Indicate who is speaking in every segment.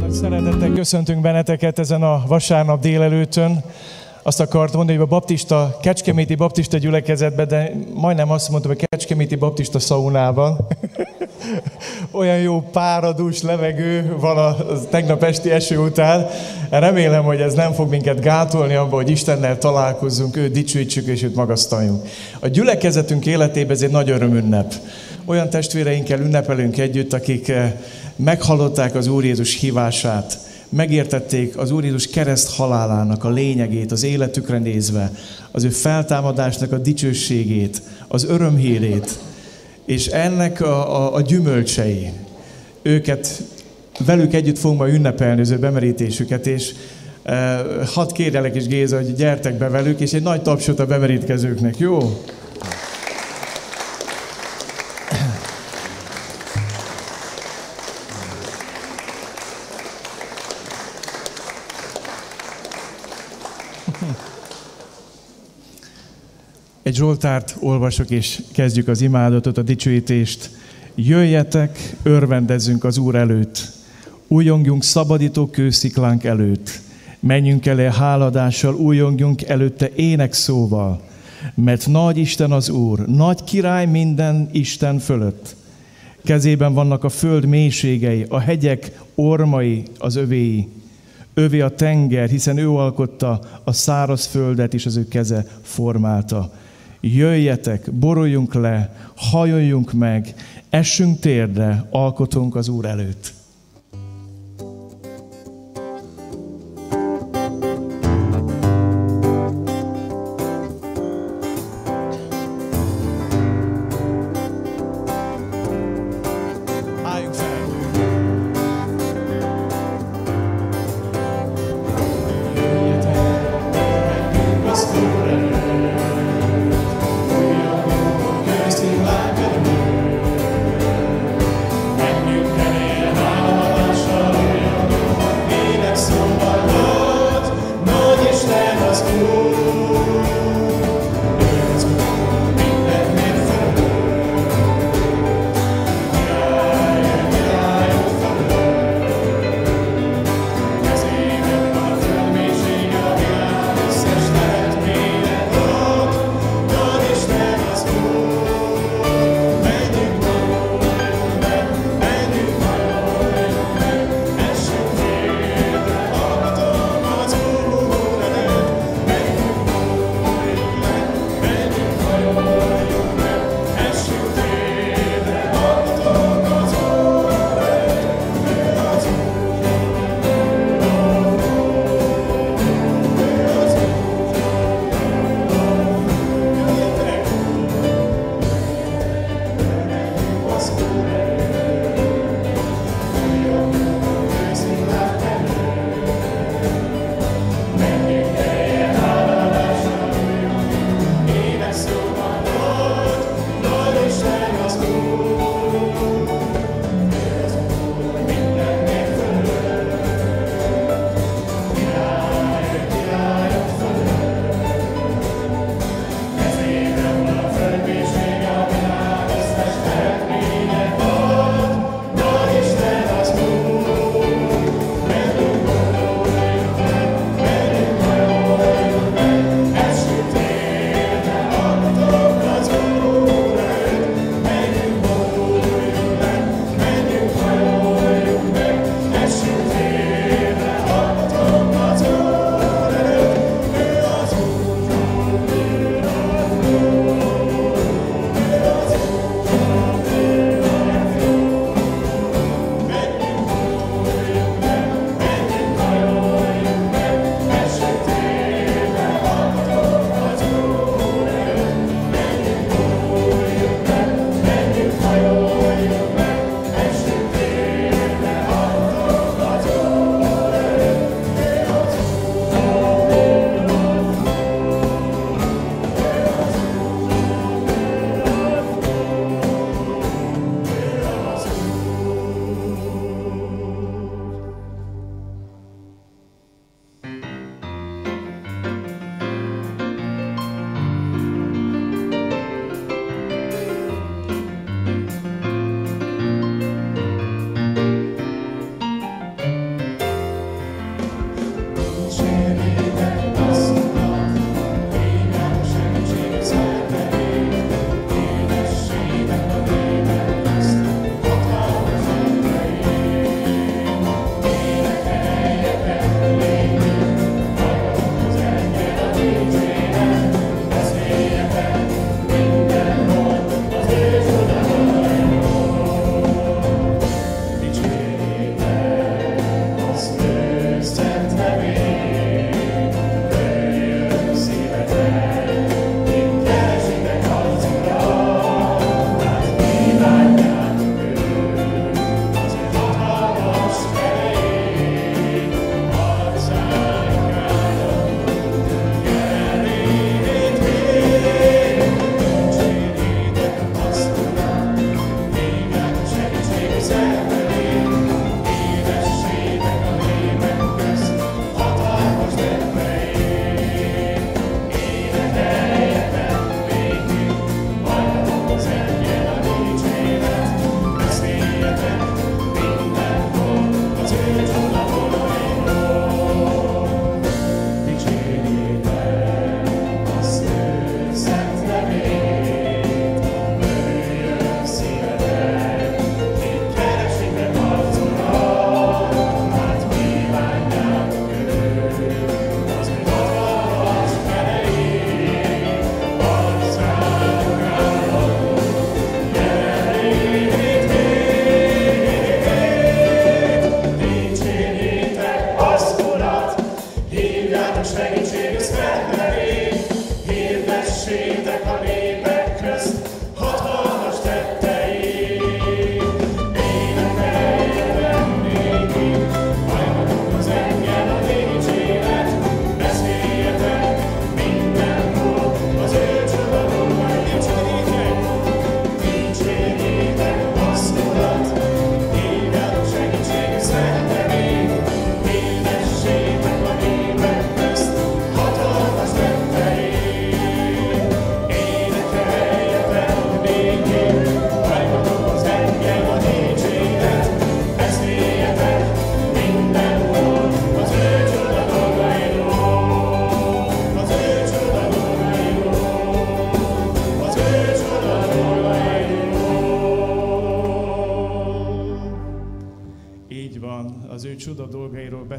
Speaker 1: Nagy szeretettel köszöntünk benneteket ezen a vasárnap délelőttön. Azt akart mondani, hogy a baptista, kecskeméti baptista gyülekezetben, de majdnem azt mondtam, hogy kecskeméti baptista szaunában. Olyan jó páradús levegő van a tegnap esti eső után. Remélem, hogy ez nem fog minket gátolni abba, hogy Istennel találkozzunk, őt dicsőítsük és őt magasztaljunk. A gyülekezetünk életében ez egy nagy örömünnep. Olyan testvéreinkkel ünnepelünk együtt, akik eh, meghallották az Úr Jézus hívását, megértették az Úr Jézus kereszt halálának a lényegét, az életükre nézve, az ő feltámadásnak a dicsőségét, az örömhírét, és ennek a, a, a gyümölcsei. Őket velük együtt fogunk ma ünnepelni az ő bemerítésüket, és e, hadd kérjelek is Géza, hogy gyertek be velük, és egy nagy tapsot a bemerítkezőknek, jó? Zsoltárt olvasok, és kezdjük az imádatot, a dicsőítést. Jöjjetek, örvendezzünk az Úr előtt. Újongjunk szabadító kősziklánk előtt. Menjünk elé háladással, újongjunk előtte ének szóval. Mert nagy Isten az Úr, nagy király minden Isten fölött. Kezében vannak a föld mélységei, a hegyek ormai az övéi. Övé a tenger, hiszen ő alkotta a száraz földet, és az ő keze formálta jöjjetek, boruljunk le, hajoljunk meg, essünk térdre, alkotunk az Úr előtt.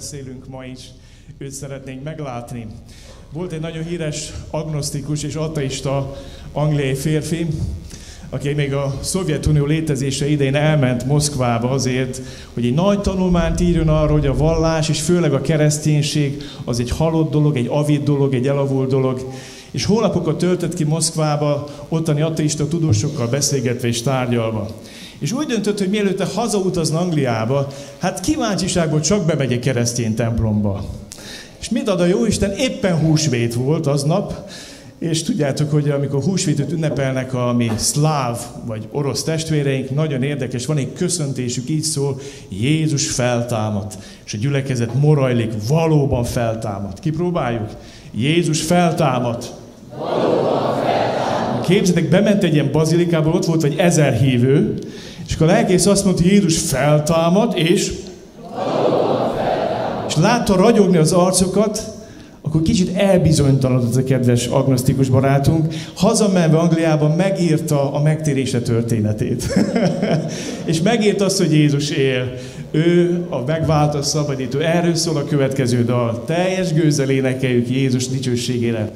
Speaker 1: Beszélünk ma is, őt szeretnénk meglátni. Volt egy nagyon híres agnosztikus és ateista angliai férfi, aki még a Szovjetunió létezése idején elment Moszkvába azért, hogy egy nagy tanulmányt írjon arról, hogy a vallás és főleg a kereszténység az egy halott dolog, egy avid dolog, egy elavult dolog. És hónapokat töltött ki Moszkvába, ottani ateista tudósokkal beszélgetve és tárgyalva. És úgy döntött, hogy mielőtt hazautazna Angliába, hát kíváncsiságból csak bemegy egy keresztény templomba. És mit ad a Jóisten? Éppen húsvét volt aznap, és tudjátok, hogy amikor húsvétot ünnepelnek a mi szláv vagy orosz testvéreink, nagyon érdekes, van egy köszöntésük, így szól, Jézus feltámadt. És a gyülekezet morajlik, valóban feltámadt. Kipróbáljuk? Jézus feltámadt. Valóban feltámadt. Képzeljétek, bement egy ilyen bazilikába, ott volt vagy ezer hívő, a lelkész azt mondta, hogy Jézus feltámad, és és látta ragyogni az arcokat, akkor kicsit elbizonytalanodott a kedves agnosztikus barátunk, hazamenve Angliában megírta a megtérése történetét. és megírta azt, hogy Jézus él. Ő a megváltó szabadító. Erről szól a következő dal. Teljes gőzzel énekeljük Jézus dicsőségére.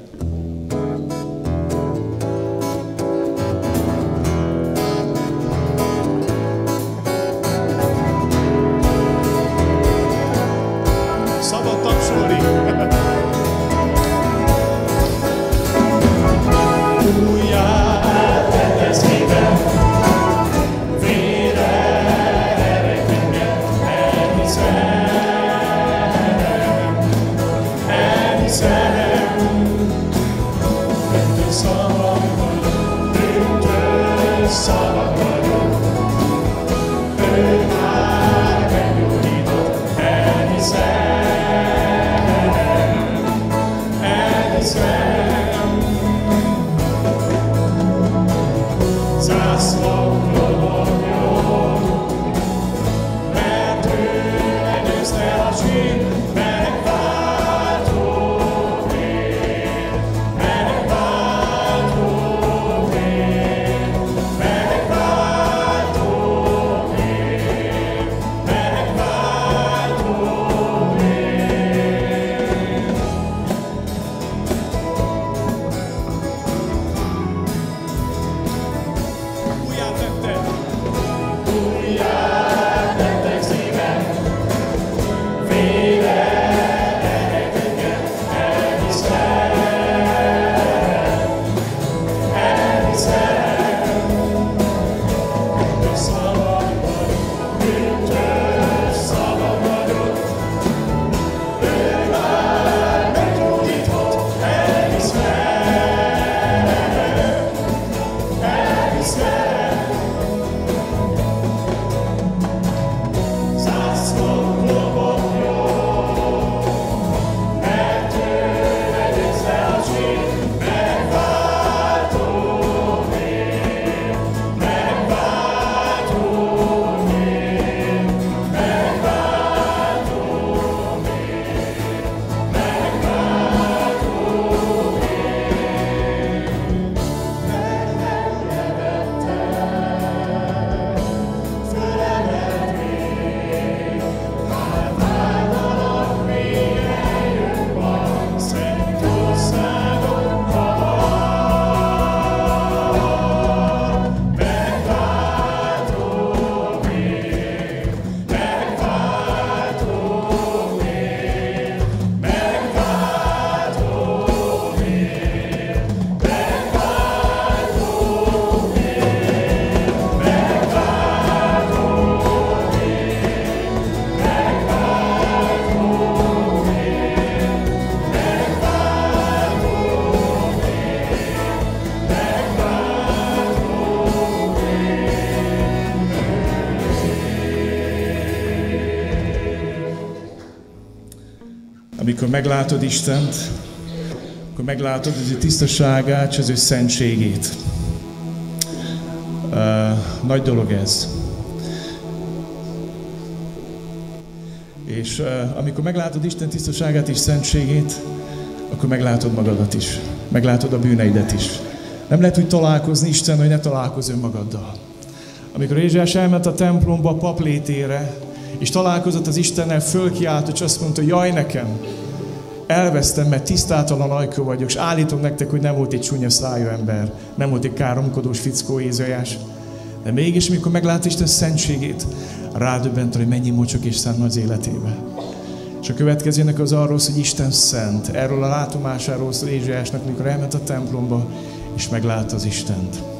Speaker 1: Amikor meglátod Istent, akkor meglátod az ő tisztaságát és az ő szentségét. Uh, nagy dolog ez. És uh, amikor meglátod Isten tisztaságát és szentségét, akkor meglátod magadat is. Meglátod a bűneidet is. Nem lehet úgy találkozni Isten, hogy ne találkozz önmagaddal. Amikor Ézsás elment a templomba a pap létére, és találkozott az Istennel, fölkiált, és azt mondta, jaj nekem, elvesztem, mert tisztátalan ajkó vagyok, és állítom nektek, hogy nem volt egy csúnya szájú ember, nem volt egy káromkodós fickó Ézajás. De mégis, mikor meglát Isten szentségét, rádöbbent, hogy mennyi mocsok és szent az életébe. És a következőnek az arról hogy Isten szent. Erről a látomásáról szól Ézsajásnak, mikor elment a templomba, és meglátta az Istent.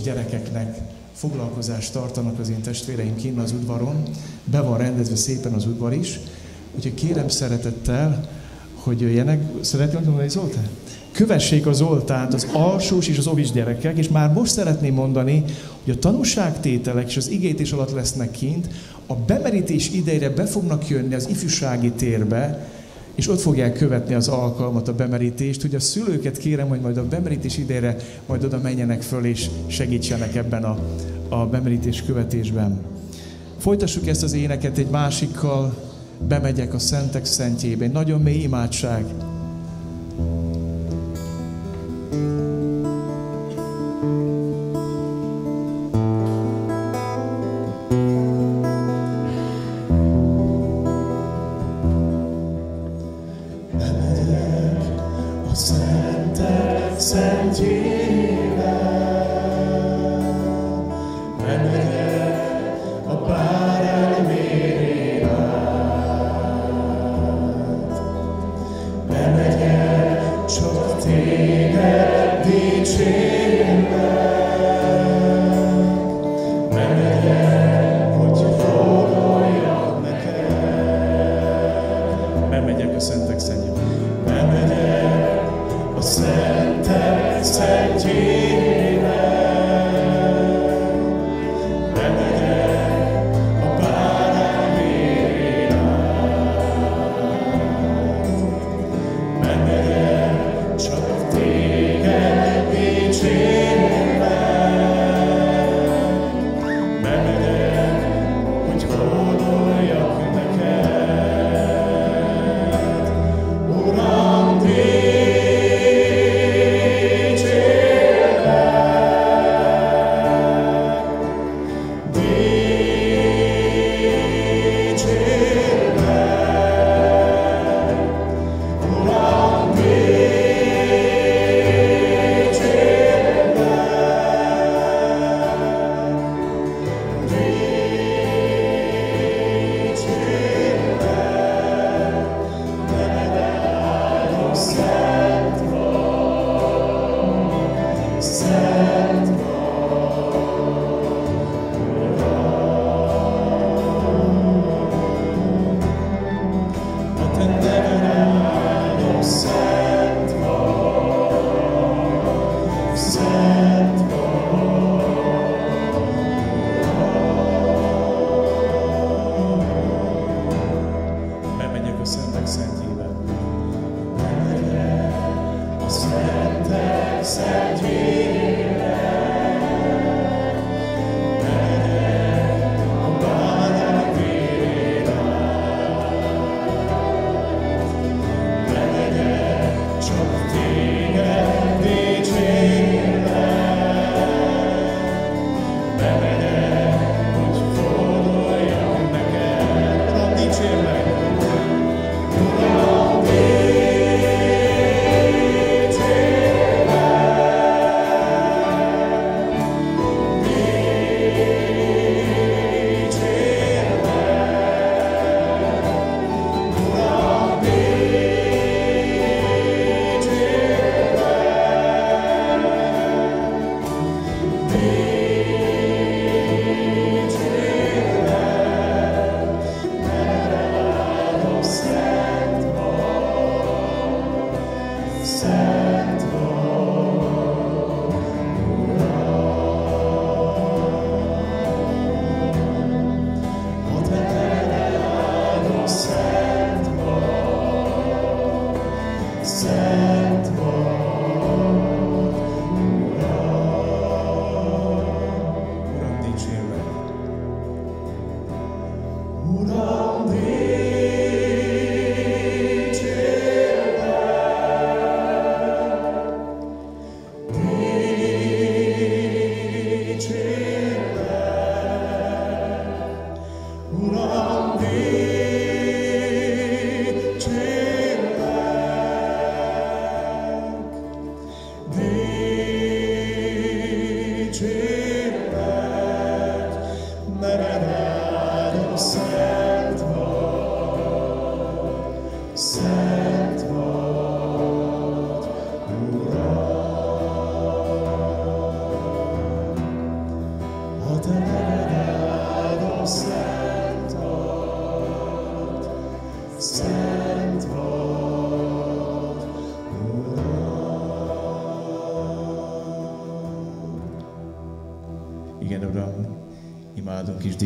Speaker 1: Gyerekeknek foglalkozást tartanak az én testvéreim kinn az udvaron, be van rendezve szépen az udvar is, úgyhogy kérem szeretettel, hogy jöjjenek. Szeretném mondani Zoltán? Kövessék az Zoltánt az alsós és az ovis gyerekek, és már most szeretném mondani, hogy a tanúságtételek és az igétés alatt lesznek kint, a bemerítés idejére be fognak jönni az ifjúsági térbe, és ott fogják követni az alkalmat, a bemerítést. Ugye a szülőket kérem, hogy majd a bemerítés idejére majd oda menjenek föl, és segítsenek ebben a, a bemerítés követésben. Folytassuk ezt az éneket egy másikkal, bemegyek a szentek szentjébe. Egy nagyon mély imádság.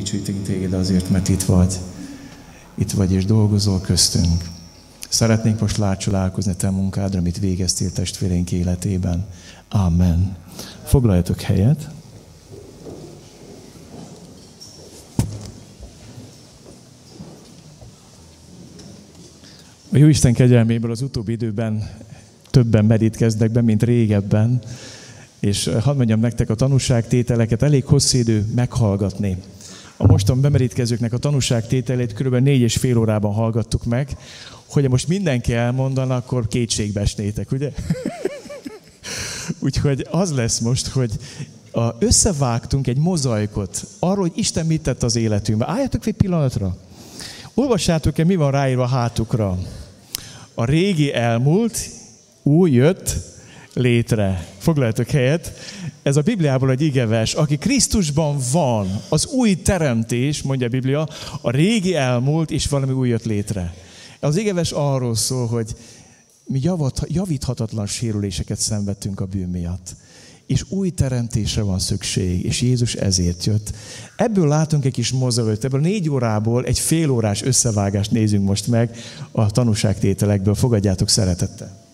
Speaker 1: Dicsőítünk téged azért, mert itt vagy. Itt vagy és dolgozol köztünk. Szeretnénk most látcsolálkozni te munkádra, amit végeztél testvérénk életében. Amen. Foglaljatok helyet. A Jóisten kegyelméből az utóbbi időben többen merítkeznek be, mint régebben, és hadd mondjam nektek a tanúságtételeket, elég hosszú idő meghallgatni mostan bemerítkezőknek a tanúságtételét kb. négy és fél órában hallgattuk meg, hogy most mindenki elmondana, akkor kétségbe esnétek, ugye? Úgyhogy az lesz most, hogy a, összevágtunk egy mozaikot arról, hogy Isten mit tett az életünkben. Álljatok egy pillanatra. Olvassátok-e, mi van ráírva a hátukra? A régi elmúlt, új jött, létre. Foglaljatok helyet. Ez a Bibliából egy igeves. Aki Krisztusban van, az új teremtés, mondja a Biblia, a régi elmúlt, és valami új jött létre. Az igeves arról szól, hogy mi javíthatatlan sérüléseket szenvedtünk a bűn miatt. És új teremtésre van szükség, és Jézus ezért jött. Ebből látunk egy kis mozgalmat, ebből négy órából egy fél órás összevágást nézünk most meg a tanúságtételekből. Fogadjátok szeretettel.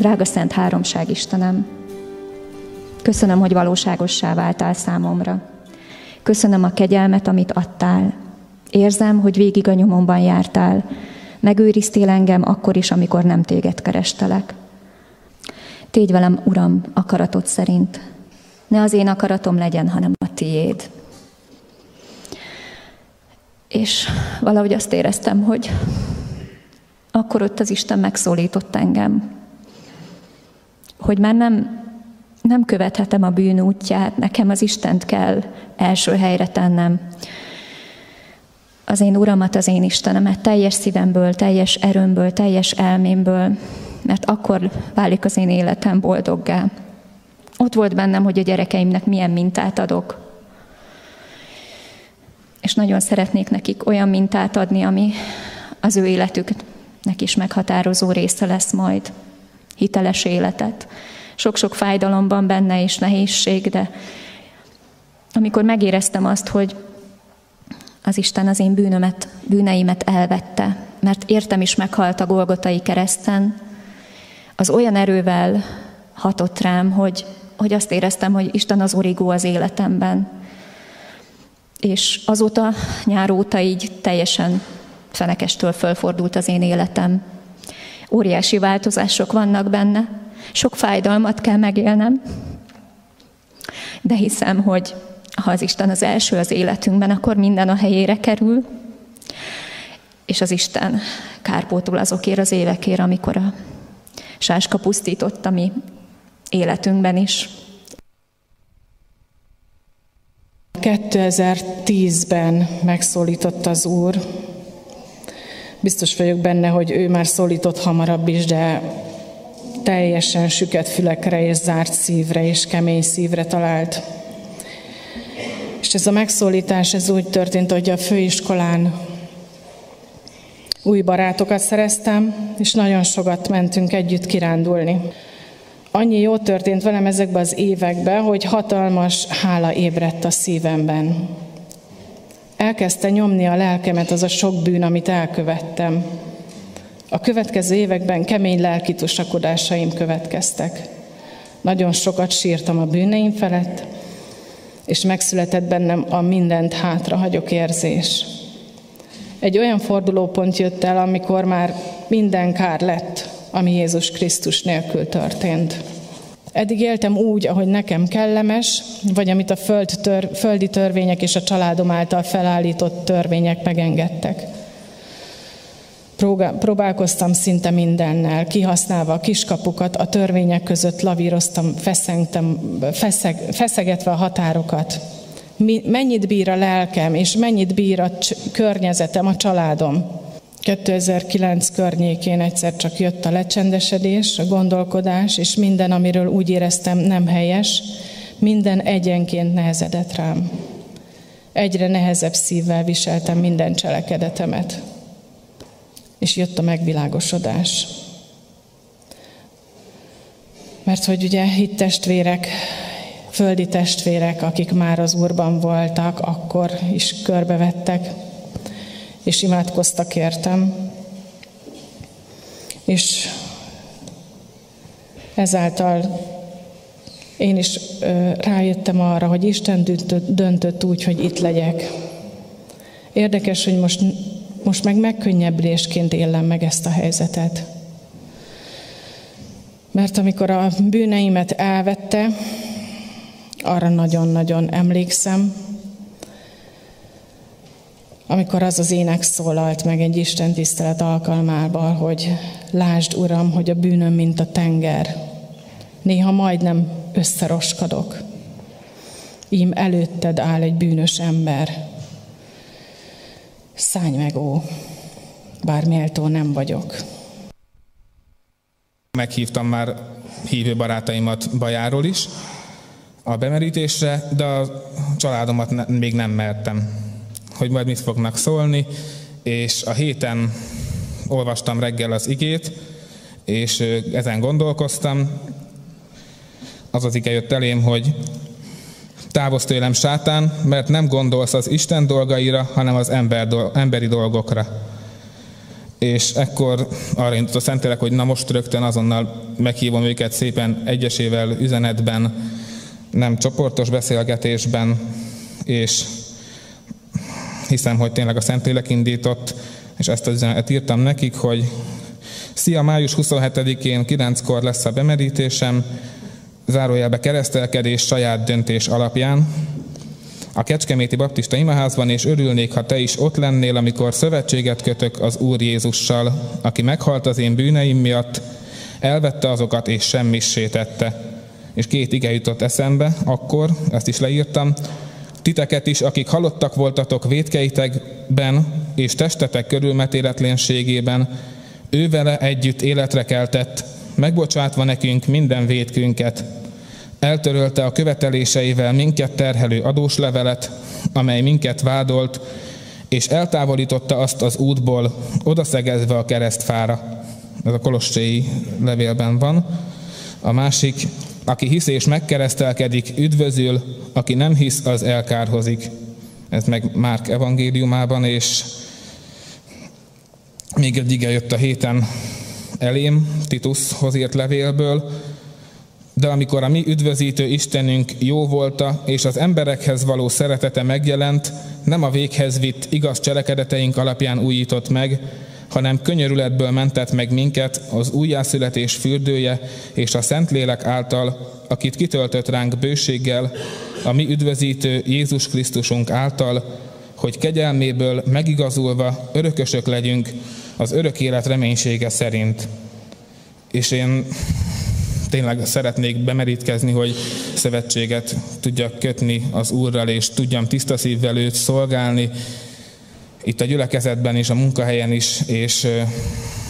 Speaker 2: Drága Szent Háromság Istenem, köszönöm, hogy valóságossá váltál számomra. Köszönöm a kegyelmet, amit adtál. Érzem, hogy végig a nyomomban jártál. Megőriztél engem akkor is, amikor nem téged kerestelek. Tégy velem, Uram, akaratod szerint. Ne az én akaratom legyen, hanem a tiéd. És valahogy azt éreztem, hogy akkor ott az Isten megszólított engem, hogy már nem, nem követhetem a bűn útját, nekem az Istent kell első helyre tennem. Az én Uramat, az én Istenemet teljes szívemből, teljes erőmből, teljes elmémből, mert akkor válik az én életem boldoggá. Ott volt bennem, hogy a gyerekeimnek milyen mintát adok. És nagyon szeretnék nekik olyan mintát adni, ami az ő életüknek is meghatározó része lesz majd hiteles életet. Sok-sok fájdalomban benne és nehézség, de amikor megéreztem azt, hogy az Isten az én bűnömet, bűneimet elvette, mert értem is meghalt a Golgotai kereszten, az olyan erővel hatott rám, hogy, hogy azt éreztem, hogy Isten az origó az életemben. És azóta, nyár óta így teljesen fenekestől fölfordult az én életem. Óriási változások vannak benne, sok fájdalmat kell megélnem, de hiszem, hogy ha az Isten az első az életünkben, akkor minden a helyére kerül, és az Isten kárpótol azokért az évekért, amikor a sáska pusztított a mi életünkben is.
Speaker 3: 2010-ben megszólított az Úr, Biztos vagyok benne, hogy ő már szólított hamarabb is, de teljesen süket fülekre és zárt szívre és kemény szívre talált. És ez a megszólítás, ez úgy történt, hogy a főiskolán új barátokat szereztem, és nagyon sokat mentünk együtt kirándulni. Annyi jó történt velem ezekben az években, hogy hatalmas hála ébredt a szívemben. Elkezdte nyomni a lelkemet az a sok bűn, amit elkövettem. A következő években kemény lelki tusakodásaim következtek. Nagyon sokat sírtam a bűneim felett, és megszületett bennem a mindent hátrahagyok érzés. Egy olyan fordulópont jött el, amikor már minden kár lett, ami Jézus Krisztus nélkül történt. Eddig éltem úgy, ahogy nekem kellemes, vagy amit a föld tör, földi törvények és a családom által felállított törvények megengedtek. Próbálkoztam szinte mindennel, kihasználva a kiskapukat, a törvények között lavíroztam, feszengtem, feszeg, feszegetve a határokat. Mennyit bír a lelkem, és mennyit bír a környezetem, a családom. 2009 környékén egyszer csak jött a lecsendesedés, a gondolkodás, és minden, amiről úgy éreztem nem helyes, minden egyenként nehezedett rám. Egyre nehezebb szívvel viseltem minden cselekedetemet. És jött a megvilágosodás. Mert hogy ugye itt testvérek, földi testvérek, akik már az Úrban voltak, akkor is körbevettek, és imádkoztak értem. És ezáltal én is rájöttem arra, hogy Isten döntött úgy, hogy itt legyek. Érdekes, hogy most, most meg megkönnyebbülésként élem meg ezt a helyzetet. Mert amikor a bűneimet elvette, arra nagyon-nagyon emlékszem, amikor az az ének szólalt meg egy Isten tisztelet alkalmával, hogy lásd, Uram, hogy a bűnöm, mint a tenger. Néha majdnem összeroskadok. Ím előtted áll egy bűnös ember. Szállj meg, ó, bár méltó nem vagyok.
Speaker 4: Meghívtam már hívő barátaimat Bajáról is a bemerítésre, de a családomat még nem mertem hogy majd mit fognak szólni, és a héten olvastam reggel az igét, és ezen gondolkoztam. Az az ige jött elém, hogy távozz tőlem sátán, mert nem gondolsz az Isten dolgaira, hanem az ember, emberi dolgokra. És ekkor arra indult a Szentelek, hogy na most rögtön azonnal meghívom őket szépen egyesével üzenetben, nem csoportos beszélgetésben, és hiszem, hogy tényleg a Szentlélek indított, és ezt az üzenetet írtam nekik, hogy Szia, május 27-én 9-kor lesz a bemerítésem, zárójelbe keresztelkedés saját döntés alapján, a Kecskeméti Baptista Imaházban, és örülnék, ha te is ott lennél, amikor szövetséget kötök az Úr Jézussal, aki meghalt az én bűneim miatt, elvette azokat és semmissé tette. És két ige jutott eszembe, akkor, ezt is leírtam, titeket is, akik halottak voltatok védkeitekben és testetek körülmetéletlenségében, ő vele együtt életre keltett, megbocsátva nekünk minden védkünket. Eltörölte a követeléseivel minket terhelő adóslevelet, amely minket vádolt, és eltávolította azt az útból, odaszegezve a keresztfára. Ez a kolosséi levélben van. A másik, aki hisz és megkeresztelkedik, üdvözül, aki nem hisz, az elkárhozik. Ez meg Márk evangéliumában, és még egy ige jött a héten elém, Titushoz írt levélből, de amikor a mi üdvözítő Istenünk jó volta, és az emberekhez való szeretete megjelent, nem a véghez vitt igaz cselekedeteink alapján újított meg, hanem könyörületből mentett meg minket az újjászületés fürdője és a Szentlélek által, akit kitöltött ránk bőséggel, a mi üdvözítő Jézus Krisztusunk által, hogy kegyelméből megigazulva örökösök legyünk az örök élet reménysége szerint. És én tényleg szeretnék bemerítkezni, hogy szövetséget tudjak kötni az Úrral, és tudjam tiszta szívvel őt szolgálni, itt a gyülekezetben is, a munkahelyen is, és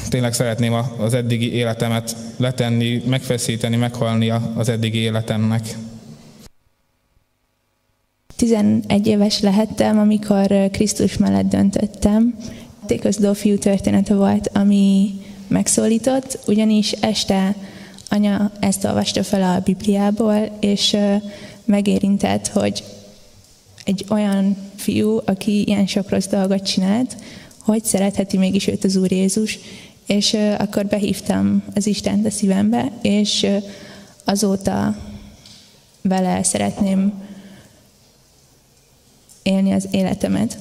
Speaker 4: tényleg szeretném az eddigi életemet letenni, megfeszíteni, meghalni az eddigi életemnek.
Speaker 5: 11 éves lehettem, amikor Krisztus mellett döntöttem. Tékozdó fiú története volt, ami megszólított, ugyanis este anya ezt olvasta fel a Bibliából, és megérintett, hogy egy olyan fiú, aki ilyen sok rossz dolgot csinált, hogy szeretheti mégis őt az Úr Jézus, és akkor behívtam az Istent a szívembe, és azóta vele szeretném élni az életemet.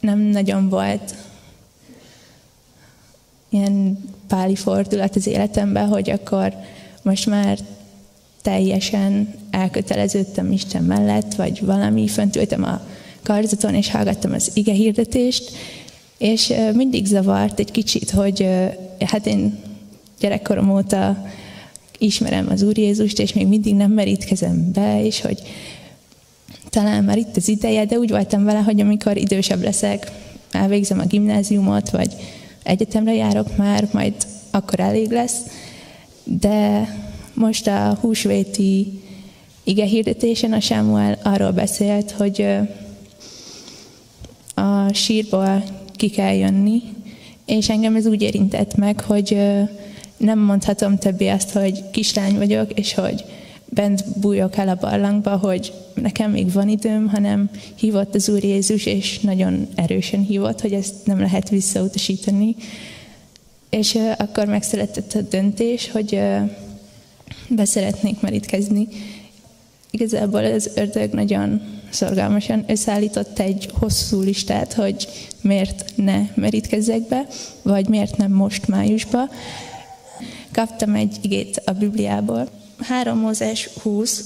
Speaker 5: Nem nagyon volt ilyen páli fordulat az életemben, hogy akkor most már teljesen elköteleződtem Isten mellett, vagy valami, fönt ültem a karzaton, és hallgattam az ige hirdetést, és mindig zavart egy kicsit, hogy hát én gyerekkorom óta ismerem az Úr Jézust, és még mindig nem merítkezem be, és hogy talán már itt az ideje, de úgy voltam vele, hogy amikor idősebb leszek, elvégzem a gimnáziumot, vagy egyetemre járok már, majd akkor elég lesz. De most a húsvéti ige hirdetésen a Sámuel arról beszélt, hogy a sírból ki kell jönni, és engem ez úgy érintett meg, hogy nem mondhatom többé azt, hogy kislány vagyok, és hogy bent bújok el a barlangba, hogy nekem még van időm, hanem hívott az Úr Jézus, és nagyon erősen hívott, hogy ezt nem lehet visszautasítani. És akkor megszületett a döntés, hogy beszeretnék merítkezni. Igazából az ördög nagyon szorgalmasan összeállított egy hosszú listát, hogy miért ne merítkezzek be, vagy miért nem most májusba. Kaptam egy igét a Bibliából. 3 Mózes 20,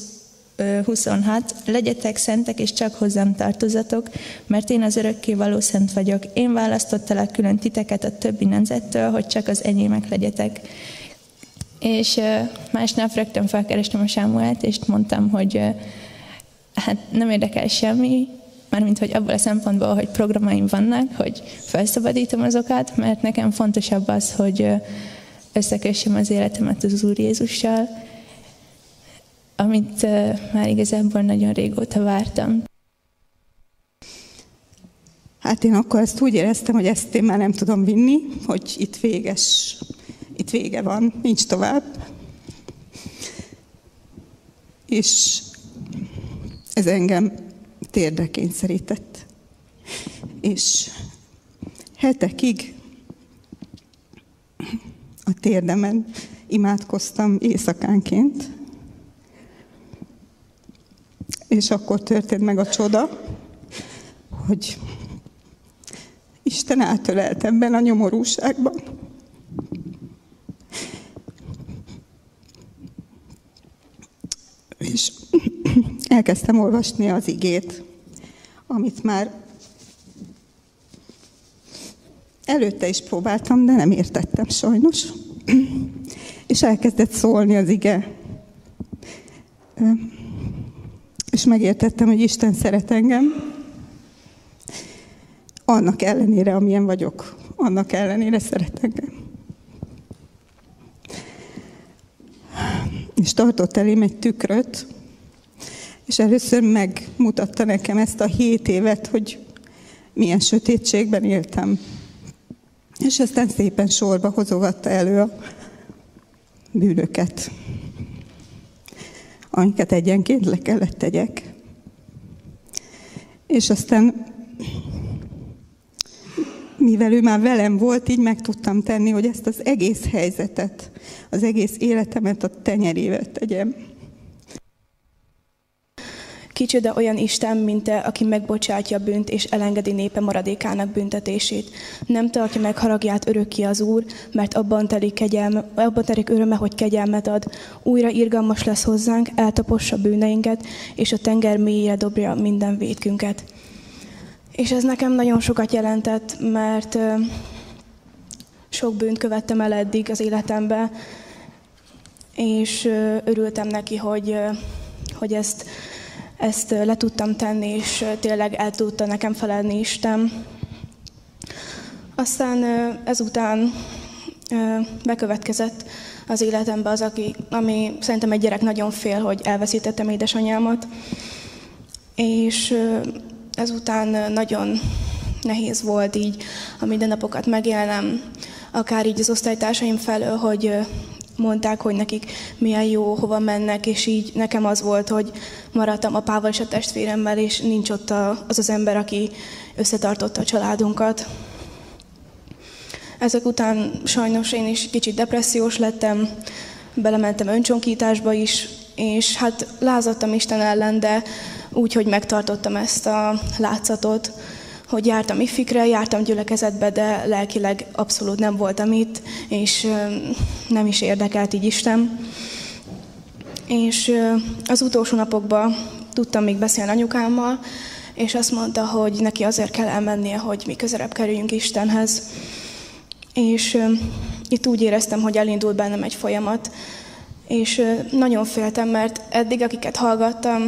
Speaker 5: 26. Legyetek szentek, és csak hozzám tartozatok, mert én az örökké való szent vagyok. Én választottalak külön titeket a többi nemzettől, hogy csak az enyémek legyetek. És másnap rögtön felkerestem a Sámuelt, és mondtam, hogy hát nem érdekel semmi, mármint hogy abból a szempontból, hogy programaim vannak, hogy felszabadítom azokat, mert nekem fontosabb az, hogy összekössem az életemet az Úr Jézussal, amit már igazából nagyon régóta vártam.
Speaker 6: Hát én akkor ezt úgy éreztem, hogy ezt én már nem tudom vinni, hogy itt véges, itt vége van, nincs tovább. És ez engem térdre kényszerített. És hetekig a térdemen imádkoztam éjszakánként, és akkor történt meg a csoda, hogy Isten átölelt ebben a nyomorúságban. És elkezdtem olvasni az igét, amit már előtte is próbáltam, de nem értettem sajnos. És elkezdett szólni az ige. És megértettem, hogy Isten szeret engem. Annak ellenére, amilyen vagyok, annak ellenére szeret engem. És tartott elém egy tükröt, és először megmutatta nekem ezt a hét évet, hogy milyen sötétségben éltem. És aztán szépen sorba hozogatta elő a bűnöket, amiket egyenként le kellett tegyek. És aztán, mivel ő már velem volt, így meg tudtam tenni, hogy ezt az egész helyzetet, az egész életemet a tenyerével tegyem.
Speaker 7: Kicsoda olyan Isten, mint te, aki megbocsátja bűnt és elengedi népe maradékának büntetését. Nem tartja meg haragját örökké az Úr, mert abban telik, kegyelme, abban telik öröme, hogy kegyelmet ad. Újra irgalmas lesz hozzánk, eltapossa bűneinket, és a tenger mélyére dobja minden védkünket. És ez nekem nagyon sokat jelentett, mert sok bűnt követtem el eddig az életembe, és örültem neki, hogy, hogy ezt ezt le tudtam tenni, és tényleg el tudta nekem felelni Isten. Aztán ezután bekövetkezett az életembe az, aki, ami szerintem egy gyerek nagyon fél, hogy elveszítettem édesanyámat. És ezután nagyon nehéz volt így a mindennapokat megélnem, akár így az osztálytársaim felől, hogy mondták, hogy nekik milyen jó, hova mennek, és így nekem az volt, hogy maradtam apával és a testvéremmel, és nincs ott az az ember, aki összetartotta a családunkat. Ezek után sajnos én is kicsit depressziós lettem, belementem öncsonkításba is, és hát lázadtam Isten ellen, de úgy, hogy megtartottam ezt a látszatot, hogy jártam ifikre, jártam gyülekezetbe, de lelkileg abszolút nem voltam itt, és nem is érdekelt így Isten. És az utolsó napokban tudtam még beszélni anyukámmal, és azt mondta, hogy neki azért kell elmennie, hogy mi közelebb kerüljünk Istenhez. És itt úgy éreztem, hogy elindult bennem egy folyamat, és nagyon féltem, mert eddig, akiket hallgattam,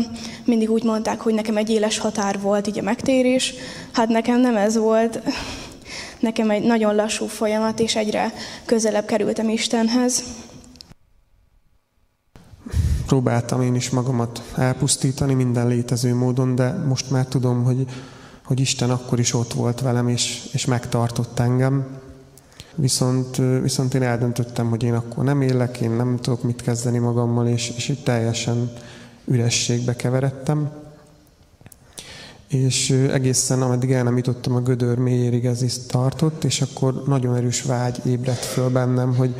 Speaker 7: mindig úgy mondták, hogy nekem egy éles határ volt így a megtérés. Hát nekem nem ez volt. Nekem egy nagyon lassú folyamat, és egyre közelebb kerültem Istenhez.
Speaker 8: Próbáltam én is magamat elpusztítani minden létező módon, de most már tudom, hogy, hogy Isten akkor is ott volt velem, és, és megtartott engem. Viszont, viszont én eldöntöttem, hogy én akkor nem élek, én nem tudok mit kezdeni magammal, és, és így teljesen ürességbe keveredtem. És egészen, ameddig el nem jutottam a gödör mélyérig, ez is tartott, és akkor nagyon erős vágy ébredt föl bennem, hogy,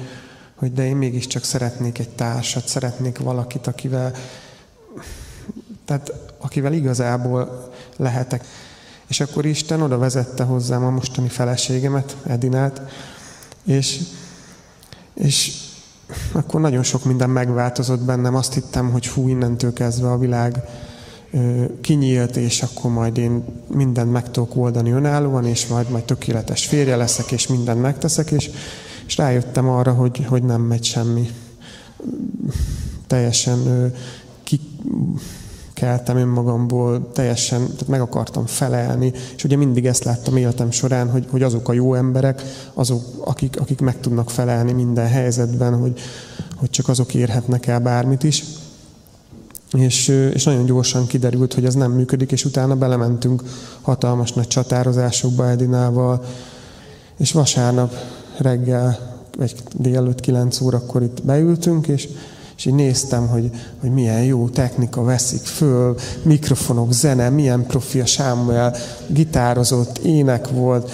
Speaker 8: hogy de én mégiscsak szeretnék egy társat, szeretnék valakit, akivel, tehát akivel igazából lehetek. És akkor Isten oda vezette hozzám a mostani feleségemet, Edinát, és, és akkor nagyon sok minden megváltozott bennem. Azt hittem, hogy hú, innentől kezdve a világ kinyílt, és akkor majd én mindent meg tudok oldani önállóan, és majd, majd tökéletes férje leszek, és mindent megteszek, és, és rájöttem arra, hogy, hogy nem megy semmi. Teljesen ki, keltem önmagamból, teljesen tehát meg akartam felelni, és ugye mindig ezt láttam életem során, hogy, hogy azok a jó emberek, azok, akik, akik meg tudnak felelni minden helyzetben, hogy, hogy csak azok érhetnek el bármit is. És, és nagyon gyorsan kiderült, hogy ez nem működik, és utána belementünk hatalmas nagy csatározásokba Edinával, és vasárnap reggel, vagy délelőtt 9 órakor itt beültünk, és, és így néztem, hogy, hogy milyen jó technika veszik föl, mikrofonok, zene, milyen profi a Sámuel, gitározott, ének volt.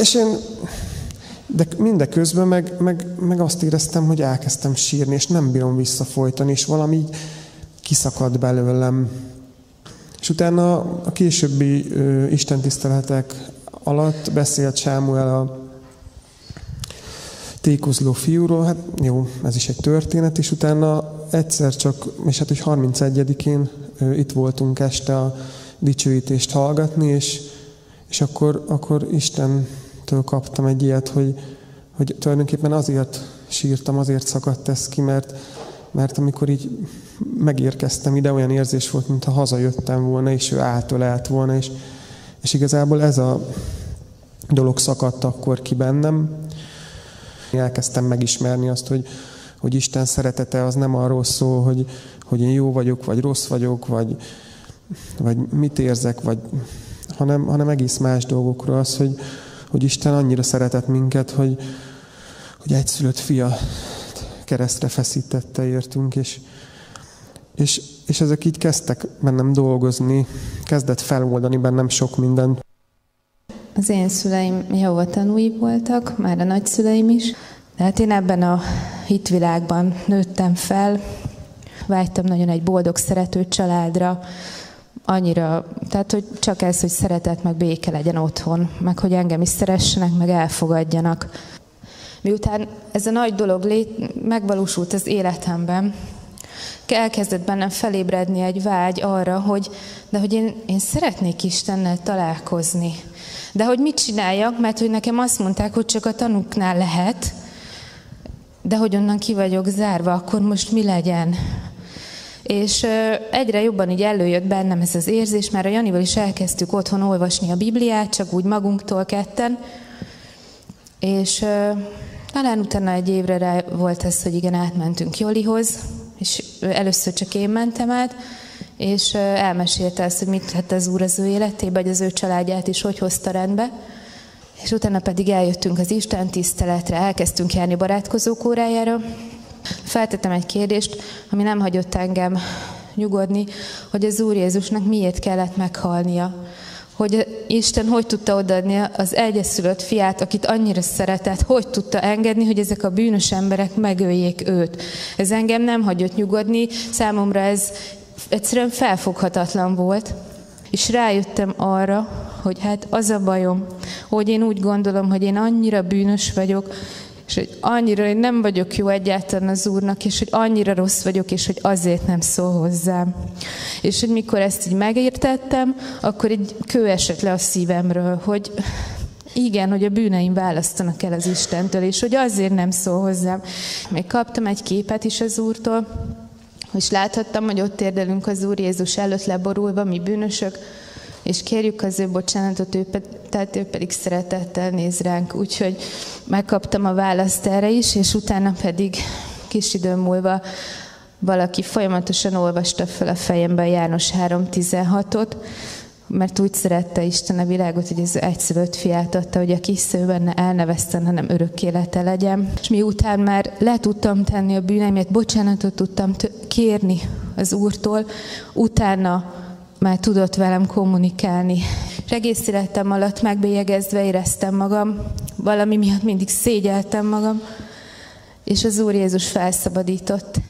Speaker 8: És én, de mindeközben meg, meg, meg azt éreztem, hogy elkezdtem sírni, és nem bírom visszafolytani, és valami így kiszakadt belőlem. És utána a későbbi ö, istentiszteletek alatt beszélt Sámuel a tékozló fiúról, hát jó, ez is egy történet, és utána egyszer csak, és hát hogy 31-én itt voltunk este a dicsőítést hallgatni, és, és akkor, akkor Istentől kaptam egy ilyet, hogy, hogy tulajdonképpen azért sírtam, azért szakadt ez ki, mert, mert amikor így megérkeztem ide, olyan érzés volt, mintha hazajöttem volna, és ő átölelt volna, és, és igazából ez a dolog szakadt akkor ki bennem, Elkezdtem megismerni azt, hogy, hogy Isten szeretete az nem arról szól, hogy, hogy én jó vagyok, vagy rossz vagyok, vagy, vagy mit érzek, vagy, hanem, hanem egész más dolgokról az, hogy, hogy Isten annyira szeretett minket, hogy, hogy egyszülött fia keresztre feszítette értünk, és, és, és ezek így kezdtek bennem dolgozni, kezdett feloldani bennem sok mindent.
Speaker 9: Az én szüleim Jehova tanúi voltak, már a nagyszüleim is. Tehát én ebben a hitvilágban nőttem fel, vágytam nagyon egy boldog, szerető családra, annyira, tehát hogy csak ez, hogy szeretet, meg béke legyen otthon, meg hogy engem is szeressenek, meg elfogadjanak. Miután ez a nagy dolog lét, megvalósult az életemben, elkezdett bennem felébredni egy vágy arra, hogy de hogy én, én szeretnék Istennel találkozni. De hogy mit csináljak, mert hogy nekem azt mondták, hogy csak a tanuknál lehet, de hogy onnan ki vagyok zárva, akkor most mi legyen? És egyre jobban így előjött bennem ez az érzés, már a Janival is elkezdtük otthon olvasni a Bibliát, csak úgy magunktól ketten, És talán utána egy évre rá volt ez, hogy igen, átmentünk Jolihoz, és először csak én mentem át, és elmesélte ezt, hogy mit tett az Úr az ő életébe, hogy az ő családját is hogy hozta rendbe. És utána pedig eljöttünk az Isten tiszteletre, elkezdtünk járni barátkozók órájára. Feltettem egy kérdést, ami nem hagyott engem nyugodni, hogy az Úr Jézusnak miért kellett meghalnia. Hogy Isten hogy tudta odaadni az egyeszülött fiát, akit annyira szeretett, hogy tudta engedni, hogy ezek a bűnös emberek megöljék őt. Ez engem nem hagyott nyugodni, számomra ez egyszerűen felfoghatatlan volt. És rájöttem arra, hogy hát az a bajom, hogy én úgy gondolom, hogy én annyira bűnös vagyok, és hogy annyira, hogy nem vagyok jó egyáltalán az Úrnak, és hogy annyira rossz vagyok, és hogy azért nem szól hozzám. És hogy mikor ezt így megértettem, akkor egy kő esett le a szívemről, hogy igen, hogy a bűneim választanak el az Istentől, és hogy azért nem szól hozzám. Még kaptam egy képet is az Úrtól, és láthattam, hogy ott érdelünk az Úr Jézus előtt leborulva, mi bűnösök, és kérjük az ő bocsánatot, ő, tehát ő pedig szeretettel néz ránk. Úgyhogy megkaptam a választ erre is, és utána pedig kis idő múlva valaki folyamatosan olvasta fel a fejembe a János 3.16-ot, mert úgy szerette Isten a világot, hogy az egyszülött fiát adta, hogy a kis szőben elnevezten, hanem örök élete legyen. És miután már le tudtam tenni a bűneimet, bocsánatot tudtam kérni az Úrtól, utána már tudott velem kommunikálni. És egész életem alatt megbélyegezve éreztem magam, valami miatt mindig szégyeltem magam, és az Úr Jézus felszabadított.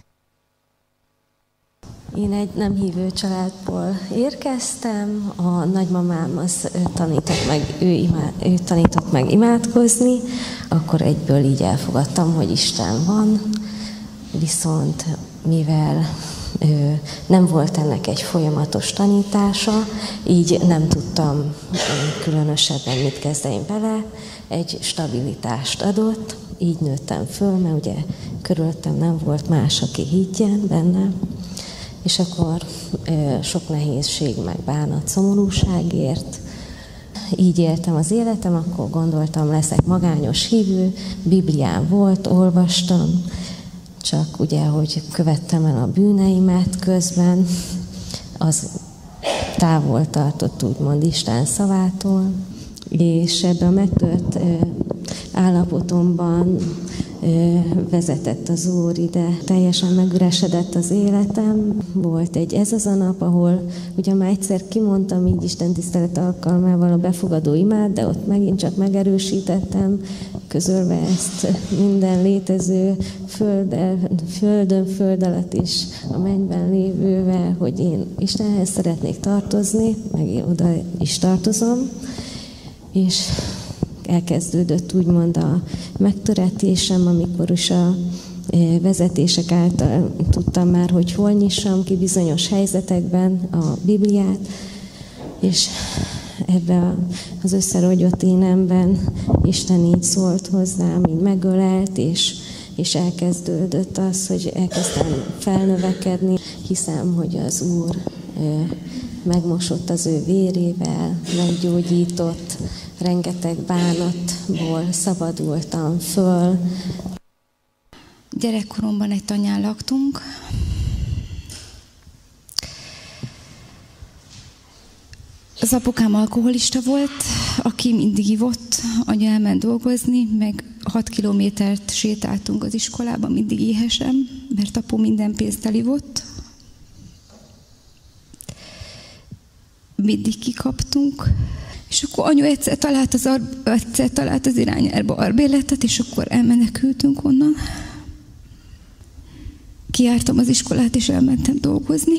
Speaker 10: Én egy nem hívő családból érkeztem, a nagymamám az tanított meg, ő, imád, ő tanított meg imádkozni, akkor egyből így elfogadtam, hogy Isten van, viszont mivel nem volt ennek egy folyamatos tanítása, így nem tudtam különösebben mit kezdeni vele, egy stabilitást adott, így nőttem föl, mert ugye körülöttem nem volt más, aki higgyen benne, és akkor sok nehézség, meg bánat, szomorúságért, így éltem az életem, akkor gondoltam, leszek magányos hívő, Biblián volt, olvastam, csak ugye, hogy követtem el a bűneimet közben, az távol tartott úgymond Isten szavától, és ebben a megtört állapotomban vezetett az Úr ide. Teljesen megüresedett az életem. Volt egy ez az a nap, ahol ugye már egyszer kimondtam így Isten tisztelet alkalmával a befogadó imád, de ott megint csak megerősítettem, közölve ezt minden létező földön, földön, föld alatt is a mennyben lévővel, hogy én Istenhez szeretnék tartozni, meg én oda is tartozom. És elkezdődött úgymond a megtöretésem, amikor is a e, vezetések által tudtam már, hogy hol nyissam ki bizonyos helyzetekben a Bibliát, és ebbe az összerogyott énemben Isten így szólt hozzám, így megölelt, és, és elkezdődött az, hogy elkezdtem felnövekedni. Hiszem, hogy az Úr e, megmosott az ő vérével, meggyógyított, rengeteg bánatból szabadultam föl.
Speaker 11: Gyerekkoromban egy tanyán laktunk. Az apukám alkoholista volt, aki mindig ivott, anya elment dolgozni, meg 6 kilométert sétáltunk az iskolába, mindig éhesem, mert apu minden pénzt elivott. Mindig kikaptunk, és akkor anyu egyszer talált az, ar- egyszer talált az irányárba arbéletet, és akkor elmenekültünk onnan. Kiártam az iskolát, és elmentem dolgozni.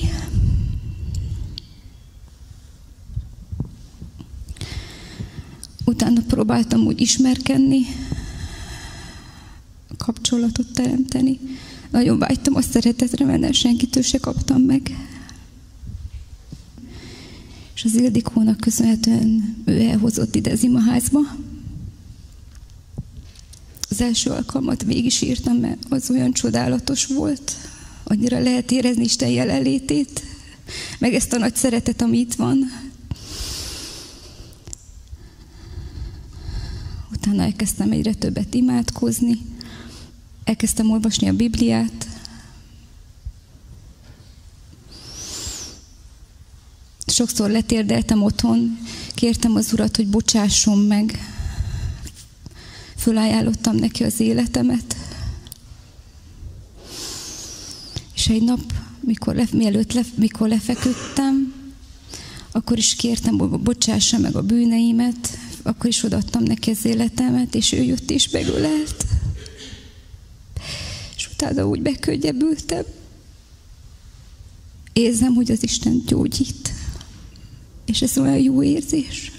Speaker 11: Utána próbáltam úgy ismerkedni, kapcsolatot teremteni. Nagyon vágytam a szeretetre, mert senkitől se kaptam meg és az Ildikónak köszönhetően ő elhozott ide az imaházba. Az első alkalmat végig is írtam, mert az olyan csodálatos volt. Annyira lehet érezni Isten jelenlétét, meg ezt a nagy szeretet, ami itt van. Utána elkezdtem egyre többet imádkozni, elkezdtem olvasni a Bibliát, sokszor letérdeltem otthon, kértem az urat, hogy bocsásson meg. Fölajánlottam neki az életemet. És egy nap, mikor, le, mielőtt le, mikor lefeküdtem, akkor is kértem, hogy bocsássa meg a bűneimet, akkor is odaadtam neki az életemet, és ő jött és megölelt. És utána úgy bekönnyebbültem. Érzem, hogy az Isten gyógyít. És ez olyan jó érzés.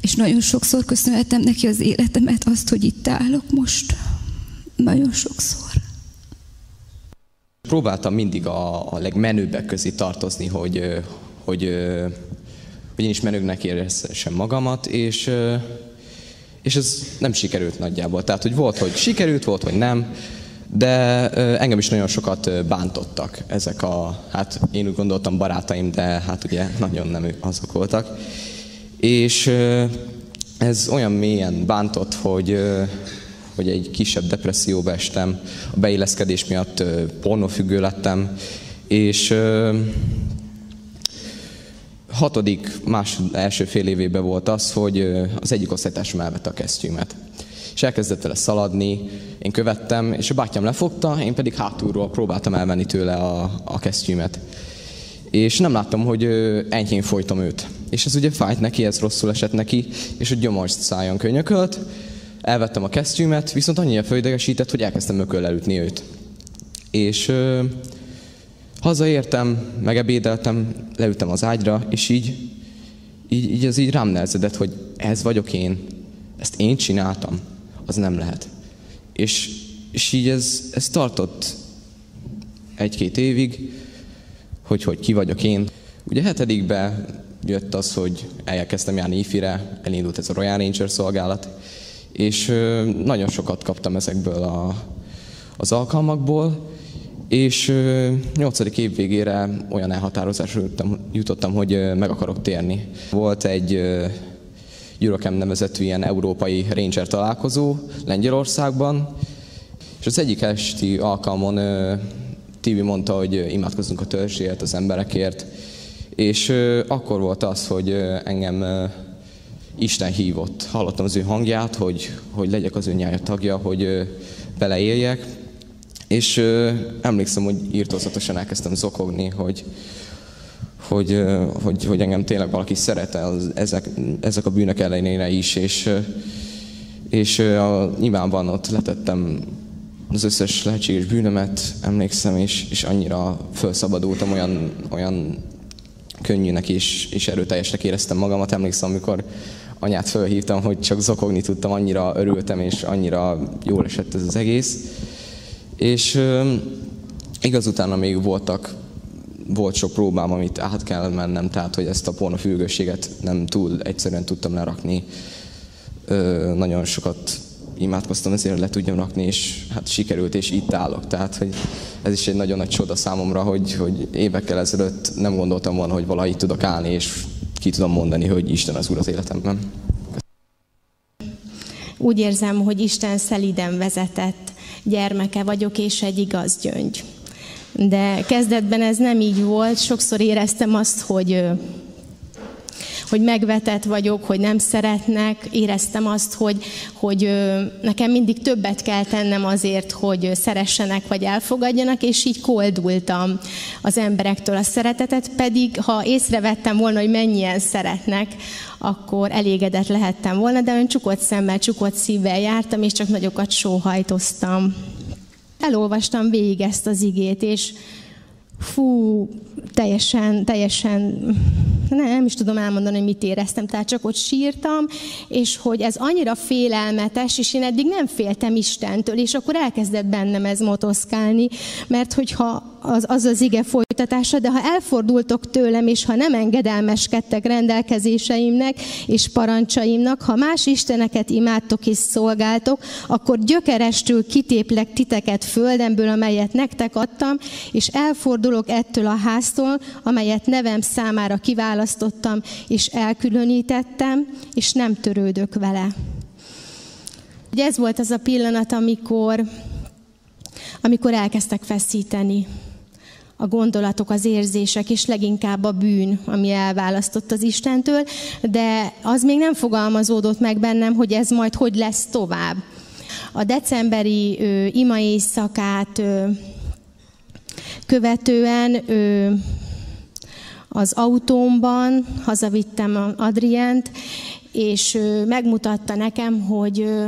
Speaker 11: És nagyon sokszor köszönhetem neki az életemet, azt, hogy itt állok most. Nagyon sokszor.
Speaker 12: Próbáltam mindig a, a legmenőbbek közé tartozni, hogy, hogy, hogy én is menőknek érezhessem magamat, és, és ez nem sikerült nagyjából. Tehát, hogy volt, hogy sikerült, volt, hogy nem, de engem is nagyon sokat bántottak ezek a, hát én úgy gondoltam barátaim, de hát ugye nagyon nem azok voltak. És ez olyan mélyen bántott, hogy, hogy egy kisebb depresszióba estem, a beilleszkedés miatt pornófüggő lettem, és hatodik, másod, első fél évében volt az, hogy az egyik osztálytársam elvette a kesztyűmet és elkezdett vele szaladni, én követtem, és a bátyám lefogta, én pedig hátulról próbáltam elvenni tőle a, a kesztyűmet. És nem láttam, hogy enyhén folytam őt. És ez ugye fájt neki, ez rosszul esett neki, és a gyomor szájon könyökölt, elvettem a kesztyűmet, viszont annyira fölidegesített, hogy elkezdtem mököllel ütni őt. És ö, hazaértem, megebédeltem, leültem az ágyra, és így, így, így ez így rám nehezedett, hogy ez vagyok én, ezt én csináltam az nem lehet. És, és így ez, ez tartott egy-két évig, hogy, hogy ki vagyok én. Ugye hetedikbe jött az, hogy elkezdtem járni IFI-re, elindult ez a Royal Ranger szolgálat, és nagyon sokat kaptam ezekből a, az alkalmakból, és nyolcadik év végére olyan elhatározásra jutottam, hogy meg akarok térni. Volt egy Eurocamp nevezetű ilyen európai ranger találkozó Lengyelországban, és az egyik esti alkalmon Tibi mondta, hogy imádkozzunk a törzsért, az emberekért, és akkor volt az, hogy engem Isten hívott. Hallottam az ő hangját, hogy, hogy legyek az ő nyája tagja, hogy beleéljek, és emlékszem, hogy írtózatosan elkezdtem zokogni, hogy, hogy, hogy, hogy engem tényleg valaki szeret az, ezek, ezek a bűnök ellenére is, és, és a, nyilvánban ott letettem az összes lehetséges bűnömet, emlékszem, és, és annyira felszabadultam, olyan, olyan könnyűnek és, és erőteljesnek éreztem magamat. Emlékszem, amikor anyát felhívtam, hogy csak zokogni tudtam, annyira örültem, és annyira jól esett ez az egész. És igaz utána még voltak volt sok próbám, amit át kell mennem, tehát hogy ezt a pornofülgőséget nem túl egyszerűen tudtam lerakni. Ö, nagyon sokat imádkoztam ezért le tudjam rakni, és hát sikerült, és itt állok. Tehát, hogy ez is egy nagyon nagy csoda számomra, hogy, hogy évekkel ezelőtt nem gondoltam volna, hogy valahogy tudok állni, és ki tudom mondani, hogy Isten az Úr az életemben.
Speaker 13: Úgy érzem, hogy Isten szeliden vezetett gyermeke vagyok, és egy igaz gyöngy. De kezdetben ez nem így volt, sokszor éreztem azt, hogy hogy megvetett vagyok, hogy nem szeretnek, éreztem azt, hogy, hogy nekem mindig többet kell tennem azért, hogy szeressenek vagy elfogadjanak, és így koldultam az emberektől a szeretetet, pedig ha észrevettem volna, hogy mennyien szeretnek, akkor elégedett lehettem volna, de ön csukott szemmel, csukott szívvel jártam, és csak nagyokat sóhajtoztam elolvastam végig ezt az igét, és fú, teljesen, teljesen, nem, nem is tudom elmondani, hogy mit éreztem, tehát csak ott sírtam, és hogy ez annyira félelmetes, és én eddig nem féltem Istentől, és akkor elkezdett bennem ez motoszkálni, mert hogyha az, az az ige folytatása, de ha elfordultok tőlem, és ha nem engedelmeskedtek rendelkezéseimnek és parancsaimnak, ha más isteneket imádtok és szolgáltok, akkor gyökerestül kitéplek titeket földemből, amelyet nektek adtam, és elfordulok ettől a háztól, amelyet nevem számára kiválasztottam, és elkülönítettem, és nem törődök vele. Ugye ez volt az a pillanat, amikor, amikor elkezdtek feszíteni a gondolatok, az érzések, és leginkább a bűn, ami elválasztott az Istentől, de az még nem fogalmazódott meg bennem, hogy ez majd hogy lesz tovább. A decemberi ö, ima éjszakát ö, követően ö, az autómban hazavittem Adrient, és ö, megmutatta nekem, hogy ö,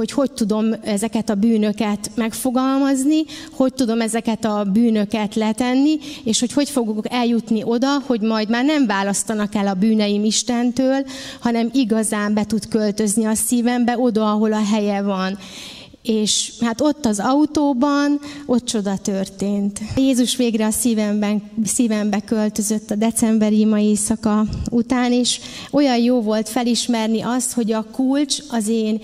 Speaker 13: hogy hogy tudom ezeket a bűnöket megfogalmazni, hogy tudom ezeket a bűnöket letenni, és hogy hogy fogok eljutni oda, hogy majd már nem választanak el a bűneim Istentől, hanem igazán be tud költözni a szívembe, oda, ahol a helye van. És hát ott az autóban, ott csoda történt. Jézus végre a szívemben, szívembe költözött a decemberi ma éjszaka után is. Olyan jó volt felismerni azt, hogy a kulcs az én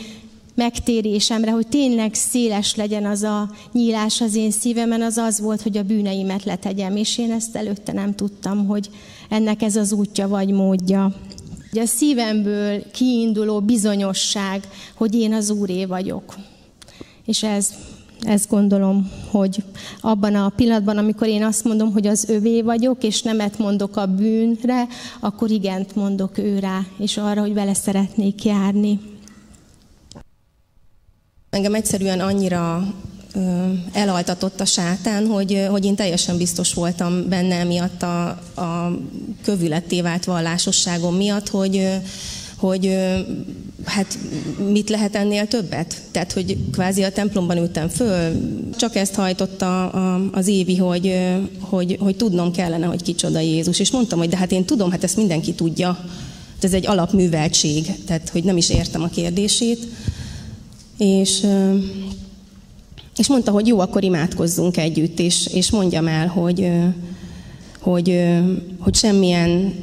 Speaker 13: megtérésemre, hogy tényleg széles legyen az a nyílás az én szívemen, az az volt, hogy a bűneimet letegyem, és én ezt előtte nem tudtam, hogy ennek ez az útja vagy módja. Ugye a szívemből kiinduló bizonyosság, hogy én az Úré vagyok. És ez, ezt gondolom, hogy abban a pillanatban, amikor én azt mondom, hogy az övé vagyok, és nemet mondok a bűnre, akkor igent mondok ő rá, és arra, hogy vele szeretnék járni.
Speaker 14: Engem egyszerűen annyira elaltatott a sátán, hogy, hogy én teljesen biztos voltam benne emiatt a, a kövületté vált vallásosságom miatt, hogy, hogy hát mit lehet ennél többet? Tehát, hogy kvázi a templomban ültem föl, csak ezt hajtotta az Évi, hogy, hogy, hogy tudnom kellene, hogy kicsoda Jézus. És mondtam, hogy de hát én tudom, hát ezt mindenki tudja. Ez egy alapműveltség, tehát hogy nem is értem a kérdését. És, és mondta, hogy jó, akkor imádkozzunk együtt, és, és mondjam el, hogy, hogy, hogy semmilyen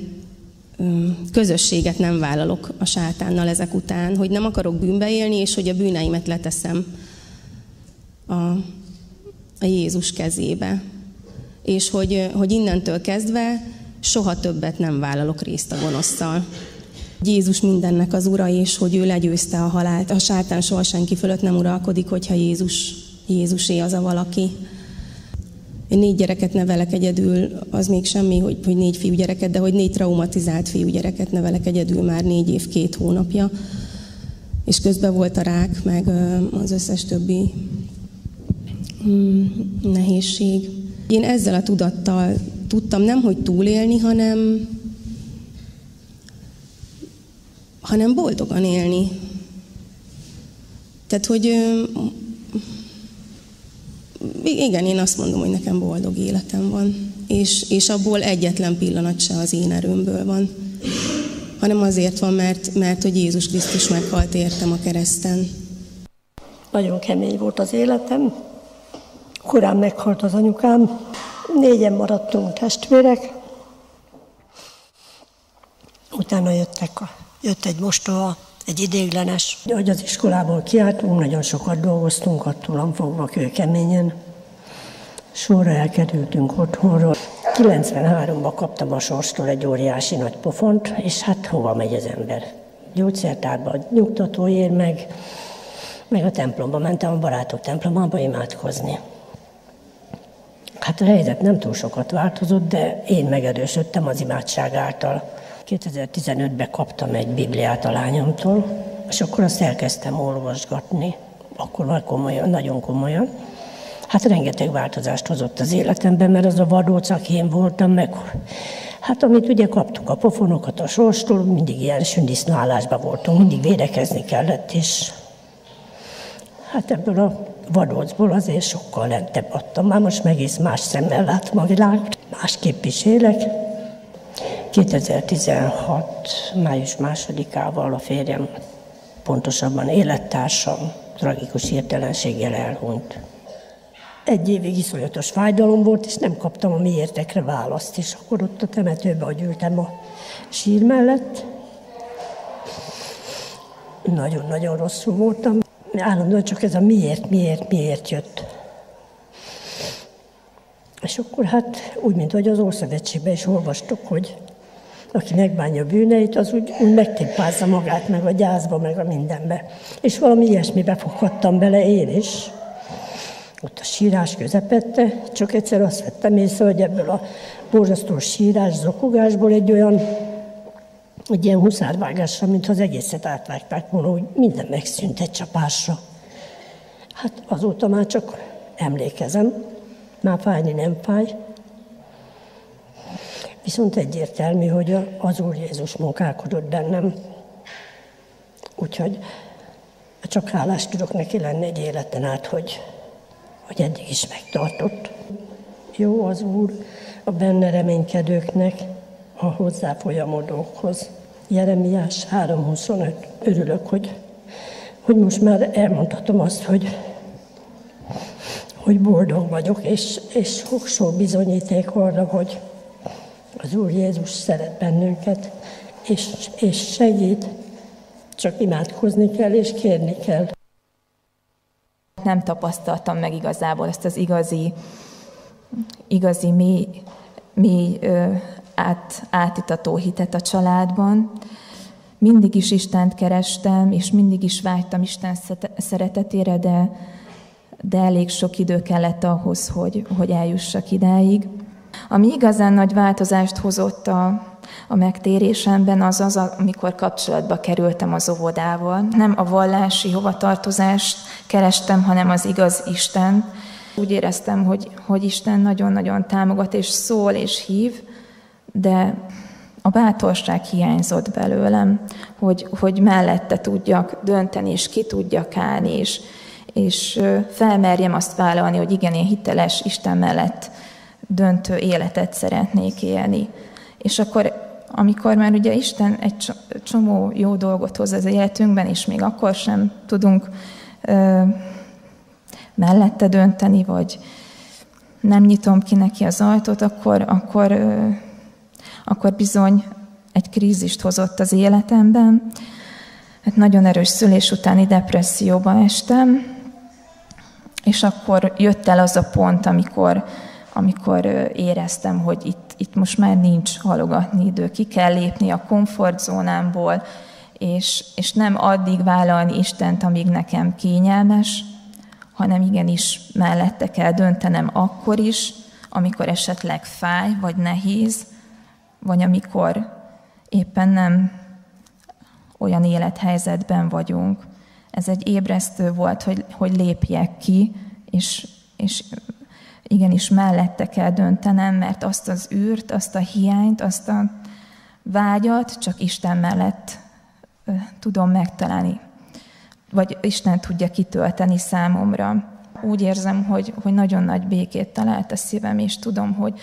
Speaker 14: közösséget nem vállalok a sátánnal ezek után, hogy nem akarok bűnbe élni, és hogy a bűneimet leteszem a, a Jézus kezébe. És hogy, hogy innentől kezdve soha többet nem vállalok részt a gonoszszal. Jézus mindennek az ura, és hogy ő legyőzte a halált. A sátán soha senki fölött nem uralkodik, hogyha Jézus, Jézusé az a valaki. Én négy gyereket nevelek egyedül, az még semmi, hogy, hogy négy fiúgyereket, de hogy négy traumatizált fiúgyereket nevelek egyedül már négy év, két hónapja. És közben volt a rák, meg az összes többi mm, nehézség. Én ezzel a tudattal tudtam nem, hogy túlélni, hanem, hanem boldogan élni. Tehát, hogy igen, én azt mondom, hogy nekem boldog életem van, és, és abból egyetlen pillanat se az én erőmből van, hanem azért van, mert, mert hogy Jézus Krisztus meghalt értem a kereszten.
Speaker 15: Nagyon kemény volt az életem, korán meghalt az anyukám, négyen maradtunk testvérek, utána jöttek a jött egy mostoha, egy idéglenes. Hogy az iskolából kiálltunk, nagyon sokat dolgoztunk, attól fogva kőkeményen. Sorra elkerültünk otthonról. 93-ban kaptam a sorstól egy óriási nagy pofont, és hát hova megy az ember? Gyógyszertárba nyugtatóért, meg, meg a templomba mentem, a barátok templomába imádkozni. Hát a helyzet nem túl sokat változott, de én megerősödtem az imádság által. 2015-ben kaptam egy Bibliát a lányomtól, és akkor azt elkezdtem olvasgatni, akkor már komolyan, nagyon komolyan. Hát rengeteg változást hozott az életemben, mert az a vadócak én voltam, meg hát amit ugye kaptuk a pofonokat a sorstól, mindig ilyen sündisználásban voltunk, mindig védekezni kellett, és hát ebből a vadócból azért sokkal lentebb adtam. Már most megész más szemmel látom a világot, másképp is élek. 2016. május másodikával a férjem, pontosabban élettársam tragikus hirtelenséggel elhunyt. egy évig iszonyatos fájdalom volt, és nem kaptam a miértekre választ. És akkor ott a temetőbe, hogy ültem a sír mellett, nagyon-nagyon rosszul voltam. Állandóan csak ez a miért, miért, miért jött. És akkor hát úgy, mint hogy az Ószövetségben is olvastuk, hogy aki megbánja bűneit, az úgy, úgy megtippázza magát, meg a gyászba, meg a mindenbe. És valami ilyesmibe foghattam bele én is. Ott a sírás közepette, csak egyszer azt vettem észre, hogy ebből a borzasztó sírás, zokogásból egy olyan, egy ilyen huszárvágásra, mintha az egészet átvágták volna, hogy minden megszűnt egy csapásra. Hát azóta már csak emlékezem, már fájni nem fáj, Viszont egyértelmű, hogy az Úr Jézus munkálkodott bennem. Úgyhogy csak hálást tudok neki lenni egy életen át, hogy, hogy eddig is megtartott. Jó az Úr a benne reménykedőknek, a hozzá folyamodókhoz. Jeremiás 3.25. Örülök, hogy, hogy most már elmondhatom azt, hogy, hogy boldog vagyok, és, és sok bizonyíték arra, hogy, az Úr Jézus szeret bennünket, és, és segít, csak imádkozni kell és kérni kell.
Speaker 16: Nem tapasztaltam meg igazából ezt az igazi, igazi mély, mély át, átitató hitet a családban. Mindig is Istent kerestem, és mindig is vágytam Isten szeretetére, de, de elég sok idő kellett ahhoz, hogy, hogy eljussak idáig. Ami igazán nagy változást hozott a, a megtérésemben, az az, amikor kapcsolatba kerültem az óvodával. Nem a vallási hovatartozást kerestem, hanem az igaz Isten. Úgy éreztem, hogy, hogy Isten nagyon-nagyon támogat és szól és hív, de a bátorság hiányzott belőlem, hogy, hogy mellette tudjak dönteni, és ki tudjak állni, és, és felmerjem azt vállalni, hogy igen, én hiteles Isten mellett döntő életet szeretnék élni. És akkor, amikor már ugye Isten egy csomó jó dolgot hoz az életünkben, és még akkor sem tudunk ö, mellette dönteni, vagy nem nyitom ki neki az ajtót, akkor, akkor, ö, akkor bizony egy krízist hozott az életemben. Hát nagyon erős szülés utáni depresszióba estem, és akkor jött el az a pont, amikor, amikor éreztem, hogy itt, itt most már nincs halogatni idő, ki kell lépni a komfortzónámból, és, és nem addig vállalni Istent, amíg nekem kényelmes, hanem igenis mellette kell döntenem akkor is, amikor esetleg fáj, vagy nehéz, vagy amikor éppen nem olyan élethelyzetben vagyunk. Ez egy ébresztő volt, hogy, hogy lépjek ki, és, és igenis mellette kell döntenem, mert azt az űrt, azt a hiányt, azt a vágyat csak Isten mellett tudom megtalálni, vagy Isten tudja kitölteni számomra. Úgy érzem, hogy, hogy nagyon nagy békét talált a szívem, és tudom, hogy,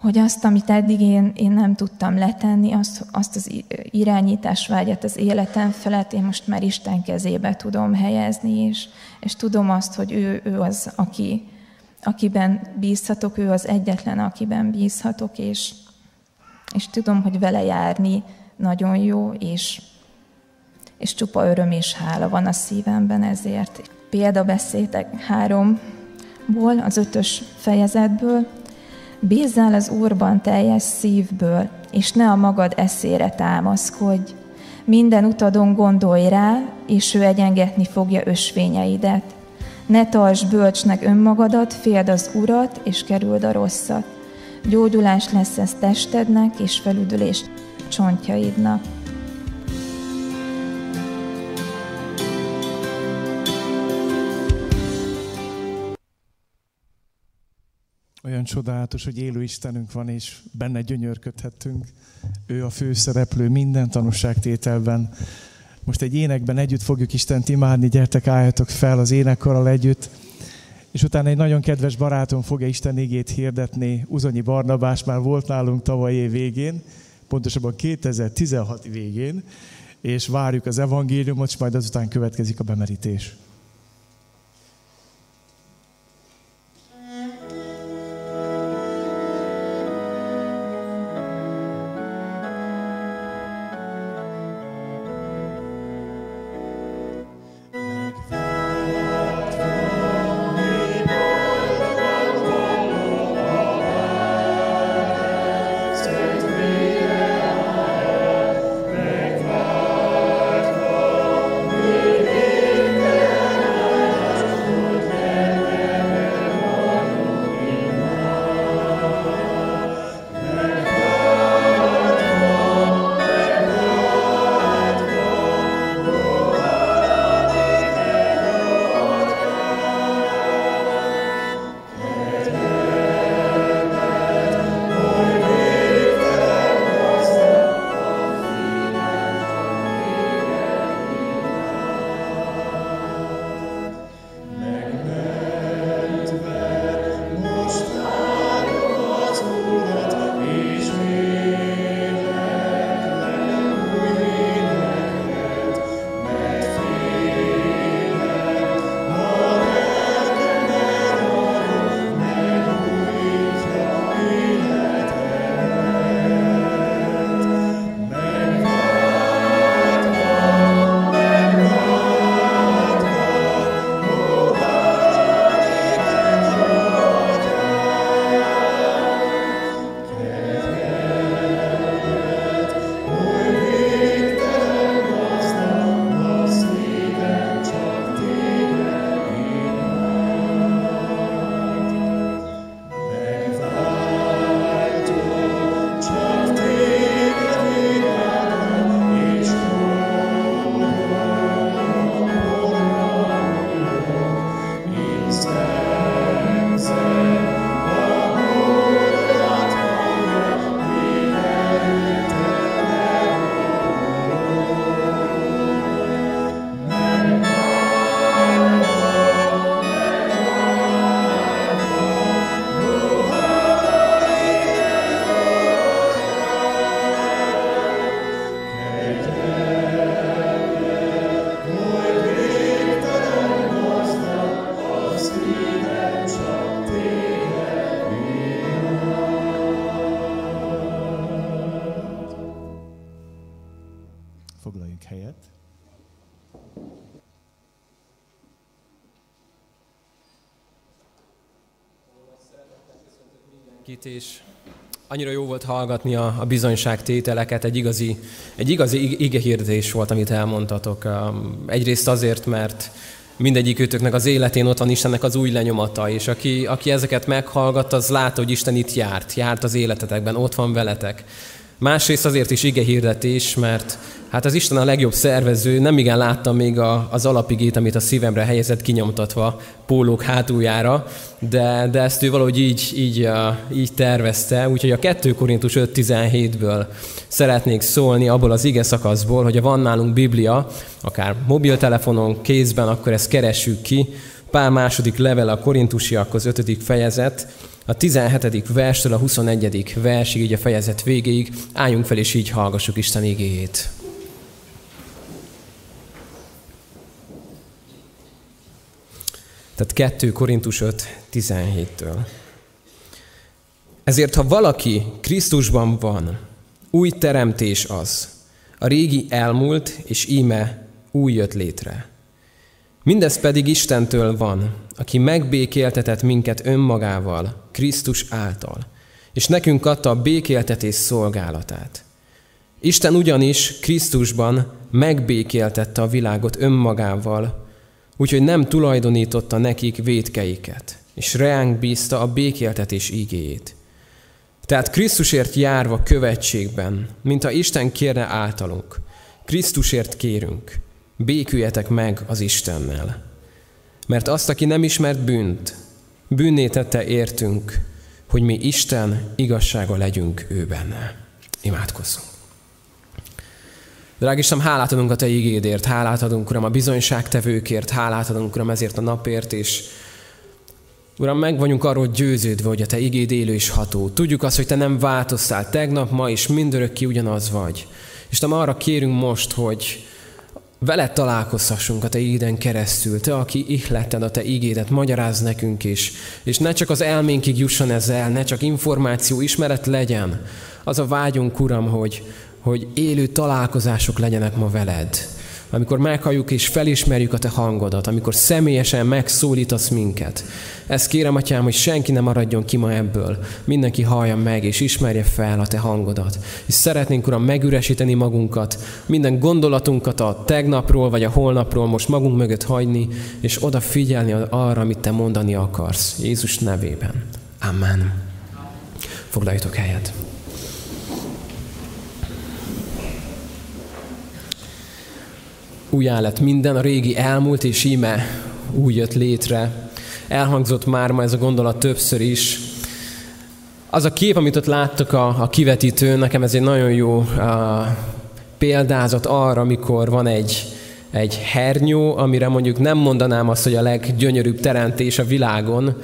Speaker 16: hogy azt, amit eddig én, én nem tudtam letenni, azt, azt az irányítás vágyat az életem felett, én most már Isten kezébe tudom helyezni, és, és tudom azt, hogy ő, ő az, aki, akiben bízhatok, ő az egyetlen, akiben bízhatok, és, és tudom, hogy vele járni nagyon jó, és, és csupa öröm és hála van a szívemben ezért. Példabeszédek háromból, az ötös fejezetből, Bízzál az Úrban teljes szívből, és ne a magad eszére támaszkodj. Minden utadon gondolj rá, és ő egyengetni fogja ösvényeidet. Ne tartsd bölcsnek önmagadat, féld az urat, és kerüld a rosszat. Gyógyulás lesz ez testednek, és felüdülés csontjaidnak.
Speaker 1: Olyan csodálatos, hogy élő Istenünk van, és benne gyönyörködhettünk. Ő a főszereplő minden tanúságtételben. Most egy énekben együtt fogjuk Istent imádni, gyertek, álljatok fel az énekkarral együtt. És utána egy nagyon kedves barátom fogja Isten égét hirdetni. Uzonyi Barnabás már volt nálunk tavaly év végén, pontosabban 2016 végén, és várjuk az evangéliumot, és majd azután következik a bemerítés.
Speaker 17: Mindenkit, és annyira jó volt hallgatni a, a bizonyságtételeket, egy igazi, egy igazi igehirdetés volt, amit elmondtatok. Egyrészt azért, mert mindegyik őtöknek az életén ott van Istennek az új lenyomata, és aki, aki ezeket meghallgat, az látta, hogy Isten itt járt, járt az életetekben, ott van veletek. Másrészt azért is ige hirdetés, mert hát az Isten a legjobb szervező, nem igen láttam még a, az alapigét, amit a szívemre helyezett kinyomtatva pólók hátuljára, de, de ezt ő valahogy így, így, így tervezte, úgyhogy a 2 Korintus 5.17-ből szeretnék szólni abból az ige szakaszból, hogy ha van nálunk Biblia, akár mobiltelefonon, kézben, akkor ezt keressük ki, pár második level a korintusiakhoz, 5. fejezet, a 17. verstől a 21. versig, így a fejezet végéig álljunk fel és így hallgassuk Isten igéjét. Tehát 2 Korintus 5, 17-től. Ezért, ha valaki Krisztusban van, új teremtés az. A régi elmúlt, és íme új jött létre. Mindez pedig Istentől van, aki megbékéltetett minket önmagával, Krisztus által, és nekünk adta a békéltetés szolgálatát. Isten ugyanis Krisztusban megbékéltette a világot önmagával, úgyhogy nem tulajdonította nekik védkeiket, és reánk bízta a békéltetés igéjét. Tehát Krisztusért járva követségben, mint ha Isten kérne általunk, Krisztusért kérünk, béküljetek meg az Istennel. Mert azt, aki nem ismert bűnt, bűnné tette értünk, hogy mi Isten igazsága legyünk ő benne. Imádkozzunk. Drág Isten, hálát adunk a Te igédért, hálát adunk, Uram, a bizonyságtevőkért, hálát adunk, Uram, ezért a napért, és Uram, meg vagyunk arról győződve, hogy a Te igéd élő és ható. Tudjuk azt, hogy Te nem változtál tegnap, ma és mindörökké ugyanaz vagy. És Te arra kérünk most, hogy veled találkozhassunk a Te ígéden keresztül. Te, aki ihletted a Te ígédet, magyaráz nekünk is. És ne csak az elménkig jusson ez el, ne csak információ, ismeret legyen. Az a vágyunk, Uram, hogy, hogy élő találkozások legyenek ma veled. Amikor meghalljuk és felismerjük a Te hangodat, amikor személyesen megszólítasz minket. Ezt kérem, Atyám, hogy senki ne maradjon ki ma ebből. Mindenki hallja meg és ismerje fel a Te hangodat. És szeretnénk, Uram, megüresíteni magunkat, minden gondolatunkat a tegnapról vagy a holnapról most magunk mögött hagyni, és odafigyelni arra, amit Te mondani akarsz. Jézus nevében. Amen. Foglaljatok helyet. Újjá lett minden, a régi elmúlt, és íme úgy jött létre. Elhangzott már ma ez a gondolat többször is. Az a kép, amit ott láttak a, a kivetítőn, nekem ez egy nagyon jó a, példázat arra, amikor van egy, egy hernyó, amire mondjuk nem mondanám azt, hogy a leggyönyörűbb teremtés a világon,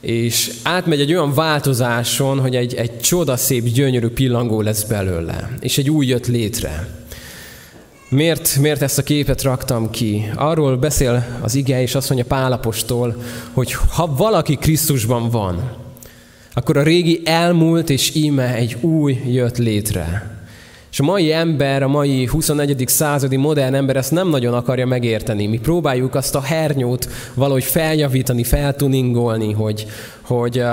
Speaker 17: és átmegy egy olyan változáson, hogy egy, egy csodaszép, gyönyörű pillangó lesz belőle, és egy új jött létre. Miért, miért ezt a képet raktam ki? Arról beszél az ige, és azt mondja Pálapostól, hogy ha valaki Krisztusban van, akkor a régi elmúlt, és íme egy új jött létre. És a mai ember, a mai 21. századi modern ember ezt nem nagyon akarja megérteni. Mi próbáljuk azt a hernyót valahogy feljavítani, feltuningolni, hogy, hogy uh,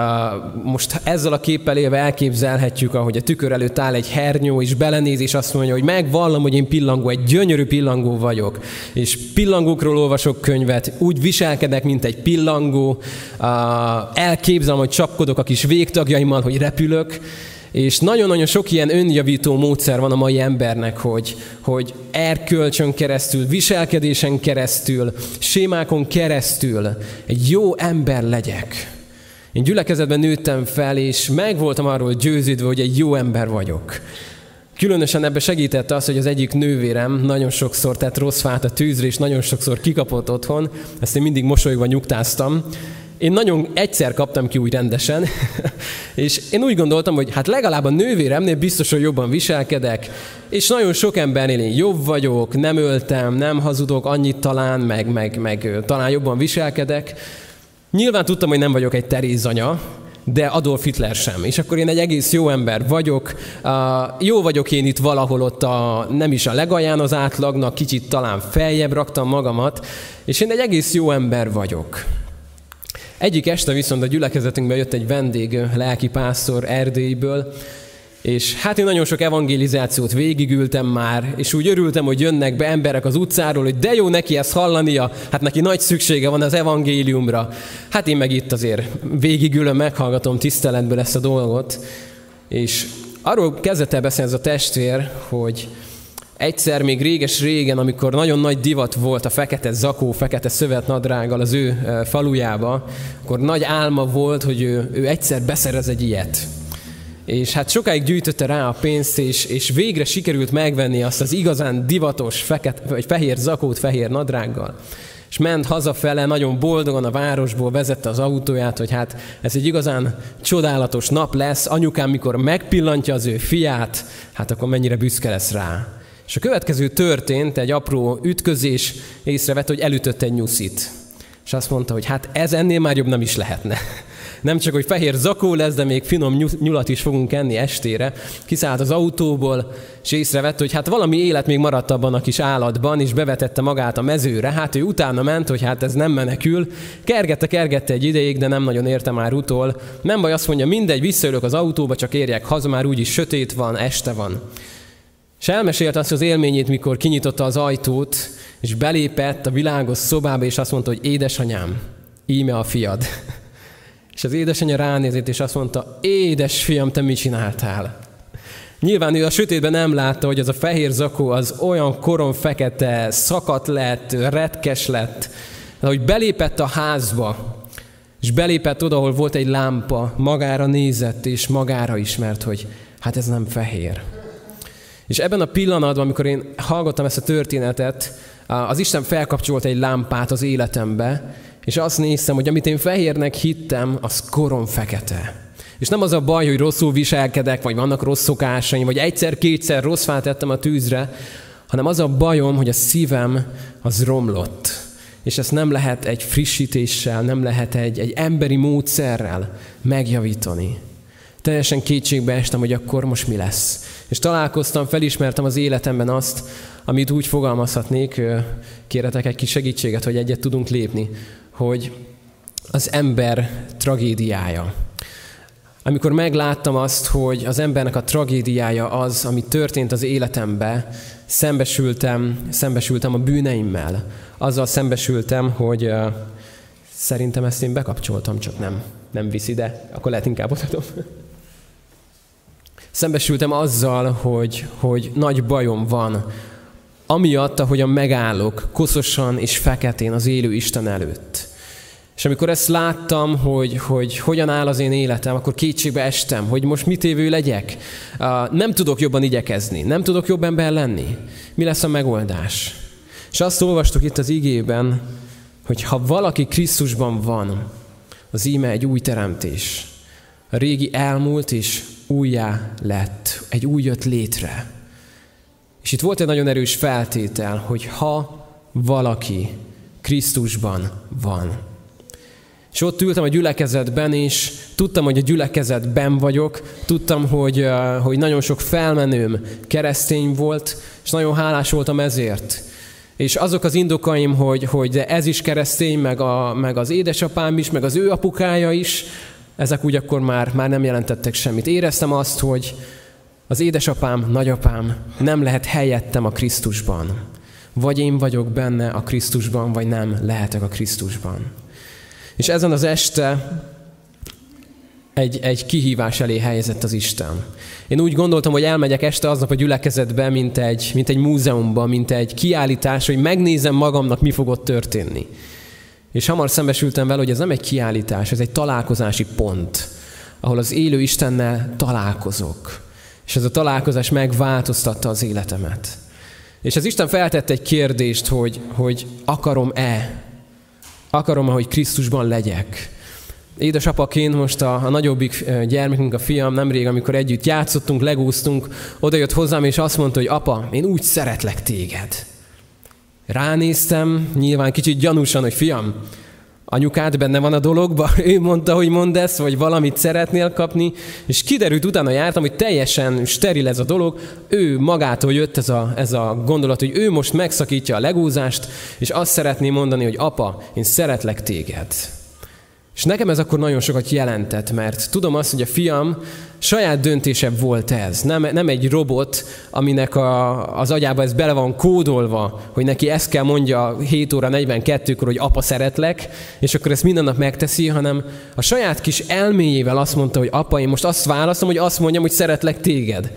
Speaker 17: most ezzel a képpel élve elképzelhetjük, ahogy a tükör előtt áll egy hernyó, és belenéz, és azt mondja, hogy megvallom, hogy én pillangó, egy gyönyörű pillangó vagyok. És pillangókról olvasok könyvet, úgy viselkedek, mint egy pillangó, uh, elképzelem, hogy csapkodok a kis végtagjaimmal, hogy repülök, és nagyon-nagyon sok ilyen önjavító módszer van a mai embernek, hogy, hogy erkölcsön keresztül, viselkedésen keresztül, sémákon keresztül egy jó ember legyek. Én gyülekezetben nőttem fel, és meg voltam arról győződve, hogy egy jó ember vagyok. Különösen ebbe segítette az, hogy az egyik nővérem nagyon sokszor tett rossz fát a tűzre, és nagyon sokszor kikapott otthon. Ezt én mindig mosolyogva nyugtáztam. Én nagyon egyszer kaptam ki úgy rendesen, és én úgy gondoltam, hogy hát legalább a nővéremnél biztos, hogy jobban viselkedek, és nagyon sok embernél én jobb vagyok, nem öltem, nem hazudok annyit talán, meg, meg, meg talán jobban viselkedek. Nyilván tudtam, hogy nem vagyok egy Terézanya, de Adolf Hitler sem. És akkor én egy egész jó ember vagyok, uh, jó vagyok én itt valahol ott a, nem is a legalján az átlagnak, kicsit talán feljebb raktam magamat, és én egy egész jó ember vagyok. Egyik este viszont a gyülekezetünkbe jött egy vendég, lelki pásztor Erdélyből, és hát én nagyon sok evangelizációt végigültem már, és úgy örültem, hogy jönnek be emberek az utcáról, hogy de jó neki ezt hallania, hát neki nagy szüksége van az evangéliumra. Hát én meg itt azért végigülöm, meghallgatom tiszteletből ezt a dolgot, és arról kezdett el beszélni ez a testvér, hogy egyszer még réges-régen, amikor nagyon nagy divat volt a fekete zakó, fekete szövetnadrággal az ő falujába, akkor nagy álma volt, hogy ő, ő egyszer beszerez egy ilyet. És hát sokáig gyűjtötte rá a pénzt, és, és végre sikerült megvenni azt az igazán divatos fekete, vagy fehér zakót fehér nadrággal. És ment hazafele, nagyon boldogan a városból vezette az autóját, hogy hát ez egy igazán csodálatos nap lesz, anyukám mikor megpillantja az ő fiát, hát akkor mennyire büszke lesz rá. És a következő történt, egy apró ütközés, észrevett, hogy elütött egy nyuszit. És azt mondta, hogy hát ez ennél már jobb nem is lehetne. Nem csak, hogy fehér zakó lesz, de még finom nyulat is fogunk enni estére. Kiszállt az autóból, és észrevette, hogy hát valami élet még maradt abban a kis állatban, és bevetette magát a mezőre. Hát ő utána ment, hogy hát ez nem menekül. Kergette, kergette egy ideig, de nem nagyon érte már utol. Nem baj, azt mondja, mindegy, visszaülök az autóba, csak érjek haza, már úgyis sötét van, este van. És elmesélte azt az élményét, mikor kinyitotta az ajtót, és belépett a világos szobába, és azt mondta, hogy édesanyám, íme a fiad. És az édesanyja ránézett, és azt mondta, édes fiam, te mit csináltál? Nyilván ő a sötétben nem látta, hogy az a fehér zakó az olyan koron fekete, szakadt lett, retkes lett, hogy belépett a házba, és belépett oda, ahol volt egy lámpa, magára nézett, és magára ismert, hogy hát ez nem fehér. És ebben a pillanatban, amikor én hallgattam ezt a történetet, az Isten felkapcsolt egy lámpát az életembe, és azt néztem, hogy amit én fehérnek hittem, az korom fekete. És nem az a baj, hogy rosszul viselkedek, vagy vannak rossz szokásaim, vagy egyszer-kétszer rossz fát tettem a tűzre, hanem az a bajom, hogy a szívem az romlott. És ezt nem lehet egy frissítéssel, nem lehet egy, egy emberi módszerrel megjavítani. Teljesen kétségbe estem, hogy akkor most mi lesz. És találkoztam, felismertem az életemben azt, amit úgy fogalmazhatnék, kéretek egy kis segítséget, hogy egyet tudunk lépni, hogy az ember tragédiája. Amikor megláttam azt, hogy az embernek a tragédiája az, ami történt az életembe, szembesültem, szembesültem a bűneimmel. Azzal szembesültem, hogy uh, szerintem ezt én bekapcsoltam, csak nem, nem viszi, de akkor lehet inkább odaadom. Szembesültem azzal, hogy, hogy nagy bajom van, amiatt, ahogyan megállok koszosan és feketén az élő Isten előtt. És amikor ezt láttam, hogy, hogy hogyan áll az én életem, akkor kétségbe estem, hogy most mit évő legyek. Nem tudok jobban igyekezni, nem tudok jobb ember lenni. Mi lesz a megoldás? És azt olvastuk itt az igében, hogy ha valaki Krisztusban van, az íme egy új teremtés. A régi elmúlt és újjá lett, egy új jött létre. És itt volt egy nagyon erős feltétel, hogy ha valaki Krisztusban van. És ott ültem a gyülekezetben, és tudtam, hogy a gyülekezetben vagyok, tudtam, hogy, hogy nagyon sok felmenőm keresztény volt, és nagyon hálás voltam ezért. És azok az indokaim, hogy, hogy ez is keresztény, meg, a, meg az édesapám is, meg az ő apukája is, ezek úgy akkor már, már nem jelentettek semmit. Éreztem azt, hogy az édesapám, nagyapám nem lehet helyettem a Krisztusban. Vagy én vagyok benne a Krisztusban, vagy nem lehetek a Krisztusban. És ezen az este egy, egy kihívás elé helyezett az Isten. Én úgy gondoltam, hogy elmegyek este aznap a gyülekezetbe, mint egy, mint egy múzeumba, mint egy kiállítás, hogy megnézem magamnak, mi fog ott történni. És hamar szembesültem vele, hogy ez nem egy kiállítás, ez egy találkozási pont, ahol az élő Istennel találkozok. És ez a találkozás megváltoztatta az életemet. És az Isten feltette egy kérdést, hogy, hogy akarom-e, akarom-e, hogy Krisztusban legyek. Édesapaként most a, a nagyobbik gyermekünk, a fiam, nemrég, amikor együtt játszottunk, legúztunk, oda jött hozzám, és azt mondta, hogy apa, én úgy szeretlek téged. Ránéztem, nyilván kicsit gyanúsan, hogy fiam, anyukád benne van a dologba, ő mondta, hogy mondd ezt, vagy valamit szeretnél kapni, és kiderült, utána jártam, hogy teljesen steril ez a dolog, ő magától jött ez a, ez a gondolat, hogy ő most megszakítja a legúzást, és azt szeretné mondani, hogy apa, én szeretlek téged. És nekem ez akkor nagyon sokat jelentett, mert tudom azt, hogy a fiam saját döntése volt ez. Nem, nem egy robot, aminek a, az agyába ez bele van kódolva, hogy neki ezt kell mondja 7 óra 42-kor, hogy apa szeretlek, és akkor ezt minden nap megteszi, hanem a saját kis elméjével azt mondta, hogy apa, én most azt válaszom, hogy azt mondjam, hogy szeretlek téged.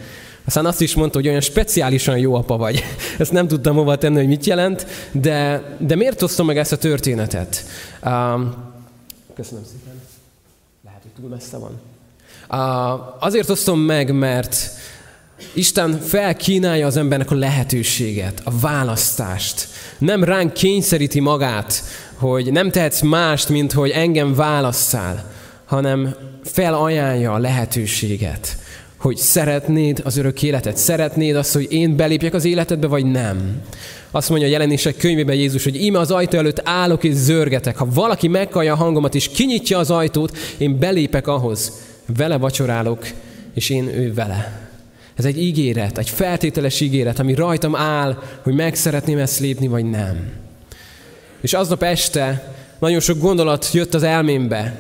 Speaker 17: Aztán azt is mondta, hogy olyan speciálisan jó apa vagy. Ezt nem tudtam hova tenni, hogy mit jelent, de, de miért osztom meg ezt a történetet? Um, köszönöm szépen. Lehet, hogy túl messze van. Azért osztom meg, mert Isten felkínálja az embernek a lehetőséget, a választást. Nem ránk kényszeríti magát, hogy nem tehetsz mást, mint hogy engem válasszál, hanem felajánlja a lehetőséget hogy szeretnéd az örök életet, szeretnéd azt, hogy én belépjek az életedbe, vagy nem. Azt mondja a jelenések könyvében Jézus, hogy íme az ajtó előtt állok és zörgetek. Ha valaki meghallja a hangomat és kinyitja az ajtót, én belépek ahhoz. Vele vacsorálok, és én ő vele. Ez egy ígéret, egy feltételes ígéret, ami rajtam áll, hogy meg szeretném ezt lépni, vagy nem. És aznap este nagyon sok gondolat jött az elmémbe,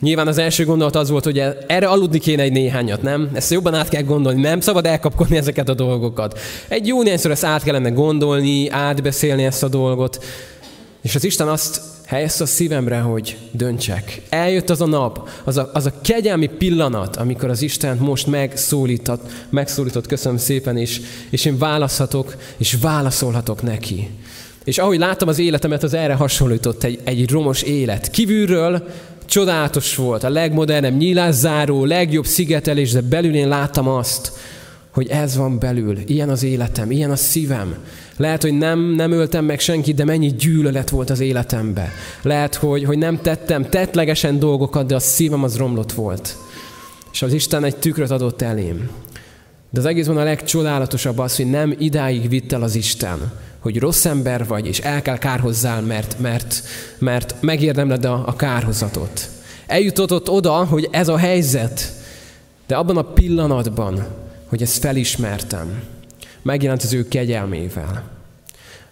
Speaker 17: Nyilván az első gondolat az volt, hogy erre aludni kéne egy néhányat, nem? Ezt jobban át kell gondolni, nem szabad elkapkodni ezeket a dolgokat. Egy jó néhányszor ezt át kellene gondolni, átbeszélni ezt a dolgot. És az Isten azt helyezte a szívemre, hogy döntsek. Eljött az a nap, az a, az a kegyelmi pillanat, amikor az Isten most megszólított, megszólított, köszönöm szépen, és, és én választhatok, és válaszolhatok neki. És ahogy láttam az életemet, az erre hasonlított egy, egy romos élet. Kívülről Csodálatos volt, a legmodernebb nyílászáró, legjobb szigetelés, de belül én láttam azt, hogy ez van belül, ilyen az életem, ilyen a szívem. Lehet, hogy nem, nem öltem meg senkit, de mennyi gyűlölet volt az életembe. Lehet, hogy, hogy nem tettem tettlegesen dolgokat, de a szívem az romlott volt. És az Isten egy tükröt adott elém. De az egészben a legcsodálatosabb az, hogy nem idáig vitt el az Isten, hogy rossz ember vagy, és el kell kárhozzál, mert, mert, mert megérdemled a, a kárhozatot. Eljutott oda, hogy ez a helyzet, de abban a pillanatban, hogy ezt felismertem, megjelent az ő kegyelmével.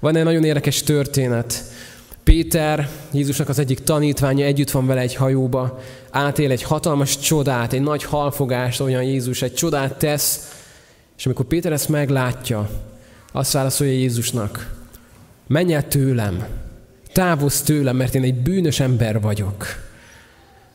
Speaker 17: Van egy nagyon érdekes történet. Péter, Jézusnak az egyik tanítványa, együtt van vele egy hajóba, átél egy hatalmas csodát, egy nagy halfogást, olyan Jézus egy csodát tesz, és amikor Péter ezt meglátja, azt válaszolja Jézusnak, menj el tőlem, távozz tőlem, mert én egy bűnös ember vagyok.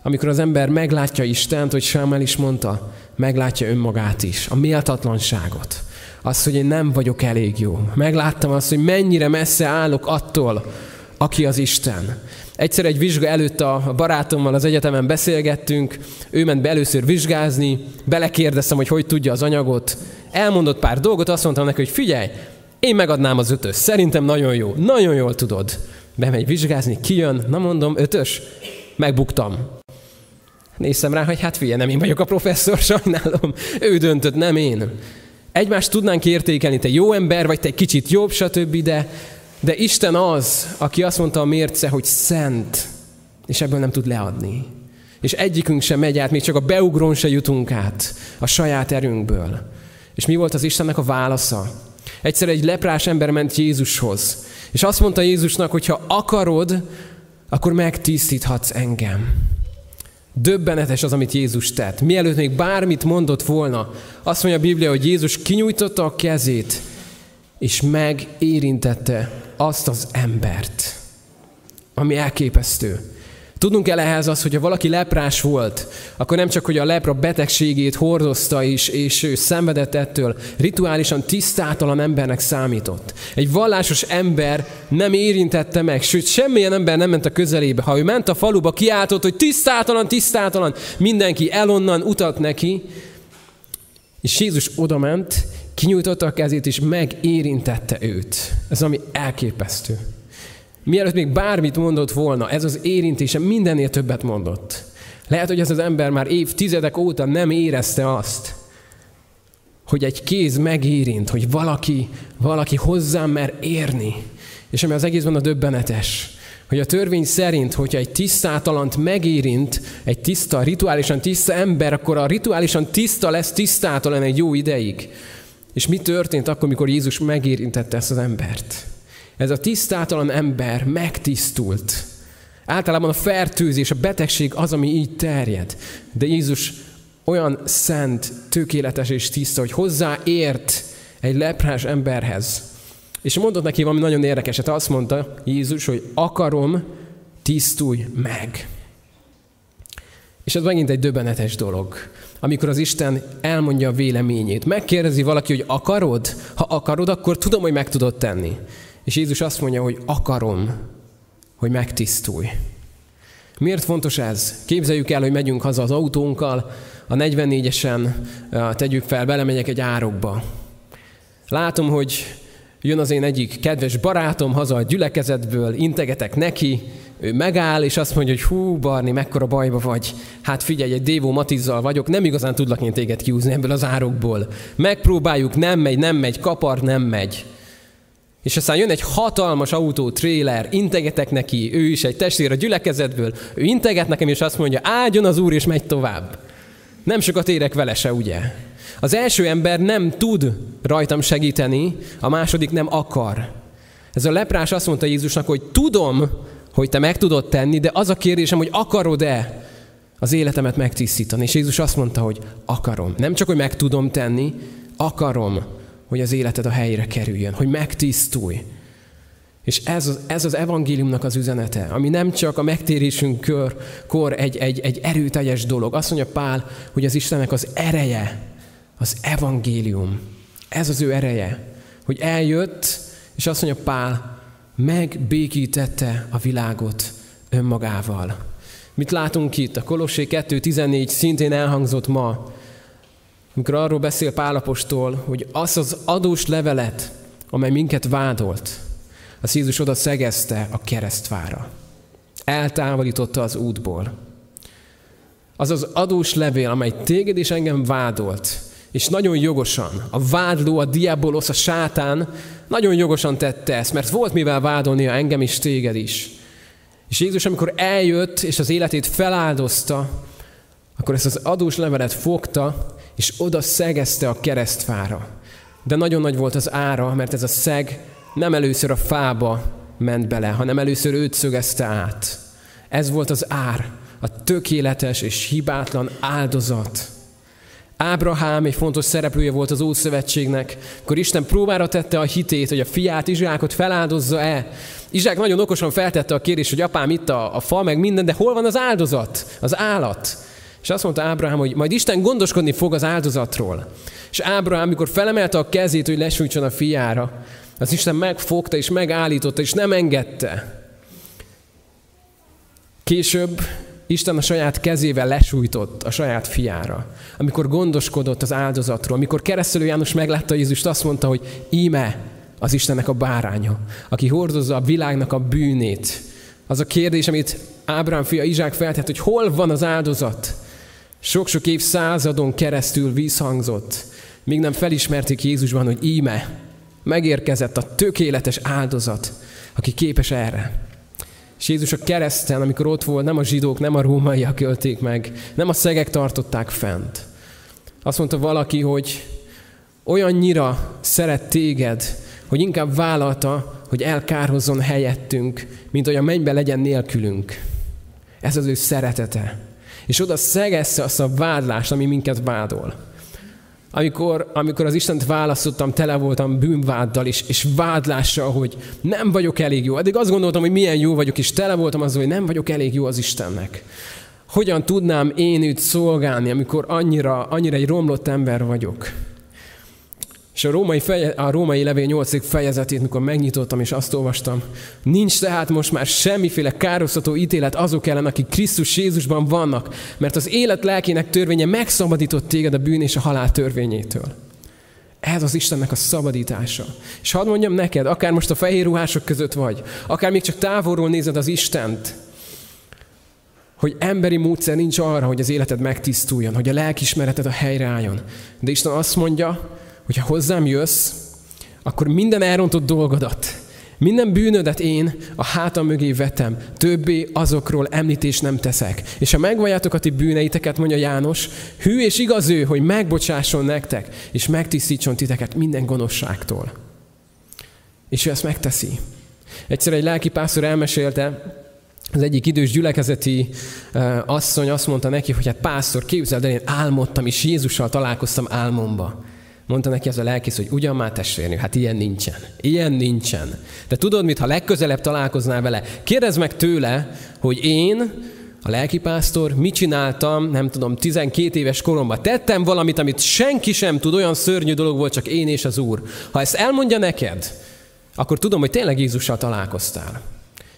Speaker 17: Amikor az ember meglátja Istent, hogy Sámel is mondta, meglátja önmagát is, a méltatlanságot. Azt, hogy én nem vagyok elég jó. Megláttam azt, hogy mennyire messze állok attól, aki az Isten. Egyszer egy vizsga előtt a barátommal az egyetemen beszélgettünk, ő ment be először vizsgázni, belekérdeztem, hogy hogy tudja az anyagot, elmondott pár dolgot, azt mondtam neki, hogy figyelj, én megadnám az ötös, szerintem nagyon jó, nagyon jól tudod. Bemegy vizsgázni, kijön, na mondom, ötös, megbuktam. Néztem rá, hogy hát figyelj, nem én vagyok a professzor, sajnálom. Ő döntött, nem én. Egymást tudnánk értékelni, te jó ember vagy, te egy kicsit jobb, stb., de de Isten az, aki azt mondta a mérce, hogy szent, és ebből nem tud leadni. És egyikünk sem megy át, még csak a beugrón se jutunk át a saját erőnkből. És mi volt az Istennek a válasza? Egyszer egy leprás ember ment Jézushoz, és azt mondta Jézusnak, hogy ha akarod, akkor megtisztíthatsz engem. Döbbenetes az, amit Jézus tett. Mielőtt még bármit mondott volna, azt mondja a Biblia, hogy Jézus kinyújtotta a kezét, és megérintette azt az embert, ami elképesztő. Tudnunk kell ehhez az, hogy ha valaki leprás volt, akkor nem csak, hogy a lepra betegségét hordozta is, és ő szenvedett ettől, rituálisan tisztátalan embernek számított. Egy vallásos ember nem érintette meg, sőt, semmilyen ember nem ment a közelébe. Ha ő ment a faluba, kiáltott, hogy tisztátalan, tisztátalan, mindenki elonnan utat neki, és Jézus odament, kinyújtotta a kezét, és megérintette őt. Ez ami elképesztő. Mielőtt még bármit mondott volna, ez az érintése mindennél többet mondott. Lehet, hogy ez az ember már évtizedek óta nem érezte azt, hogy egy kéz megérint, hogy valaki, valaki hozzám mer érni. És ami az egészben a döbbenetes, hogy a törvény szerint, hogyha egy tisztátalant megérint, egy tiszta, rituálisan tiszta ember, akkor a rituálisan tiszta lesz tisztátalan egy jó ideig. És mi történt akkor, mikor Jézus megérintette ezt az embert? Ez a tisztátalan ember megtisztult. Általában a fertőzés, a betegség az, ami így terjed. De Jézus olyan szent, tökéletes és tiszta, hogy hozzáért egy leprás emberhez. És mondott neki valami nagyon érdekeset. Azt mondta Jézus, hogy akarom, tisztulj meg. És ez megint egy döbbenetes dolog, amikor az Isten elmondja a véleményét. Megkérdezi valaki, hogy akarod? Ha akarod, akkor tudom, hogy meg tudod tenni. És Jézus azt mondja, hogy akarom, hogy megtisztulj. Miért fontos ez? Képzeljük el, hogy megyünk haza az autónkkal, a 44-esen tegyük fel, belemegyek egy árokba. Látom, hogy jön az én egyik kedves barátom haza a gyülekezetből, integetek neki, ő megáll, és azt mondja, hogy hú, Barni, mekkora bajba vagy. Hát figyelj, egy Dévó Matizzal vagyok, nem igazán tudlak én téged kiúzni ebből az árokból. Megpróbáljuk, nem megy, nem megy, kapar, nem megy. És aztán jön egy hatalmas autó, tréler, integetek neki, ő is egy testvér a gyülekezetből, ő integet nekem, és azt mondja, áldjon az Úr, és megy tovább. Nem sokat érek vele se, ugye? Az első ember nem tud rajtam segíteni, a második nem akar. Ez a leprás azt mondta Jézusnak, hogy tudom, hogy te meg tudod tenni, de az a kérdésem, hogy akarod-e az életemet megtisztítani. És Jézus azt mondta, hogy akarom. Nem csak, hogy meg tudom tenni, akarom, hogy az életed a helyére kerüljön, hogy megtisztulj. És ez az, ez az evangéliumnak az üzenete, ami nem csak a megtérésünkkor kor egy, egy, egy erőteljes dolog. Azt mondja Pál, hogy az Istennek az ereje, az evangélium. Ez az ő ereje, hogy eljött, és azt mondja Pál, megbékítette a világot önmagával. Mit látunk itt? A Kolossé 2.14 szintén elhangzott ma, amikor arról beszél Pálapostól, hogy az az adós levelet, amely minket vádolt, az Jézus oda szegezte a keresztvára. Eltávolította az útból. Az az adós levél, amely téged és engem vádolt, és nagyon jogosan, a vádló, a diabolosz, a sátán nagyon jogosan tette ezt, mert volt mivel vádolnia engem is, téged is. És Jézus, amikor eljött, és az életét feláldozta, akkor ezt az adós levelet fogta, és oda szegezte a keresztfára. De nagyon nagy volt az ára, mert ez a szeg nem először a fába ment bele, hanem először őt szögezte át. Ez volt az ár, a tökéletes és hibátlan áldozat. Ábrahám egy fontos szereplője volt az Ószövetségnek, akkor Isten próbára tette a hitét, hogy a fiát, Izsákot feláldozza-e. Izsák nagyon okosan feltette a kérdést, hogy apám itt a, a fa, meg minden, de hol van az áldozat, az állat? És azt mondta Ábrahám, hogy majd Isten gondoskodni fog az áldozatról. És Ábrahám, amikor felemelte a kezét, hogy lesújtson a fiára, az Isten megfogta és megállította, és nem engedte. Később Isten a saját kezével lesújtott a saját fiára. Amikor gondoskodott az áldozatról, amikor keresztelő János meglátta Jézust, azt mondta, hogy íme az Istennek a báránya, aki hordozza a világnak a bűnét. Az a kérdés, amit Ábrám fia Izsák feltett, hogy hol van az áldozat? Sok-sok év századon keresztül vízhangzott, míg nem felismerték Jézusban, hogy íme, megérkezett a tökéletes áldozat, aki képes erre. És Jézus a kereszten, amikor ott volt, nem a zsidók, nem a rómaiak ölték meg, nem a szegek tartották fent. Azt mondta valaki, hogy olyannyira szeret téged, hogy inkább vállalta, hogy elkárhozzon helyettünk, mint hogy a mennybe legyen nélkülünk. Ez az ő szeretete. És oda szegezze azt a vádlást, ami minket vádol. Amikor, amikor az Istent választottam, tele voltam bűnváddal és, és vádlással, hogy nem vagyok elég jó. Eddig azt gondoltam, hogy milyen jó vagyok, és tele voltam azzal, hogy nem vagyok elég jó az Istennek. Hogyan tudnám én őt szolgálni, amikor annyira, annyira egy romlott ember vagyok? És a római, feje, a római levél 8. fejezetét, mikor megnyitottam és azt olvastam, nincs tehát most már semmiféle károsztató ítélet azok ellen, akik Krisztus Jézusban vannak, mert az élet lelkének törvénye megszabadított téged a bűn és a halál törvényétől. Ez az Istennek a szabadítása. És hadd mondjam neked, akár most a fehér ruhások között vagy, akár még csak távolról nézed az Istent, hogy emberi módszer nincs arra, hogy az életed megtisztuljon, hogy a lelkismereted a helyre álljon. De Isten azt mondja, hogyha hozzám jössz, akkor minden elrontott dolgodat, minden bűnödet én a hátam mögé vetem, többé azokról említést nem teszek. És ha megvalljátok a ti bűneiteket, mondja János, hű és igaz ő, hogy megbocsásson nektek, és megtisztítson titeket minden gonoszságtól. És ő ezt megteszi. Egyszer egy lelkipásztor elmesélte, az egyik idős gyülekezeti asszony azt mondta neki, hogy hát pásztor, képzeld el, én álmodtam, és Jézussal találkoztam álmomba. Mondta neki az a lelkész, hogy ugyan már testvérnő, hát ilyen nincsen. Ilyen nincsen. De tudod mit, ha legközelebb találkoznál vele, kérdezd meg tőle, hogy én, a lelkipásztor, mit csináltam, nem tudom, 12 éves koromban. Tettem valamit, amit senki sem tud, olyan szörnyű dolog volt, csak én és az Úr. Ha ezt elmondja neked, akkor tudom, hogy tényleg Jézussal találkoztál.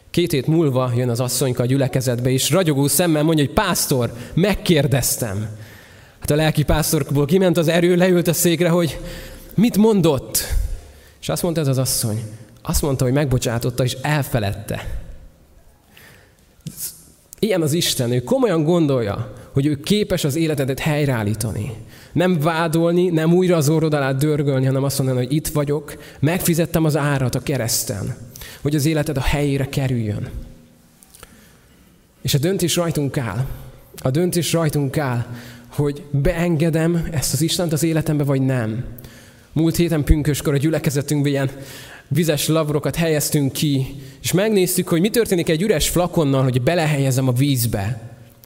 Speaker 17: Két hét múlva jön az asszonyka a gyülekezetbe, és ragyogó szemmel mondja, hogy pásztor, megkérdeztem. Hát a lelki pásztorból kiment az erő, leült a székre, hogy mit mondott? És azt mondta ez az asszony, azt mondta, hogy megbocsátotta, és elfeledte. Ilyen az Isten, ő komolyan gondolja, hogy ő képes az életedet helyreállítani. Nem vádolni, nem újra az orrod alá dörgölni, hanem azt mondani, hogy itt vagyok, megfizettem az árat a kereszten, hogy az életed a helyére kerüljön. És a döntés rajtunk áll. A döntés rajtunk áll, hogy beengedem ezt az Istent az életembe, vagy nem. Múlt héten pünköskor a gyülekezetünkben ilyen vizes lavrokat helyeztünk ki, és megnéztük, hogy mi történik egy üres flakonnal, hogy belehelyezem a vízbe.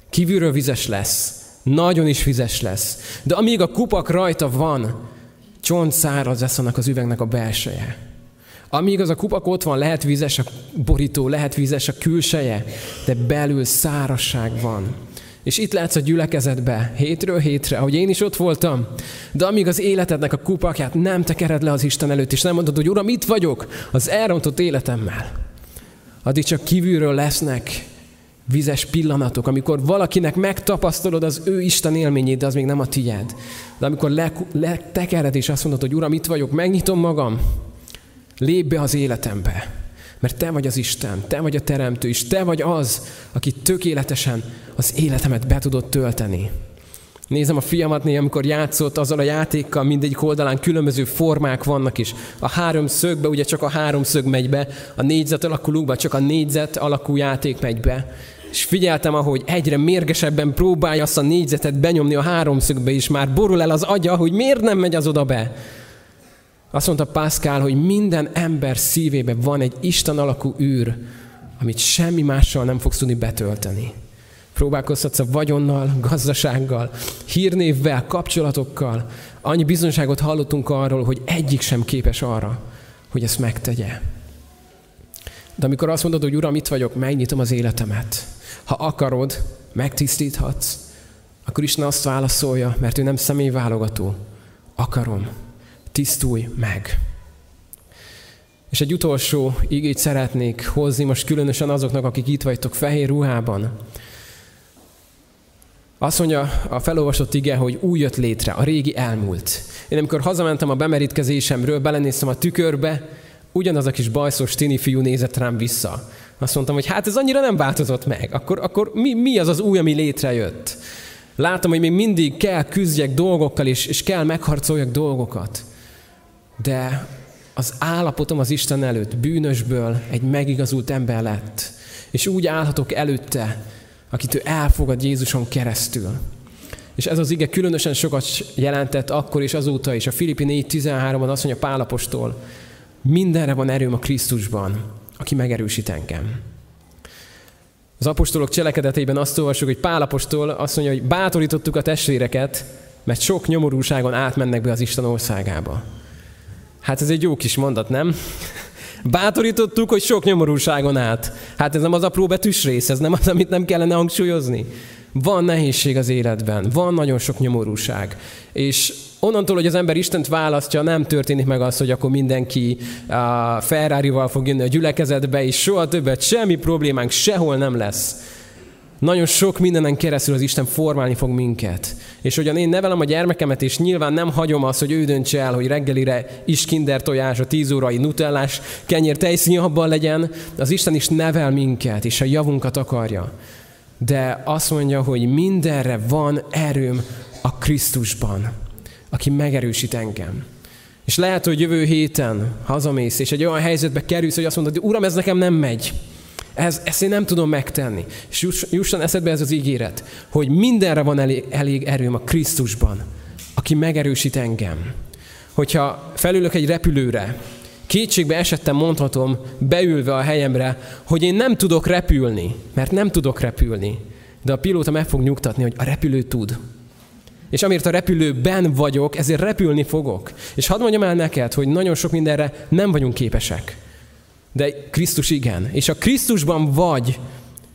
Speaker 17: Kívülről vizes lesz, nagyon is vizes lesz. De amíg a kupak rajta van, csont száraz lesz annak az üvegnek a belseje. Amíg az a kupak ott van, lehet vizes a borító, lehet vizes a külseje, de belül szárasság van. És itt látsz a gyülekezetbe, hétről hétre, ahogy én is ott voltam, de amíg az életednek a kupakját nem tekered le az Isten előtt, és nem mondod, hogy Uram, itt vagyok az elrontott életemmel, addig csak kívülről lesznek vizes pillanatok, amikor valakinek megtapasztalod az ő Isten élményét, de az még nem a tiéd. De amikor letekered le és azt mondod, hogy Uram, itt vagyok, megnyitom magam, lép be az életembe. Mert te vagy az Isten, te vagy a Teremtő, és te vagy az, aki tökéletesen az életemet be tudod tölteni. Nézem a fiamat néha, amikor játszott azzal a játékkal, mindegyik oldalán különböző formák vannak is. A három szögbe ugye csak a három szög megy be, a négyzet alakulókba csak a négyzet alakú játék megy be. És figyeltem, ahogy egyre mérgesebben próbálja azt a négyzetet benyomni a háromszögbe is, már borul el az agya, hogy miért nem megy az oda be. Azt mondta Pascal, hogy minden ember szívében van egy Isten alakú űr, amit semmi mással nem fogsz tudni betölteni. Próbálkozhatsz a vagyonnal, gazdasággal, hírnévvel, kapcsolatokkal. Annyi bizonságot hallottunk arról, hogy egyik sem képes arra, hogy ezt megtegye. De amikor azt mondod, hogy Uram, itt vagyok, megnyitom az életemet. Ha akarod, megtisztíthatsz, akkor Isten azt válaszolja, mert ő nem személyválogató. Akarom tisztulj meg. És egy utolsó igét szeretnék hozni most különösen azoknak, akik itt vagytok fehér ruhában. Azt mondja a felolvasott ige, hogy új jött létre, a régi elmúlt. Én amikor hazamentem a bemerítkezésemről, belenéztem a tükörbe, ugyanaz a kis bajszos tini fiú nézett rám vissza. Azt mondtam, hogy hát ez annyira nem változott meg. Akkor, akkor mi, mi az az új, ami létrejött? Látom, hogy még mindig kell küzdjek dolgokkal, és, és kell megharcoljak dolgokat de az állapotom az Isten előtt bűnösből egy megigazult ember lett. És úgy állhatok előtte, akit ő elfogad Jézuson keresztül. És ez az ige különösen sokat jelentett akkor és azóta is. A Filippi 4.13-ban azt mondja Pálapostól, mindenre van erőm a Krisztusban, aki megerősít engem. Az apostolok cselekedetében azt olvasjuk, hogy Pálapostól azt mondja, hogy bátorítottuk a testvéreket, mert sok nyomorúságon átmennek be az Isten országába. Hát ez egy jó kis mondat, nem? Bátorítottuk, hogy sok nyomorúságon át. Hát ez nem az apró betűs rész, ez nem az, amit nem kellene hangsúlyozni. Van nehézség az életben, van nagyon sok nyomorúság. És onnantól, hogy az ember Istent választja, nem történik meg az, hogy akkor mindenki a Ferrari-val fog jönni a gyülekezetbe, és soha többet semmi problémánk sehol nem lesz nagyon sok mindenen keresztül az Isten formálni fog minket. És hogyan én nevelem a gyermekemet, és nyilván nem hagyom azt, hogy ő döntse el, hogy reggelire is kinder tojás, a tíz órai nutellás, kenyér tejszínjabban legyen, az Isten is nevel minket, és a javunkat akarja. De azt mondja, hogy mindenre van erőm a Krisztusban, aki megerősít engem. És lehet, hogy jövő héten hazamész, és egy olyan helyzetbe kerülsz, hogy azt mondod, hogy Uram, ez nekem nem megy. Ez, ezt én nem tudom megtenni. És jusson eszedbe ez az ígéret, hogy mindenre van elég, elég erőm a Krisztusban, aki megerősít engem. Hogyha felülök egy repülőre, Kétségbe esettem mondhatom, beülve a helyemre, hogy én nem tudok repülni, mert nem tudok repülni. De a pilóta meg fog nyugtatni, hogy a repülő tud. És amiért a repülőben vagyok, ezért repülni fogok. És hadd mondjam el neked, hogy nagyon sok mindenre nem vagyunk képesek. De Krisztus igen. És ha Krisztusban vagy,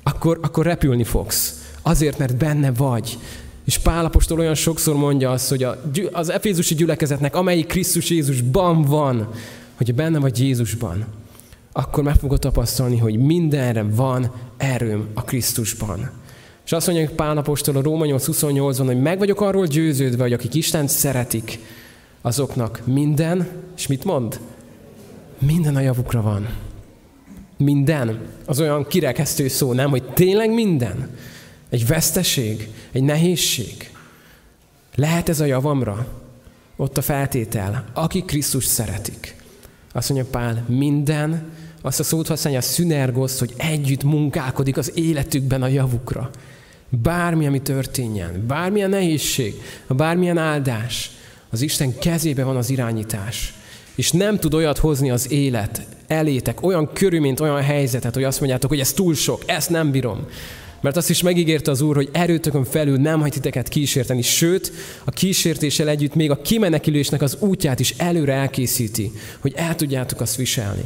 Speaker 17: akkor, akkor repülni fogsz. Azért, mert benne vagy. És Pálapostól olyan sokszor mondja azt, hogy a, az efézusi gyülekezetnek, amelyik Krisztus Jézusban van, hogy benne vagy Jézusban, akkor meg fogod tapasztalni, hogy mindenre van erőm a Krisztusban. És azt mondja Pál Apostol a Róma 8.28-ban, hogy meg vagyok arról győződve, hogy akik Isten szeretik, azoknak minden, és mit mond? Minden a javukra van. Minden. Az olyan kirekesztő szó, nem? Hogy tényleg minden. Egy veszteség, egy nehézség. Lehet ez a javamra? Ott a feltétel, aki Krisztus szeretik. Azt mondja Pál, minden, azt a szót használja a szünergoszt, hogy együtt munkálkodik az életükben a javukra. Bármi, ami történjen, bármilyen nehézség, bármilyen áldás, az Isten kezébe van az irányítás. És nem tud olyat hozni az élet elétek, olyan körülményt, olyan helyzetet, hogy azt mondjátok, hogy ez túl sok, ezt nem bírom. Mert azt is megígérte az Úr, hogy erőtökön felül nem hagy titeket kísérteni, sőt, a kísértéssel együtt még a kimenekülésnek az útját is előre elkészíti, hogy el tudjátok azt viselni.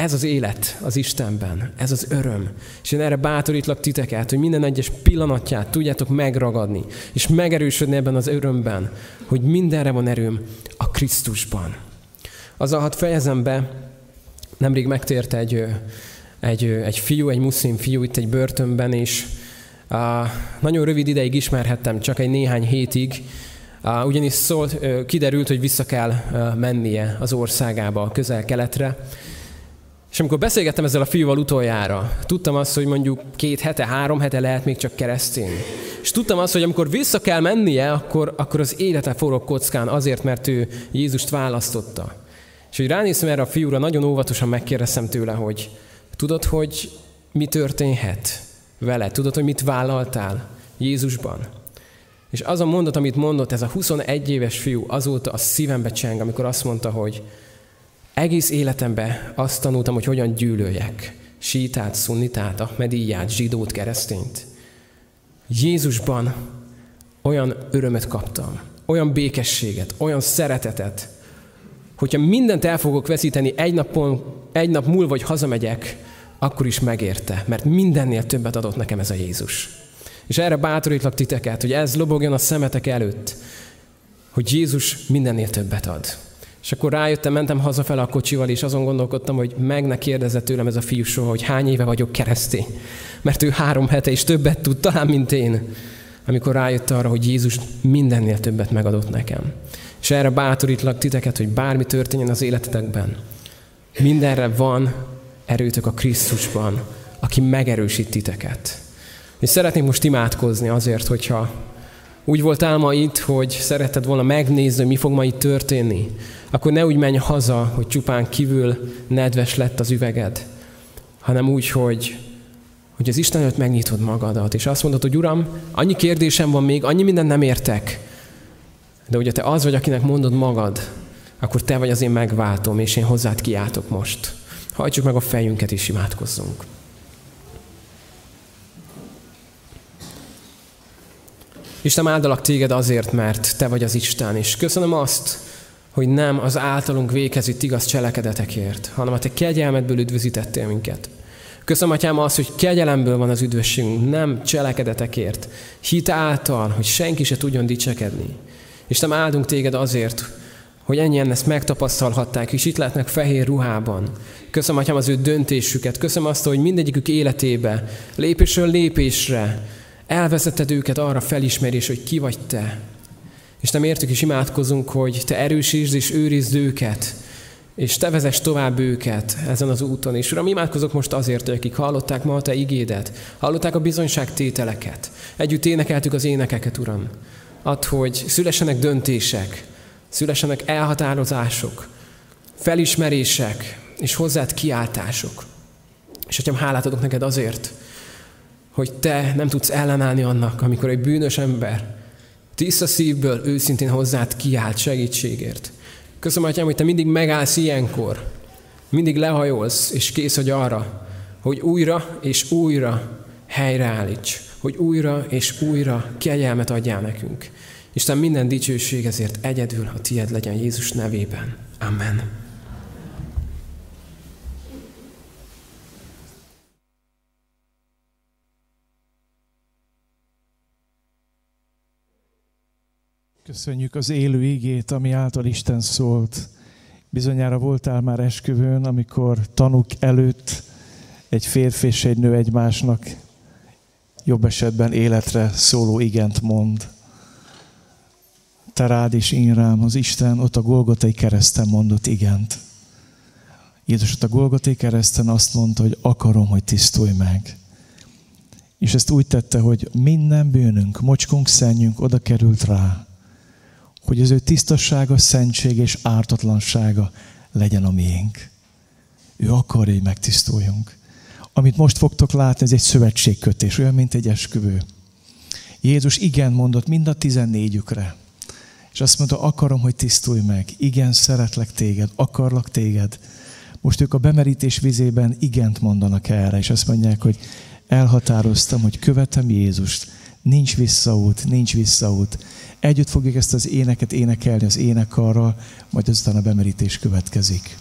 Speaker 17: Ez az élet az Istenben, ez az öröm. És én erre bátorítlak titeket, hogy minden egyes pillanatját tudjátok megragadni, és megerősödni ebben az örömben, hogy mindenre van erőm a Krisztusban. Azzal hadd fejezem be, nemrég megtért egy, egy, egy fiú, egy muszlim fiú itt egy börtönben, és uh, nagyon rövid ideig ismerhettem, csak egy néhány hétig, uh, ugyanis szólt, kiderült, hogy vissza kell mennie az országába, a közel-keletre, és amikor beszélgettem ezzel a fiúval utoljára, tudtam azt, hogy mondjuk két hete, három hete lehet még csak keresztény. És tudtam azt, hogy amikor vissza kell mennie, akkor, akkor az élete forog kockán azért, mert ő Jézust választotta. És hogy ránéztem erre a fiúra, nagyon óvatosan megkérdeztem tőle, hogy tudod, hogy mi történhet vele? Tudod, hogy mit vállaltál Jézusban? És az a mondat, amit mondott, ez a 21 éves fiú, azóta a szívembe cseng, amikor azt mondta, hogy egész életemben azt tanultam, hogy hogyan gyűlöljek. Sítát, szunnitát, ahmedíját, zsidót, keresztényt. Jézusban olyan örömet kaptam, olyan békességet, olyan szeretetet, hogyha mindent el fogok veszíteni, egy, napon, egy nap múlva, vagy hazamegyek, akkor is megérte, mert mindennél többet adott nekem ez a Jézus. És erre bátorítlak titeket, hogy ez lobogjon a szemetek előtt, hogy Jézus mindennél többet ad. És akkor rájöttem, mentem hazafele a kocsival, és azon gondolkodtam, hogy meg ne kérdezze tőlem ez a fiú soha, hogy hány éve vagyok keresztény. Mert ő három hete és többet tud, talán, mint én. Amikor rájött arra, hogy Jézus mindennél többet megadott nekem. És erre bátorítlak titeket, hogy bármi történjen az életetekben. Mindenre van erőtök a Krisztusban, aki megerősít titeket. És szeretnék most imádkozni azért, hogyha úgy voltál ma itt, hogy szeretted volna megnézni, hogy mi fog ma itt történni, akkor ne úgy menj haza, hogy csupán kívül nedves lett az üveged, hanem úgy, hogy, hogy az Isten előtt megnyitod magadat, és azt mondod, hogy Uram, annyi kérdésem van még, annyi mindent nem értek, de ugye te az vagy, akinek mondod magad, akkor te vagy az én megváltom, és én hozzád kiáltok most. Hajtsuk meg a fejünket, és imádkozzunk. Isten áldalak téged azért, mert te vagy az Isten, és köszönöm azt, hogy nem az általunk vékezett igaz cselekedetekért, hanem a te kegyelmedből üdvözítettél minket. Köszönöm, Atyám, azt, hogy kegyelemből van az üdvösségünk, nem cselekedetekért. Hit által, hogy senki se tudjon dicsekedni. Nem áldunk téged azért, hogy ennyien ezt megtapasztalhatták, és itt lehetnek fehér ruhában. Köszönöm, Atyám, az ő döntésüket. Köszönöm azt, hogy mindegyikük életébe, lépésről lépésre elvezeted őket arra felismerés, hogy ki vagy te. És nem értük is imádkozunk, hogy te erősítsd és őrizd őket, és te vezess tovább őket ezen az úton. És Uram, imádkozok most azért, hogy akik hallották ma a te igédet, hallották a bizonyságtételeket, együtt énekeltük az énekeket, Uram. Add, hogy szülessenek döntések, szülessenek elhatározások, felismerések és hozzád kiáltások. És Atyám, hálát adok neked azért, hogy te nem tudsz ellenállni annak, amikor egy bűnös ember tiszta szívből őszintén hozzád kiált segítségért. Köszönöm, Atyám, hogy Te mindig megállsz ilyenkor. Mindig lehajolsz, és kész vagy arra, hogy újra és újra helyreállíts. Hogy újra és újra kegyelmet adjál nekünk. Isten minden dicsőség ezért egyedül a tied legyen Jézus nevében. Amen.
Speaker 1: Köszönjük az élő igét, ami által Isten szólt. Bizonyára voltál már esküvőn, amikor tanuk előtt egy férfi és egy nő egymásnak jobb esetben életre szóló igent mond. Te rád is én rám, az Isten ott a Golgotai kereszten mondott igent. Jézus ott a Golgotai kereszten azt mondta, hogy akarom, hogy tisztulj meg. És ezt úgy tette, hogy minden bűnünk, mocskunk, szennyünk oda került rá hogy az ő tisztassága, szentség és ártatlansága legyen a miénk. Ő akarja, hogy megtisztuljunk. Amit most fogtok látni, ez egy szövetségkötés, olyan, mint egy esküvő. Jézus igen mondott mind a tizennégyükre. És azt mondta, akarom, hogy tisztulj meg. Igen, szeretlek téged, akarlak téged. Most ők a bemerítés vizében igent mondanak erre, és azt mondják, hogy elhatároztam, hogy követem Jézust. Nincs visszaút, nincs visszaút. Együtt fogjuk ezt az éneket énekelni az énekarral, majd azután a bemerítés következik.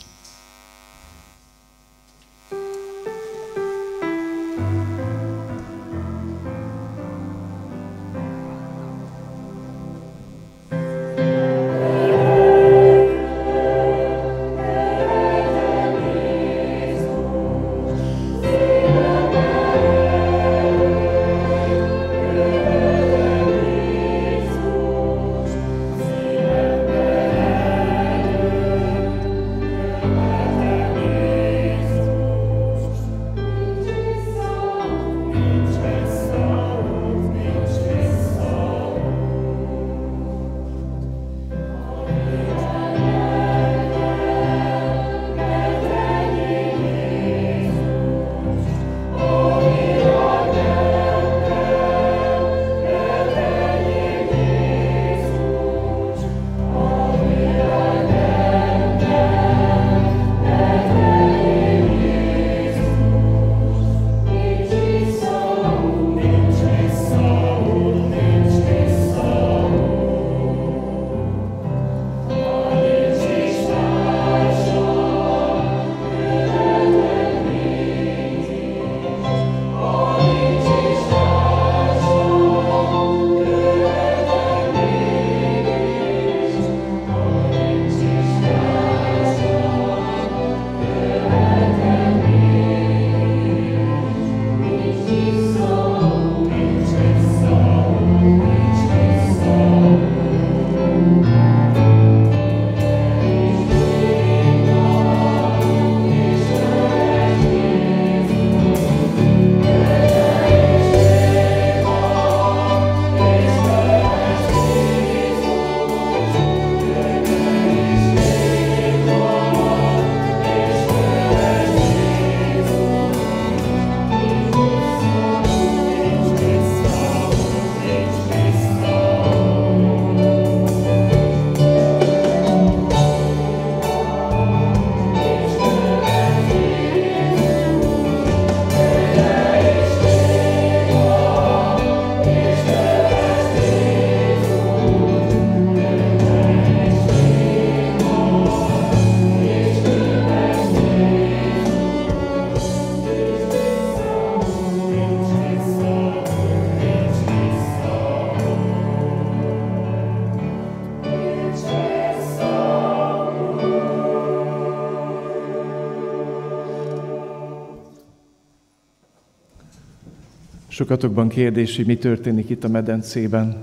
Speaker 1: Sokatokban kérdés, hogy mi történik itt a medencében.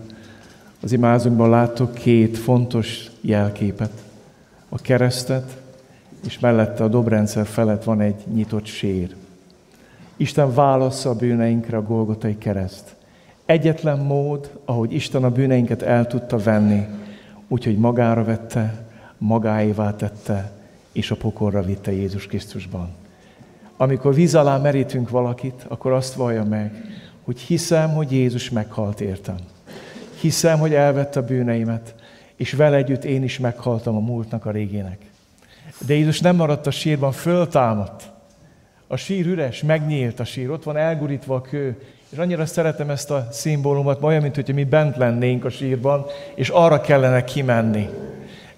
Speaker 1: Az imázunkban látok két fontos jelképet. A keresztet, és mellette a dobrendszer felett van egy nyitott sér. Isten válasza a bűneinkre a Golgotai kereszt. Egyetlen mód, ahogy Isten a bűneinket el tudta venni, úgyhogy magára vette, magáévá tette, és a pokorra vitte Jézus Krisztusban. Amikor víz alá merítünk valakit, akkor azt vallja meg, hogy hiszem, hogy Jézus meghalt értem. Hiszem, hogy elvette a bűneimet, és vele együtt én is meghaltam a múltnak a régének. De Jézus nem maradt a sírban, föltámadt. A sír üres, megnyílt a sír, ott van elgurítva a kő, és annyira szeretem ezt a szimbólumot, olyan, mint hogyha mi bent lennénk a sírban, és arra kellene kimenni.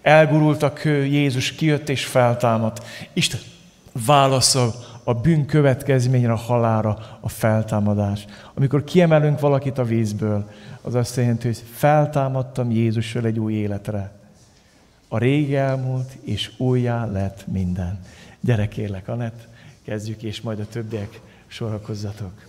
Speaker 1: Elgurult a kő, Jézus kijött és feltámadt. Isten válaszol a bűn következményre, a halára, a feltámadás. Amikor kiemelünk valakit a vízből, az azt jelenti, hogy feltámadtam Jézusról egy új életre. A régi elmúlt, és újjá lett minden. Gyere kérlek, Anett, kezdjük, és majd a többiek sorakozzatok.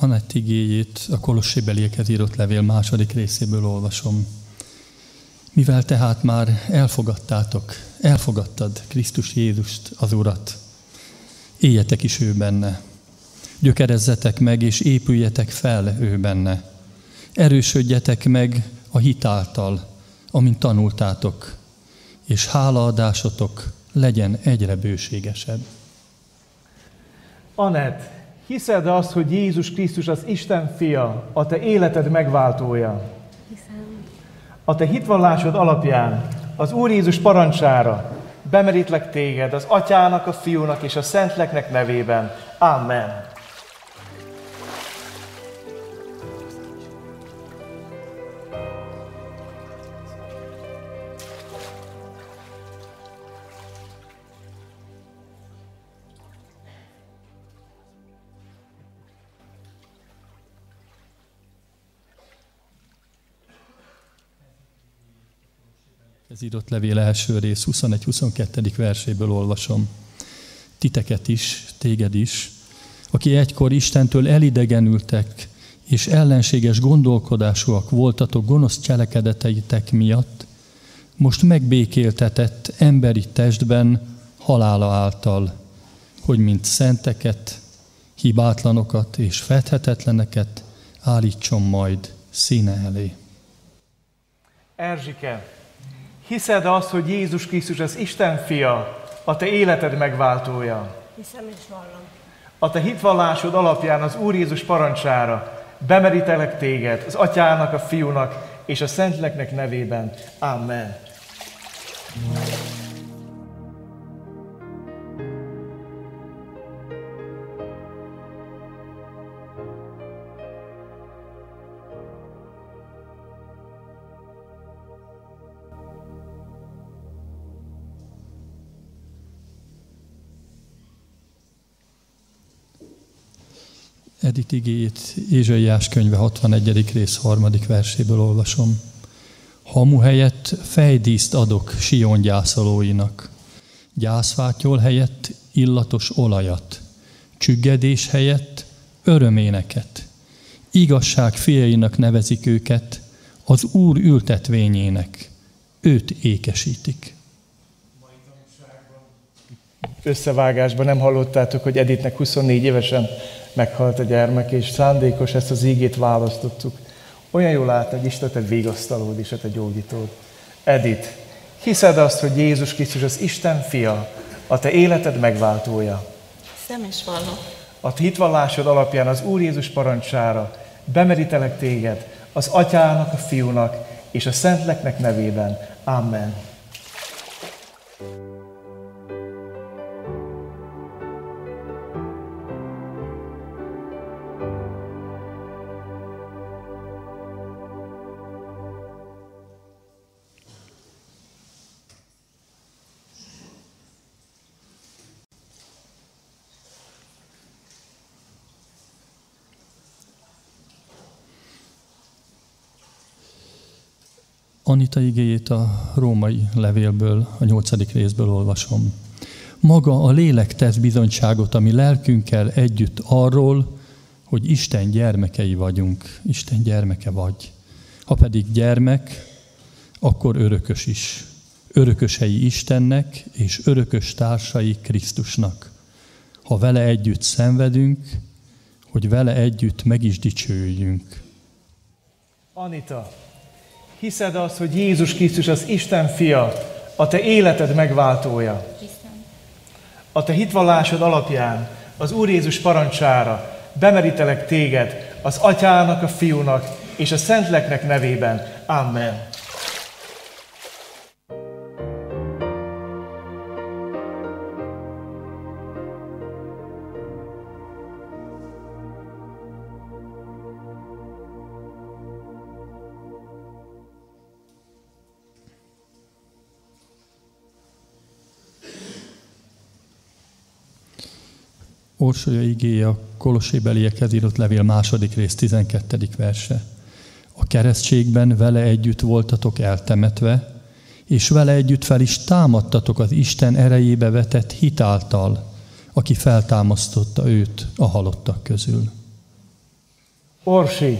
Speaker 18: Anett igéjét a Kolossébeliekhez írott levél második részéből olvasom. Mivel tehát már elfogadtátok, elfogadtad Krisztus Jézust, az Urat, éljetek is ő benne. Gyökerezzetek meg, és épüljetek fel ő benne. Erősödjetek meg a hitáltal, amint tanultátok, és hálaadásotok legyen egyre bőségesebb.
Speaker 1: Anett, Hiszed azt, hogy Jézus Krisztus az Isten fia, a te életed megváltója? Hiszem. A te hitvallásod alapján az Úr Jézus parancsára bemerítlek téged az atyának, a fiúnak és a szentleknek nevében. Amen.
Speaker 18: Ez írott levél első rész 21-22. verséből olvasom. Titeket is, téged is, aki egykor Istentől elidegenültek, és ellenséges gondolkodásúak voltatok gonosz cselekedeteitek miatt, most megbékéltetett emberi testben halála által, hogy mint szenteket, hibátlanokat és fedhetetleneket állítson majd színe elé.
Speaker 1: Erzsike, Hiszed azt, hogy Jézus Krisztus az Isten fia, a te életed megváltója?
Speaker 15: Hiszem és vallom.
Speaker 1: A te hitvallásod alapján az Úr Jézus parancsára bemerítelek téged, az atyának, a fiúnak és a szentleknek nevében. Amen. Amen.
Speaker 18: Edith igéjét Ézsaiás könyve 61. rész harmadik verséből olvasom. Hamu helyett fejdíszt adok Sion gyászolóinak, gyászfátyol helyett illatos olajat, csüggedés helyett öröméneket, igazság fiainak nevezik őket, az Úr ültetvényének, őt ékesítik.
Speaker 1: Összevágásban nem hallottátok, hogy Editnek 24 évesen meghalt a gyermek, és szándékos ezt az ígét választottuk. Olyan jól látni, hogy Isten te vigasztalód és te gyógyítód. Edith, hiszed azt, hogy Jézus Krisztus az Isten fia, a te életed megváltója?
Speaker 19: Hiszem és vallom.
Speaker 1: A hitvallásod alapján az Úr Jézus parancsára bemerítelek téged az atyának, a fiúnak és a szentleknek nevében. Amen.
Speaker 18: Anita igéjét a római levélből, a nyolcadik részből olvasom. Maga a lélek tesz bizonyságot, ami lelkünkkel együtt arról, hogy Isten gyermekei vagyunk. Isten gyermeke vagy. Ha pedig gyermek, akkor örökös is. Örökösei Istennek és örökös társai Krisztusnak. Ha vele együtt szenvedünk, hogy vele együtt meg is dicsőjünk.
Speaker 1: Anita, hiszed azt, hogy Jézus Krisztus az Isten fia, a te életed megváltója? A te hitvallásod alapján, az Úr Jézus parancsára bemerítelek téged az Atyának, a Fiúnak és a Szentleknek nevében. Amen.
Speaker 18: Orsolya igéje a Kolossébeliekhez írott levél második rész 12. verse. A keresztségben vele együtt voltatok eltemetve, és vele együtt fel is támadtatok az Isten erejébe vetett hitáltal, aki feltámasztotta őt a halottak közül.
Speaker 1: Orsi,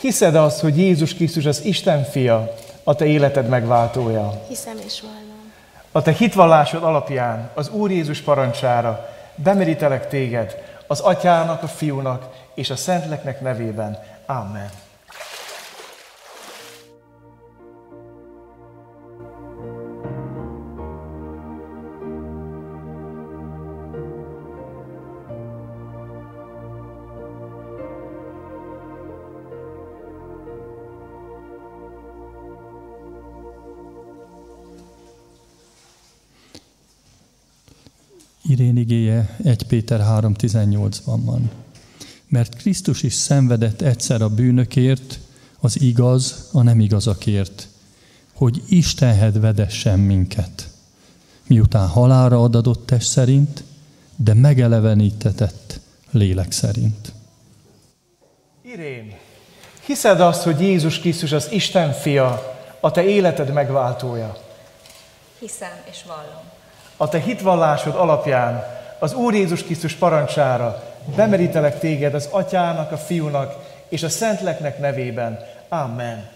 Speaker 1: hiszed azt, hogy Jézus Krisztus az Isten fia, a te életed megváltója?
Speaker 7: Hiszem és vallom.
Speaker 1: A te hitvallásod alapján, az Úr Jézus parancsára bemerítelek téged az atyának, a fiúnak és a szentleknek nevében. Amen.
Speaker 18: Irén igéje 1 Péter 3.18-ban van. Mert Krisztus is szenvedett egyszer a bűnökért, az igaz a nem igazakért, hogy Istenhez vedessen minket, miután halára adadott test szerint, de megelevenítetett lélek szerint.
Speaker 1: Irén, hiszed azt, hogy Jézus Krisztus az Isten fia, a te életed megváltója?
Speaker 16: Hiszem és vallom
Speaker 1: a te hitvallásod alapján az Úr Jézus Krisztus parancsára bemerítelek téged az Atyának, a Fiúnak és a Szentleknek nevében. Amen.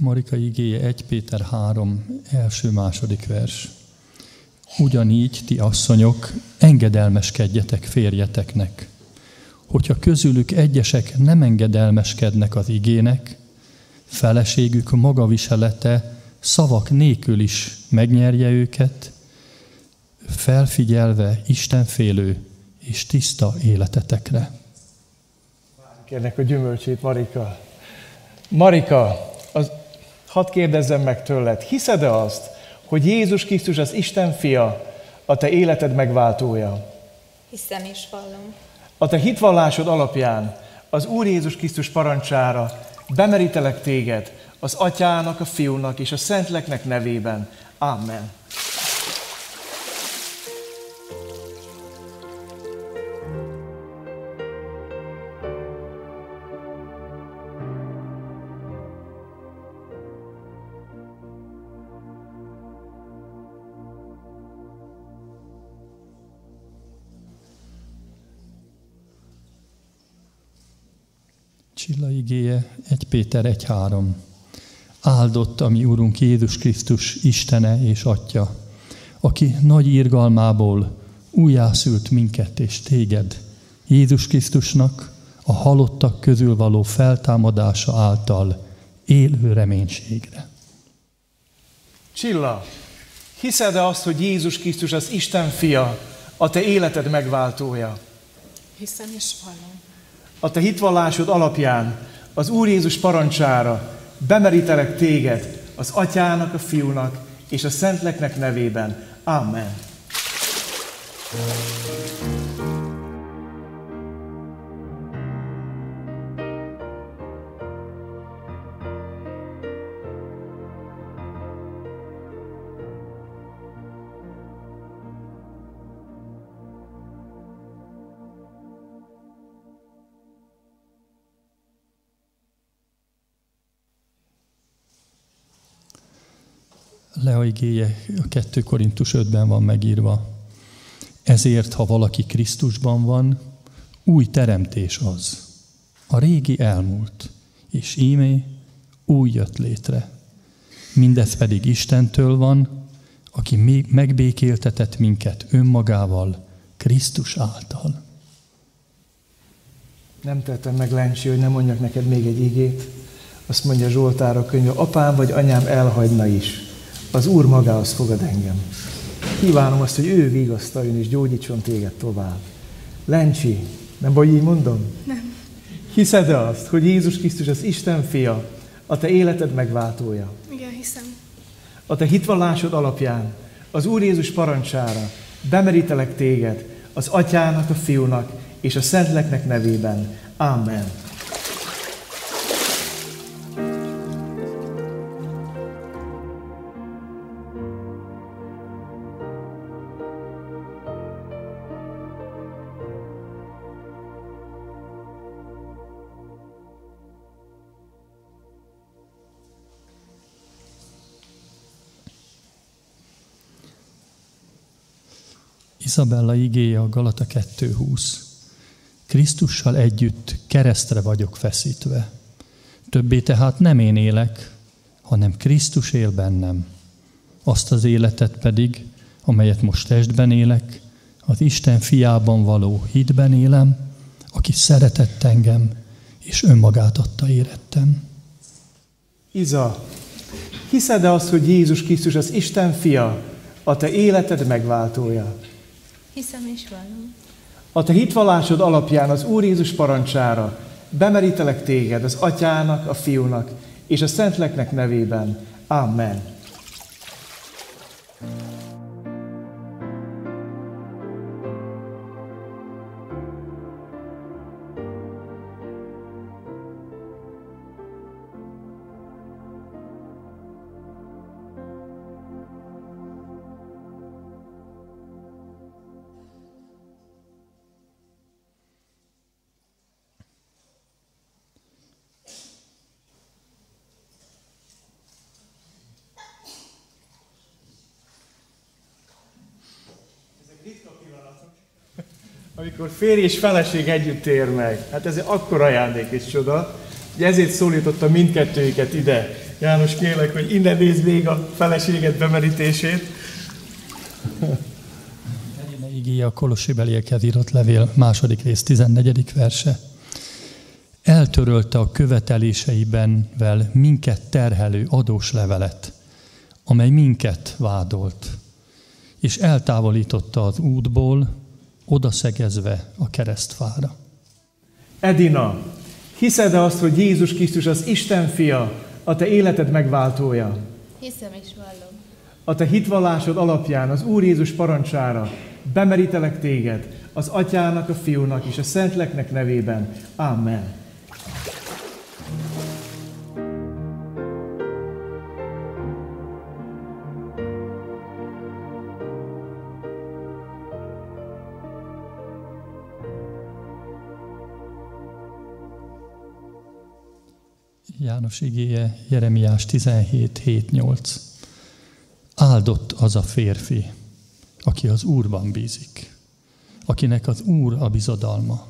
Speaker 18: Marika igéje 1 Péter 3, első-második vers. Ugyanígy, ti asszonyok, engedelmeskedjetek férjeteknek. Hogyha közülük egyesek nem engedelmeskednek az igének, feleségük magaviselete szavak nélkül is megnyerje őket, felfigyelve Istenfélő és tiszta életetekre.
Speaker 1: Kérnek a gyümölcsét, Marika. Marika, Hadd kérdezzem meg tőled, hiszed-e azt, hogy Jézus Krisztus az Isten fia, a te életed megváltója?
Speaker 16: Hiszem és vallom.
Speaker 1: A te hitvallásod alapján az Úr Jézus Krisztus parancsára bemerítelek téged az Atyának, a Fiúnak és a Szentleknek nevében. Amen.
Speaker 18: Igéje 1 Péter 1.3. Áldott a mi Úrunk Jézus Krisztus Istene és Atya, aki nagy írgalmából újjászült minket és téged, Jézus Krisztusnak a halottak közül való feltámadása által élő reménységre.
Speaker 1: Csilla, hiszed-e azt, hogy Jézus Krisztus az Isten fia, a te életed megváltója?
Speaker 3: Hiszem és vallom
Speaker 1: a te hitvallásod alapján az Úr Jézus parancsára bemerítelek téged az Atyának, a Fiúnak és a Szentleknek nevében. Amen.
Speaker 18: Lea a 2 Korintus 5-ben van megírva. Ezért, ha valaki Krisztusban van, új teremtés az. A régi elmúlt, és ímé új jött létre. Mindez pedig Istentől van, aki megbékéltetett minket önmagával, Krisztus által.
Speaker 1: Nem tettem meg, Lencsi, hogy nem mondjak neked még egy igét. Azt mondja Zsoltár a könyv, apám vagy anyám elhagyna is. Az Úr magához fogad engem. Kívánom azt, hogy ő vigasztaljon és gyógyítson téged tovább. Lencsi, nem vagy így mondom?
Speaker 7: Nem.
Speaker 1: Hiszed-e azt, hogy Jézus Krisztus az Isten fia, a te életed megváltója?
Speaker 7: Igen, hiszem.
Speaker 1: A te hitvallásod alapján, az Úr Jézus parancsára bemerítelek téged az atyának, a fiúnak és a szentleknek nevében. Amen.
Speaker 18: Izabella igéje a Galata 2.20. Krisztussal együtt keresztre vagyok feszítve. Többé tehát nem én élek, hanem Krisztus él bennem. Azt az életet pedig, amelyet most testben élek, az Isten fiában való hitben élem, aki szeretett engem, és önmagát adta érettem.
Speaker 1: Iza, hiszed-e azt, hogy Jézus Krisztus az Isten fia, a te életed megváltója?
Speaker 5: Hiszem és vallom.
Speaker 1: A te hitvallásod alapján az Úr Jézus parancsára bemerítelek téged az atyának, a fiúnak és a szentleknek nevében. Amen. Amikor férj és feleség együtt ér meg. Hát ez egy akkora ajándék és csoda. Ugye ezért szólította mindkettőjüket ide. János, kérlek, hogy innen nézd még a feleséget bemerítését.
Speaker 18: Egyéne igéje a Kolossi beliekhez írott levél második rész 14. verse. Eltörölte a követeléseibenvel minket terhelő adós levelet, amely minket vádolt, és eltávolította az útból, odaszegezve a keresztfára.
Speaker 1: Edina, hiszed-e azt, hogy Jézus Krisztus az Isten fia, a te életed megváltója?
Speaker 5: Hiszem és vallom.
Speaker 1: A te hitvallásod alapján az Úr Jézus parancsára bemerítelek téged az atyának, a fiúnak és a szentleknek nevében. Amen.
Speaker 18: János igéje, Jeremiás 17, 7, 8. Áldott az a férfi, aki az Úrban bízik, akinek az Úr a bizodalma.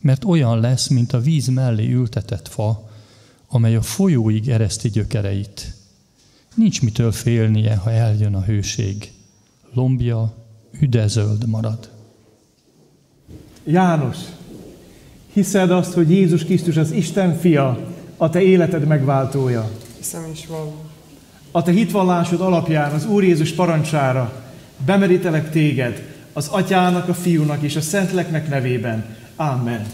Speaker 18: Mert olyan lesz, mint a víz mellé ültetett fa, amely a folyóig ereszti gyökereit. Nincs mitől félnie, ha eljön a hőség. Lombja üdezöld marad.
Speaker 1: János, hiszed azt, hogy Jézus Krisztus az Isten fia, a te életed megváltója.
Speaker 8: Hiszem is van.
Speaker 1: A te hitvallásod alapján az Úr Jézus parancsára bemerítelek téged az atyának, a fiúnak és a szentleknek nevében. Amen.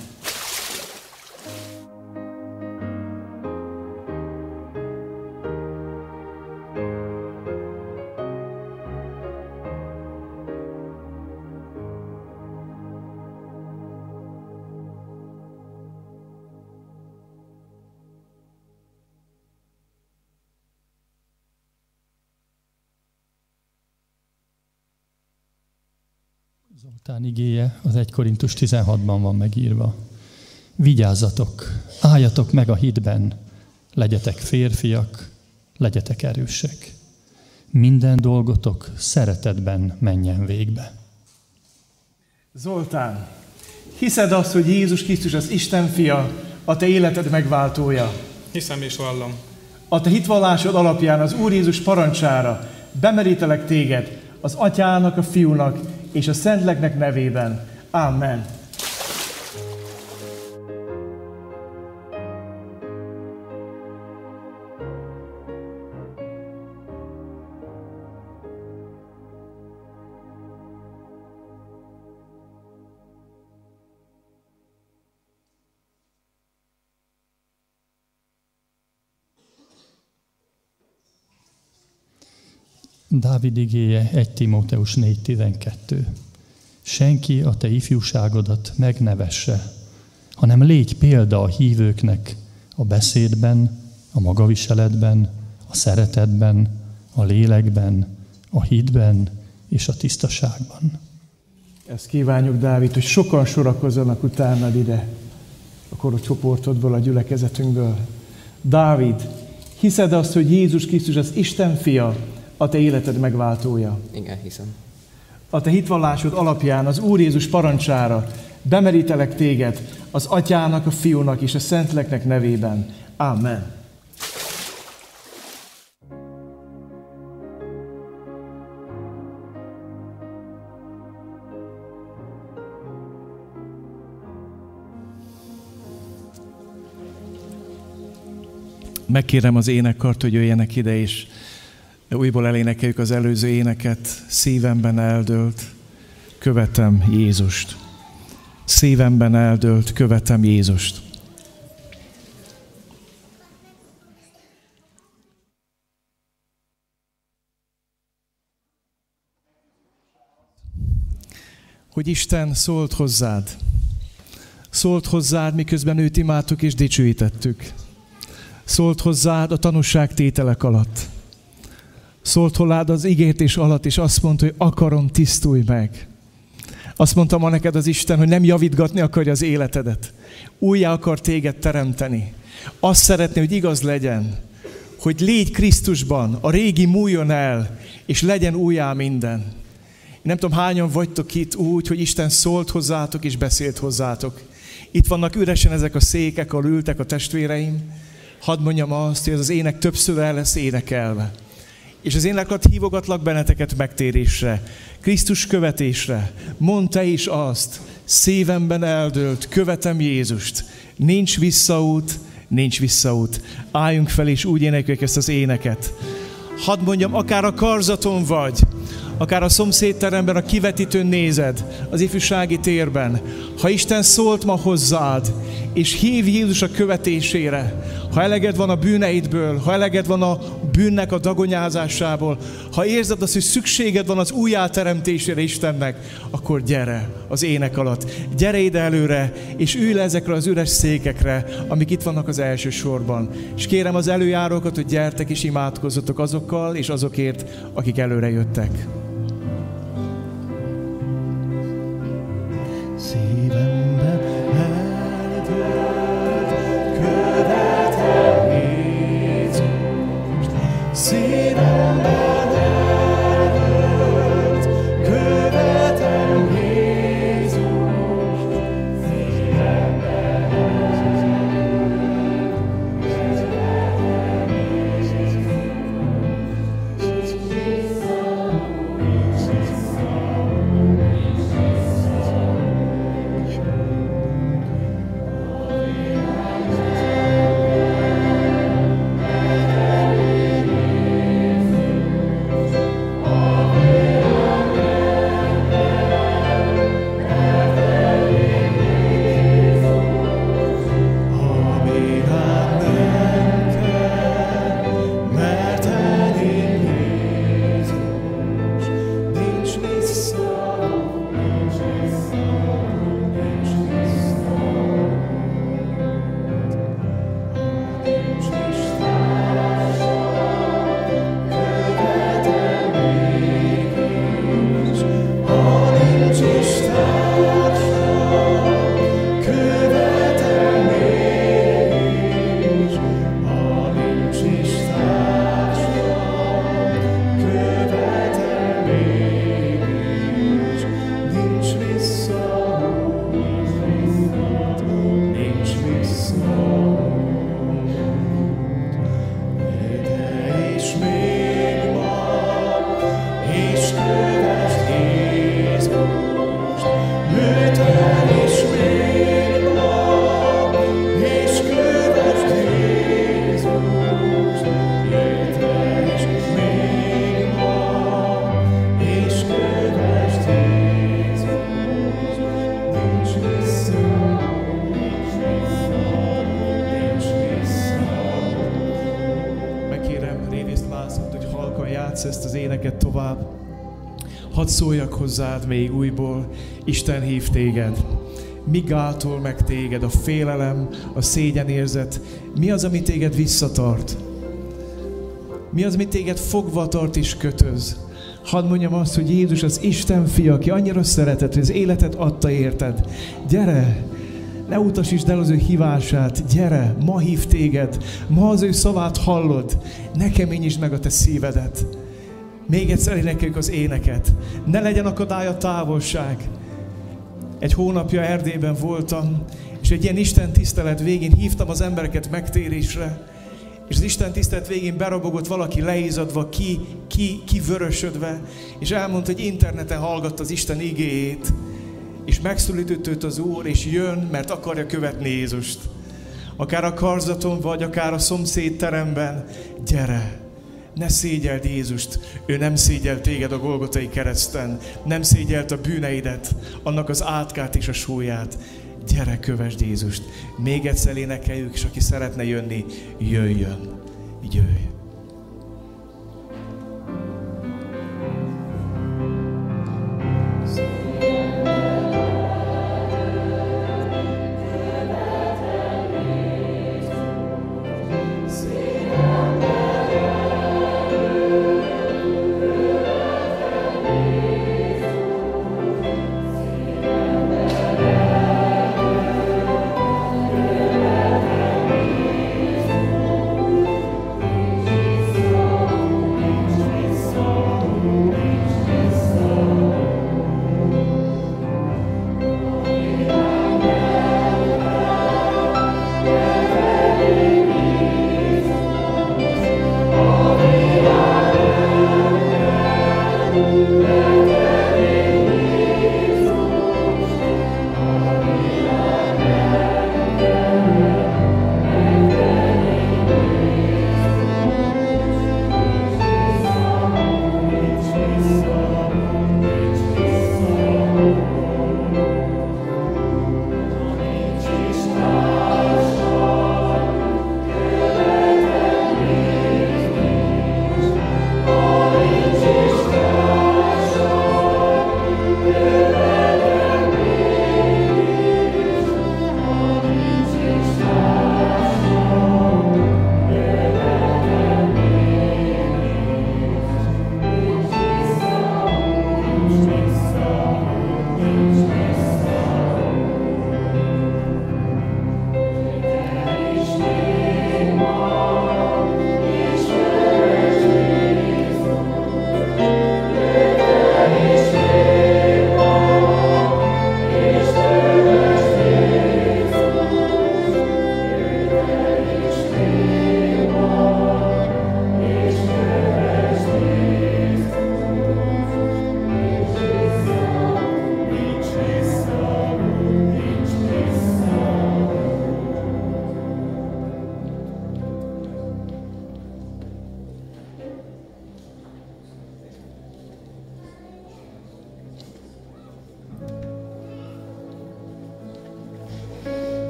Speaker 18: Zoltán igéje az 1 Korintus 16-ban van megírva. Vigyázzatok, álljatok meg a hitben, legyetek férfiak, legyetek erősek. minden dolgotok szeretetben menjen végbe.
Speaker 1: Zoltán, hiszed azt, hogy Jézus Krisztus az Isten fia, a te életed megváltója?
Speaker 4: Hiszem és vallom.
Speaker 1: A te hitvallásod alapján az Úr Jézus parancsára bemerítelek téged az atyának, a fiúnak és a szentleknek nevében. Amen.
Speaker 18: Dávid igéje 1 Timóteus 4.12. Senki a te ifjúságodat megnevesse, hanem légy példa a hívőknek a beszédben, a magaviseletben, a szeretetben, a lélekben, a hitben és a tisztaságban.
Speaker 1: Ezt kívánjuk, Dávid, hogy sokan sorakozzanak utánad ide, a csoportodból, a gyülekezetünkből. Dávid, hiszed azt, hogy Jézus Krisztus az Isten fia, a te életed megváltója.
Speaker 12: Igen, hiszem.
Speaker 1: A te hitvallásod alapján az Úr Jézus parancsára bemerítelek téged az atyának, a fiúnak és a szentleknek nevében. Amen. Megkérem az énekkart, hogy jöjjenek ide, és újból elénekeljük az előző éneket, szívemben eldőlt, követem Jézust. Szívemben eldőlt, követem Jézust. Hogy Isten szólt hozzád. Szólt hozzád, miközben őt imádtuk és dicsőítettük. Szólt hozzád a tanúság tételek alatt szólt hozzád az ígértés alatt, és azt mondta, hogy akarom, tisztulj meg. Azt mondta ma neked az Isten, hogy nem javítgatni akarja az életedet. Újjá akar téged teremteni. Azt szeretné, hogy igaz legyen, hogy légy Krisztusban, a régi múljon el, és legyen újjá minden. Nem tudom, hányan vagytok itt úgy, hogy Isten szólt hozzátok és beszélt hozzátok. Itt vannak üresen ezek a székek, ahol ültek a testvéreim. Hadd mondjam azt, hogy ez az ének többször el lesz énekelve. És az éneklat hívogatlak benneteket megtérésre, Krisztus követésre. Mondd te is azt, szívemben eldőlt, követem Jézust. Nincs visszaút, nincs visszaút. Álljunk fel, és úgy énekeljük ezt az éneket. Hadd mondjam, akár a karzaton vagy, akár a szomszédteremben, a kivetítőn nézed, az ifjúsági térben, ha Isten szólt ma hozzád, és hív Jézus a követésére, ha eleged van a bűneidből, ha eleged van a bűnnek a dagonyázásából, ha érzed azt, hogy szükséged van az újjáteremtésére Istennek, akkor gyere az ének alatt. Gyere ide előre, és ülj le ezekre az üres székekre, amik itt vannak az első sorban. És kérem az előjárókat, hogy gyertek és imádkozzatok azokkal és azokért, akik előre jöttek. Szóljak hozzád még újból, Isten hív téged. Mi gátol meg téged? A félelem, a szégyenérzet. Mi az, ami téged visszatart? Mi az, ami téged fogva tart és kötöz? Hadd mondjam azt, hogy Jézus az Isten fia, aki annyira szeretett, hogy az életet adta érted. Gyere, ne utasítsd el az ő hívását, gyere, ma hív téged, ma az ő szavát hallod, ne keményítsd meg a te szívedet. Még egyszer énekeljük az éneket. Ne legyen akadály a távolság. Egy hónapja Erdélyben voltam, és egy ilyen Isten tisztelet végén hívtam az embereket megtérésre, és az Isten tisztelet végén berobogott valaki leízadva, ki, ki, ki vörösödve, és elmondta, hogy interneten hallgatta az Isten igéjét, és megszólított őt az Úr, és jön, mert akarja követni Jézust. Akár a karzaton, vagy akár a szomszéd teremben, gyere! Ne szégyeld Jézust, ő nem szégyelt téged a Golgotai kereszten, nem szégyelt a bűneidet, annak az átkát és a súlyát. Gyere, kövesd Jézust. Még egyszer énekeljük, és aki szeretne jönni, jöjjön. Jöjjön.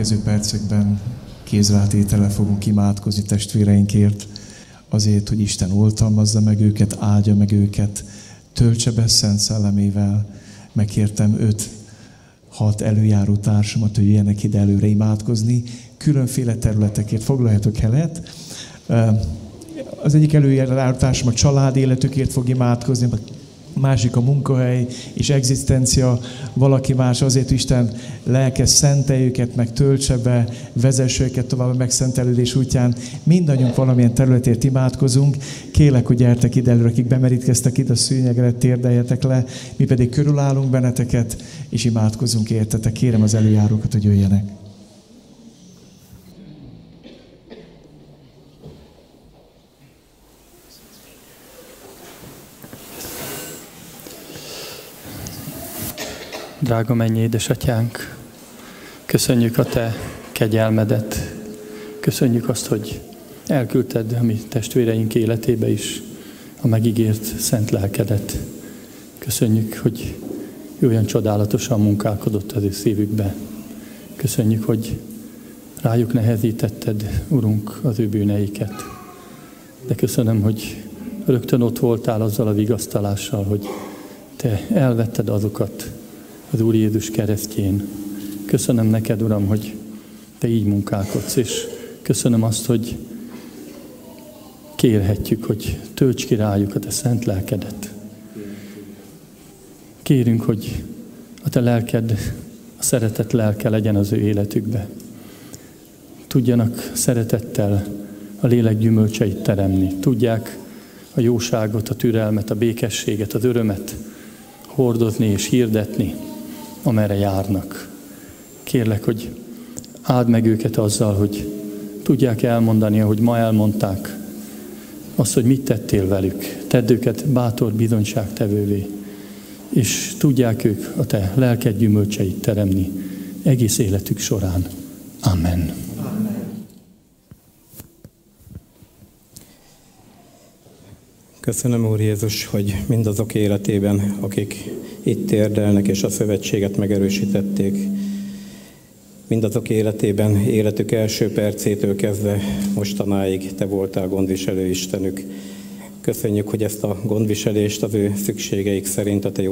Speaker 1: Következő percekben kézrátétele fogunk imádkozni testvéreinkért, azért, hogy Isten oltalmazza meg őket, áldja meg őket, töltse be Szent Szellemével. Megkértem öt, hat előjáró társamat, hogy jöjjenek ide előre imádkozni, különféle területekért foglaljatok helet. Az egyik előjáró társam a család életükért fog imádkozni, másik a munkahely és egzisztencia, valaki más azért Isten lelke szentelje őket, meg töltse be, vezesse őket tovább a megszentelődés útján. Mindannyiunk valamilyen területért imádkozunk. Kélek, hogy gyertek ide előre, akik bemerítkeztek ide a szőnyegre, térdeljetek le, mi pedig körülállunk benneteket, és imádkozunk értetek. Kérem az előjárókat, hogy jöjjenek.
Speaker 18: Drága mennyi édesatyánk, köszönjük a Te kegyelmedet, köszönjük azt, hogy elküldted a mi testvéreink életébe is a megígért szent lelkedet. Köszönjük, hogy olyan csodálatosan munkálkodott az ő szívükbe. Köszönjük, hogy rájuk nehezítetted, Urunk, az ő bűneiket. De köszönöm, hogy rögtön ott voltál azzal a vigasztalással, hogy Te elvetted azokat, az Úr Jézus keresztjén. Köszönöm neked, Uram, hogy Te így munkálkodsz, és köszönöm azt, hogy kérhetjük, hogy tölts ki rájuk a Te szent lelkedet. Kérünk, hogy a Te lelked, a szeretet lelke legyen az ő életükbe. Tudjanak szeretettel a lélek gyümölcseit teremni. Tudják a jóságot, a türelmet, a békességet, az örömet hordozni és hirdetni amerre járnak. Kérlek, hogy áld meg őket azzal, hogy tudják elmondani, ahogy ma elmondták, azt, hogy mit tettél velük. Tedd őket bátor bizonyságtevővé, és tudják ők a te lelked gyümölcseit teremni egész életük során. Amen.
Speaker 19: Köszönöm, Úr Jézus, hogy mindazok életében, akik itt érdelnek és a szövetséget megerősítették, mindazok életében, életük első percétől kezdve mostanáig Te voltál gondviselő Istenük. Köszönjük, hogy ezt a gondviselést az ő szükségeik szerint, a Te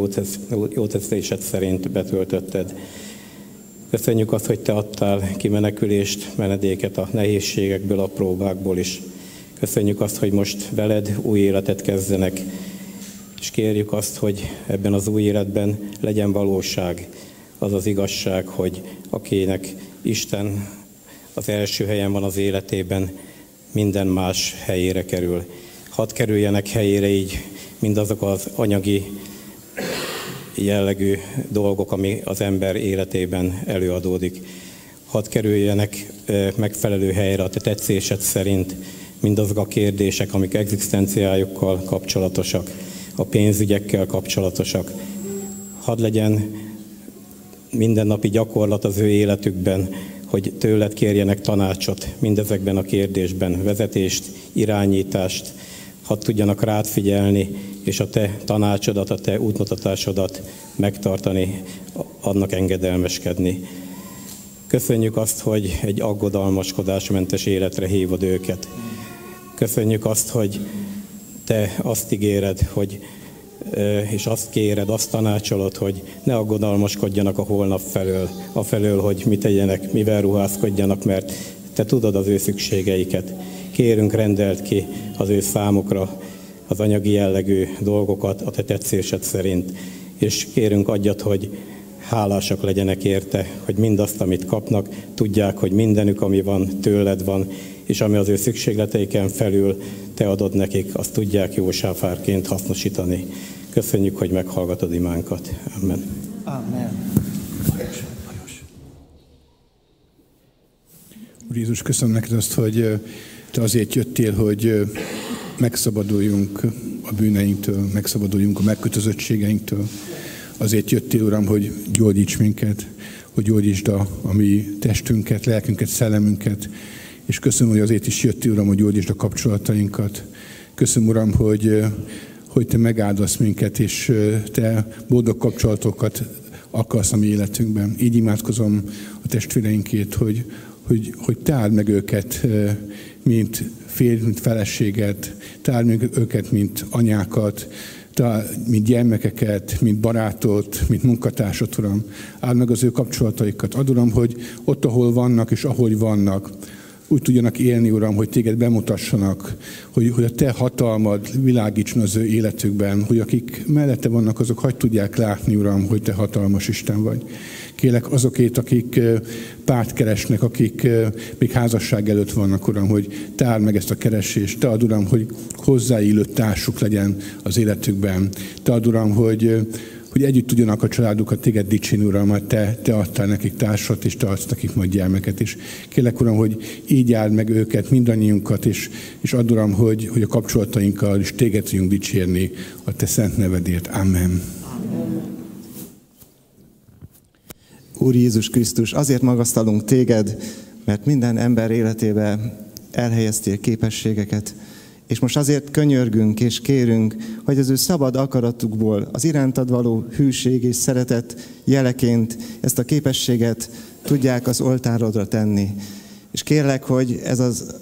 Speaker 19: jó tetszésed szerint betöltötted. Köszönjük azt, hogy Te adtál kimenekülést, menedéket a nehézségekből, a próbákból is. Köszönjük azt, hogy most veled új életet kezdenek, és kérjük azt, hogy ebben az új életben legyen valóság, az az igazság, hogy akinek Isten az első helyen van az életében, minden más helyére kerül. Hadd kerüljenek helyére így mindazok az anyagi jellegű dolgok, ami az ember életében előadódik. Hadd kerüljenek megfelelő helyre a te tetszésed szerint, mindazok a kérdések, amik egzisztenciájukkal kapcsolatosak, a pénzügyekkel kapcsolatosak. Hadd legyen mindennapi gyakorlat az ő életükben, hogy tőled kérjenek tanácsot mindezekben a kérdésben, vezetést, irányítást, hadd tudjanak rád figyelni, és a te tanácsodat, a te útmutatásodat megtartani, annak engedelmeskedni. Köszönjük azt, hogy egy aggodalmaskodásmentes életre hívod őket. Köszönjük azt, hogy te azt ígéred, hogy és azt kéred, azt tanácsolod, hogy ne aggodalmaskodjanak a holnap felől, a felől, hogy mit tegyenek, mivel ruházkodjanak, mert te tudod az ő szükségeiket. Kérünk, rendelt ki az ő számukra az anyagi jellegű dolgokat a te tetszésed szerint, és kérünk adjat, hogy hálásak legyenek érte, hogy mindazt, amit kapnak, tudják, hogy mindenük, ami van, tőled van, és ami az ő szükségleteiken felül te adod nekik, azt tudják jó sáfárként hasznosítani. Köszönjük, hogy meghallgatod imánkat. Amen. Amen.
Speaker 20: Úr Jézus, köszönöm neked azt, hogy te azért jöttél, hogy megszabaduljunk a bűneinktől, megszabaduljunk a megkötözöttségeinktől. Azért jöttél, Uram, hogy gyógyíts minket, hogy gyógyítsd a, a mi testünket, lelkünket, szellemünket, és köszönöm, hogy azért is jöttél, Uram, hogy gyógyítsd a kapcsolatainkat. Köszönöm, Uram, hogy, hogy Te megáldasz minket, és Te boldog kapcsolatokat akarsz a mi életünkben. Így imádkozom a testvéreinkét, hogy, hogy, hogy te áld meg őket, mint férj, mint feleséget, te áld meg őket, mint anyákat, mint gyermekeket, mint barátot, mint munkatársat, Uram. Áld meg az ő kapcsolataikat. Ad, hogy ott, ahol vannak és ahogy vannak, úgy tudjanak élni, Uram, hogy téged bemutassanak, hogy, hogy a te hatalmad világítson az ő életükben, hogy akik mellette vannak, azok hagyd tudják látni, Uram, hogy te hatalmas Isten vagy. Kélek azokét, akik párt keresnek, akik még házasság előtt vannak, Uram, hogy te áld meg ezt a keresést. Te ad, Uram, hogy hozzáillő társuk legyen az életükben. Te ad, Uram, hogy hogy együtt tudjanak a családukat téged dicsérni, Uram, mert te, te adtál nekik társat, és te adsz nekik majd gyermeket is. Kérlek, Uram, hogy így áld meg őket, mindannyiunkat, és, és add, Uram, hogy, hogy a kapcsolatainkkal is téged tudjunk dicsérni a te szent nevedért. Amen.
Speaker 21: Úr Jézus Krisztus, azért magasztalunk téged, mert minden ember életébe elhelyeztél képességeket, és most azért könyörgünk és kérünk, hogy az ő szabad akaratukból az irántad való hűség és szeretet jeleként ezt a képességet tudják az oltárodra tenni. És kérlek, hogy ez az,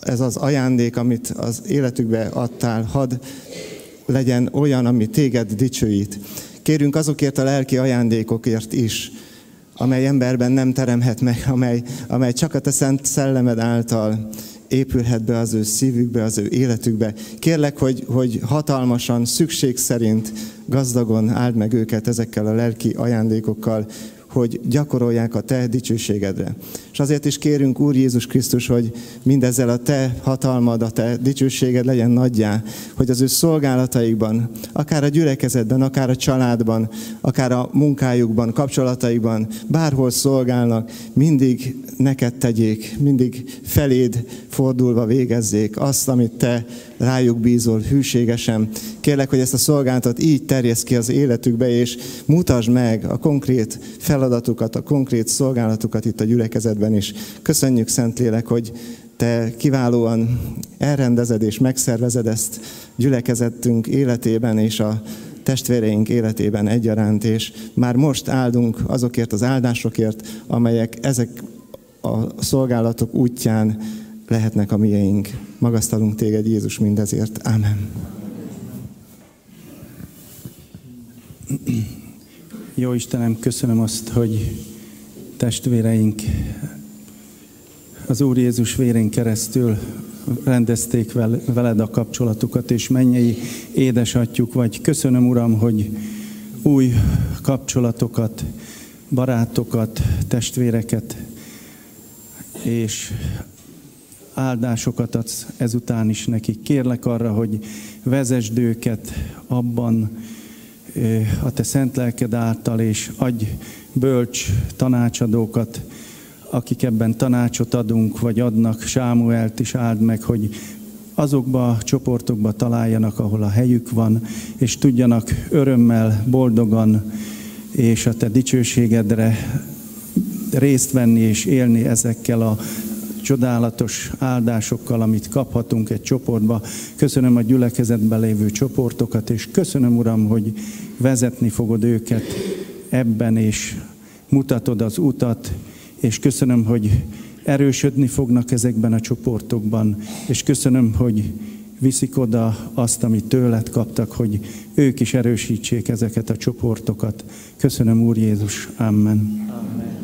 Speaker 21: ez az ajándék, amit az életükbe adtál, hadd legyen olyan, ami téged dicsőít. Kérünk azokért a lelki ajándékokért is, amely emberben nem teremhet meg, amely, amely csak a te szent szellemed által épülhet be az ő szívükbe, az ő életükbe. Kérlek, hogy, hogy hatalmasan, szükség szerint gazdagon áld meg őket ezekkel a lelki ajándékokkal, hogy gyakorolják a Te dicsőségedre. Azért is kérünk, Úr Jézus Krisztus, hogy mindezzel a Te hatalmad, a Te dicsőséged legyen nagyjá, hogy az ő szolgálataikban, akár a gyülekezetben, akár a családban, akár a munkájukban, kapcsolataikban, bárhol szolgálnak, mindig neked tegyék, mindig feléd fordulva végezzék azt, amit Te rájuk bízol hűségesen. Kérlek, hogy ezt a szolgálatot így terjesz ki az életükbe, és mutasd meg a konkrét feladatukat, a konkrét szolgálatukat itt a gyülekezetben is. Köszönjük, Szentlélek, hogy te kiválóan elrendezed és megszervezed ezt gyülekezettünk életében és a testvéreink életében egyaránt, és már most áldunk azokért az áldásokért, amelyek ezek a szolgálatok útján lehetnek a mieink. Magasztalunk téged, Jézus, mindezért. Amen.
Speaker 22: Jó Istenem, köszönöm azt, hogy testvéreink az Úr Jézus vérén keresztül rendezték veled a kapcsolatukat, és mennyei édesatyjuk vagy. Köszönöm, Uram, hogy új kapcsolatokat, barátokat, testvéreket és áldásokat adsz ezután is nekik. Kérlek arra, hogy vezesd őket abban a te szent lelked által, és adj bölcs tanácsadókat, akik ebben tanácsot adunk, vagy adnak, Sámuelt is áld meg, hogy azokba a csoportokba találjanak, ahol a helyük van, és tudjanak örömmel, boldogan és a te dicsőségedre részt venni és élni ezekkel a csodálatos áldásokkal, amit kaphatunk egy csoportba. Köszönöm a gyülekezetben lévő csoportokat, és köszönöm, Uram, hogy vezetni fogod őket ebben, és mutatod az utat, és köszönöm, hogy erősödni fognak ezekben a csoportokban, és köszönöm, hogy viszik oda azt, amit tőled kaptak, hogy ők is erősítsék ezeket a csoportokat. Köszönöm, Úr Jézus. Amen. Amen.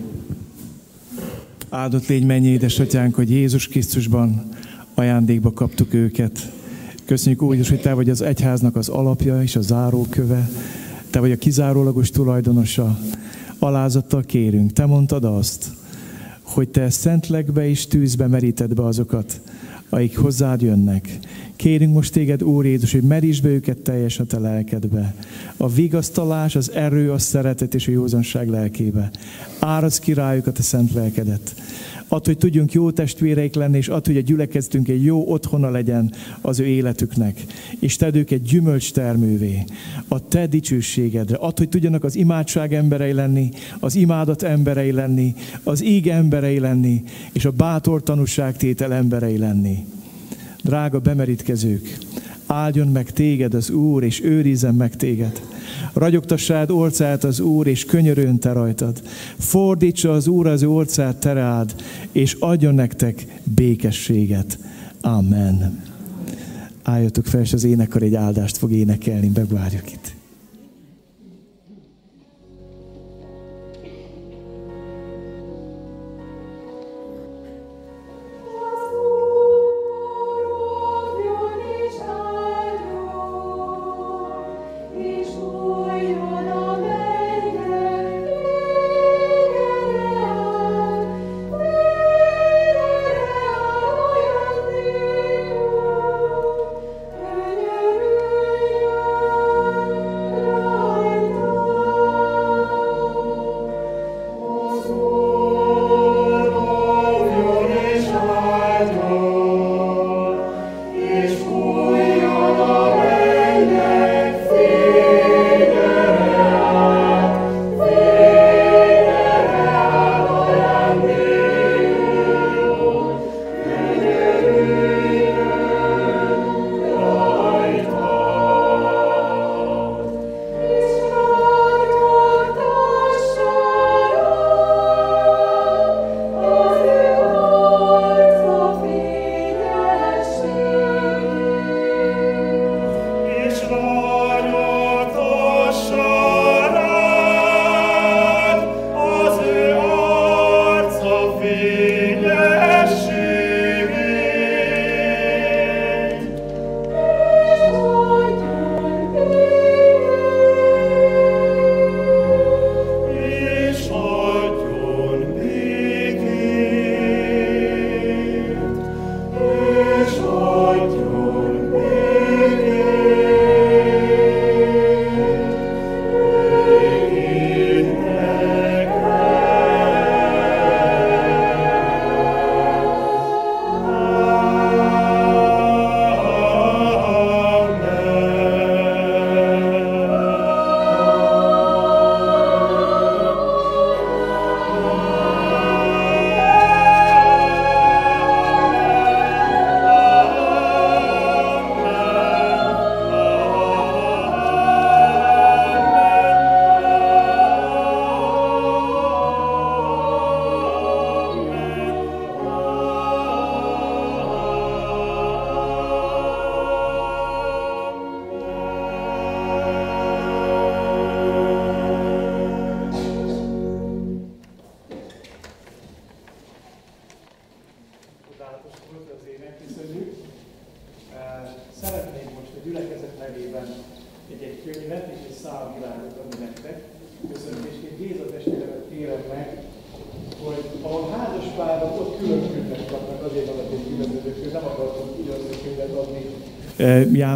Speaker 1: Áldott légy mennyi édesatyánk, hogy Jézus Krisztusban ajándékba kaptuk őket. Köszönjük úgy hogy Te vagy az egyháznak az alapja és a záróköve. Te vagy a kizárólagos tulajdonosa. Alázattal kérünk. Te mondtad azt, hogy Te szentlegbe és tűzbe meríted be azokat, akik hozzád jönnek. Kérünk most téged, Úr Jézus, hogy merítsd be őket teljes a te lelkedbe. A vigasztalás, az erő, a szeretet és a józanság lelkébe. Áradsz ki rájuk a szent lelkedet. Add, hogy tudjunk jó testvéreik lenni, és add, hogy a gyülekezetünk egy jó otthona legyen az ő életüknek. És tedd őket gyümölcs termővé a te dicsőségedre. Add, hogy tudjanak az imádság emberei lenni, az imádat emberei lenni, az íg emberei lenni, és a bátor tanúságtétel emberei lenni. Drága bemerítkezők, Áldjon meg téged az Úr, és őrizzen meg téged. Ragyogtassád orcát az Úr, és könyörön te rajtad. Fordítsa az Úr az orcát te rád, és adjon nektek békességet. Amen. Álljatok fel, és az énekar egy áldást fog énekelni, megvárjuk itt.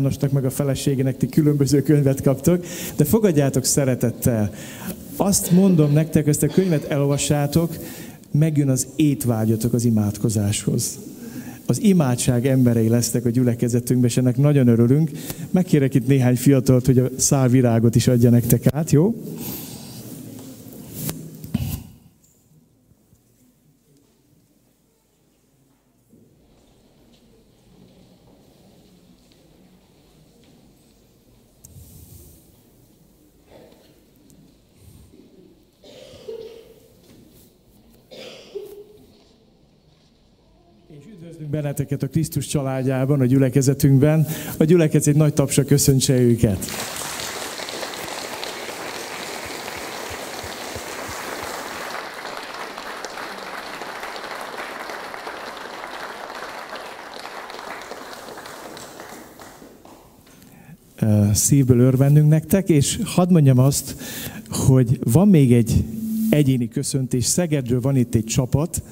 Speaker 1: Jánosnak, meg a feleségének ti különböző könyvet kaptok, de fogadjátok szeretettel. Azt mondom nektek, ezt a könyvet elolvassátok, megjön az étvágyatok az imádkozáshoz. Az imádság emberei lesznek a gyülekezetünkben, és ennek nagyon örülünk. Megkérek itt néhány fiatalt, hogy a szálvirágot is adja nektek át, jó? A Krisztus családjában, a gyülekezetünkben. A gyülekezet egy nagy tapsa köszöntse őket. szívből örvendünk nektek, és hadd mondjam azt, hogy van még egy egyéni köszöntés. Szegedről van itt egy csapat,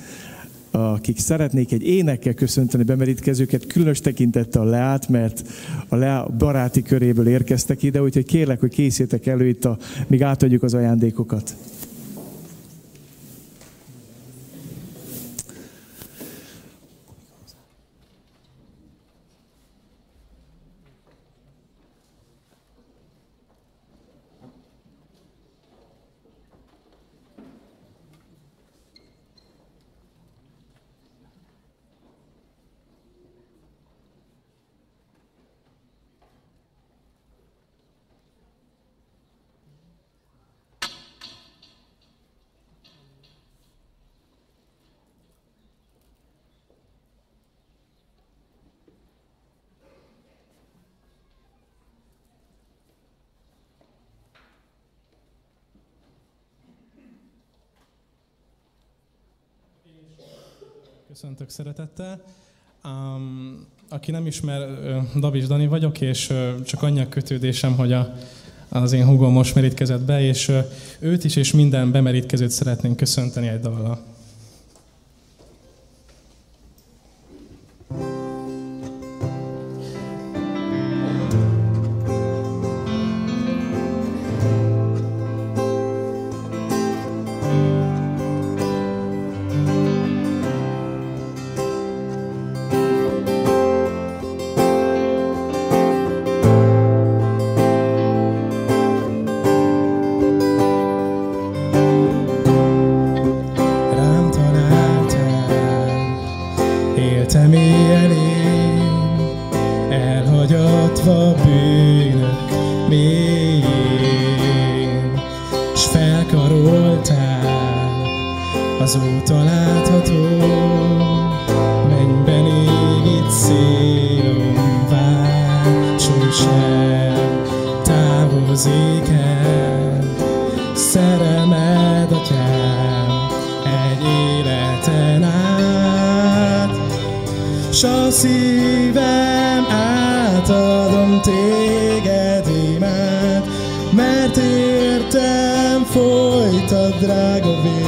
Speaker 1: akik szeretnék egy énekkel köszönteni bemerítkezőket, különös tekintette a Leát, mert a Leá baráti köréből érkeztek ide, úgyhogy kérlek, hogy készítek elő itt, a, míg átadjuk az ajándékokat.
Speaker 23: Köszöntök szeretettel. Um, aki nem ismer, Davis Dani vagyok, és csak annyi a kötődésem, hogy a, az én húgom most merítkezett be, és őt is, és minden bemerítkezőt szeretnénk köszönteni egy dallal.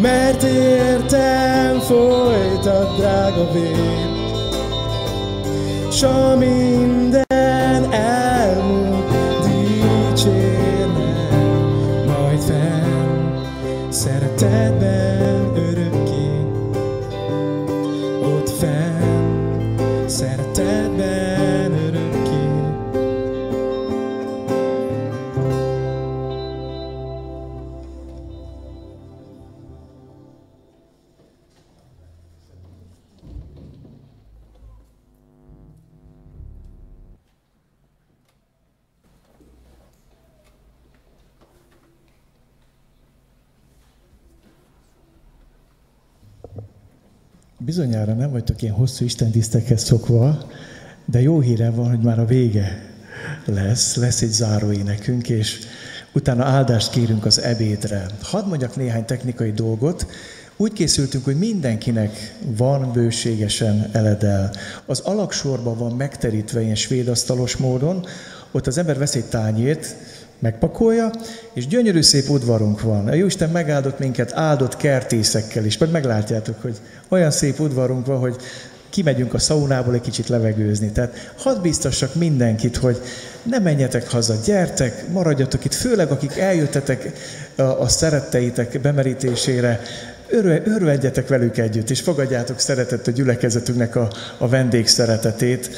Speaker 24: mert értem folytat drága vér, s amint
Speaker 1: Bizonyára nem vagytok ilyen hosszú istentisztekhez szokva, de jó hírem van, hogy már a vége lesz, lesz egy záró énekünk, és utána áldást kérünk az ebédre. Hadd mondjak néhány technikai dolgot. Úgy készültünk, hogy mindenkinek van bőségesen eledel. Az alaksorban van megterítve ilyen svéd asztalos módon, ott az ember vesz egy tányért, megpakolja, és gyönyörű szép udvarunk van. A Jóisten megáldott minket áldott kertészekkel is, mert meglátjátok, hogy olyan szép udvarunk van, hogy kimegyünk a szaunából egy kicsit levegőzni. Tehát hadd biztassak mindenkit, hogy ne menjetek haza, gyertek, maradjatok itt, főleg akik eljöttetek a, a szeretteitek bemerítésére, örvendjetek velük együtt, és fogadjátok szeretett a gyülekezetünknek a, a vendégszeretetét.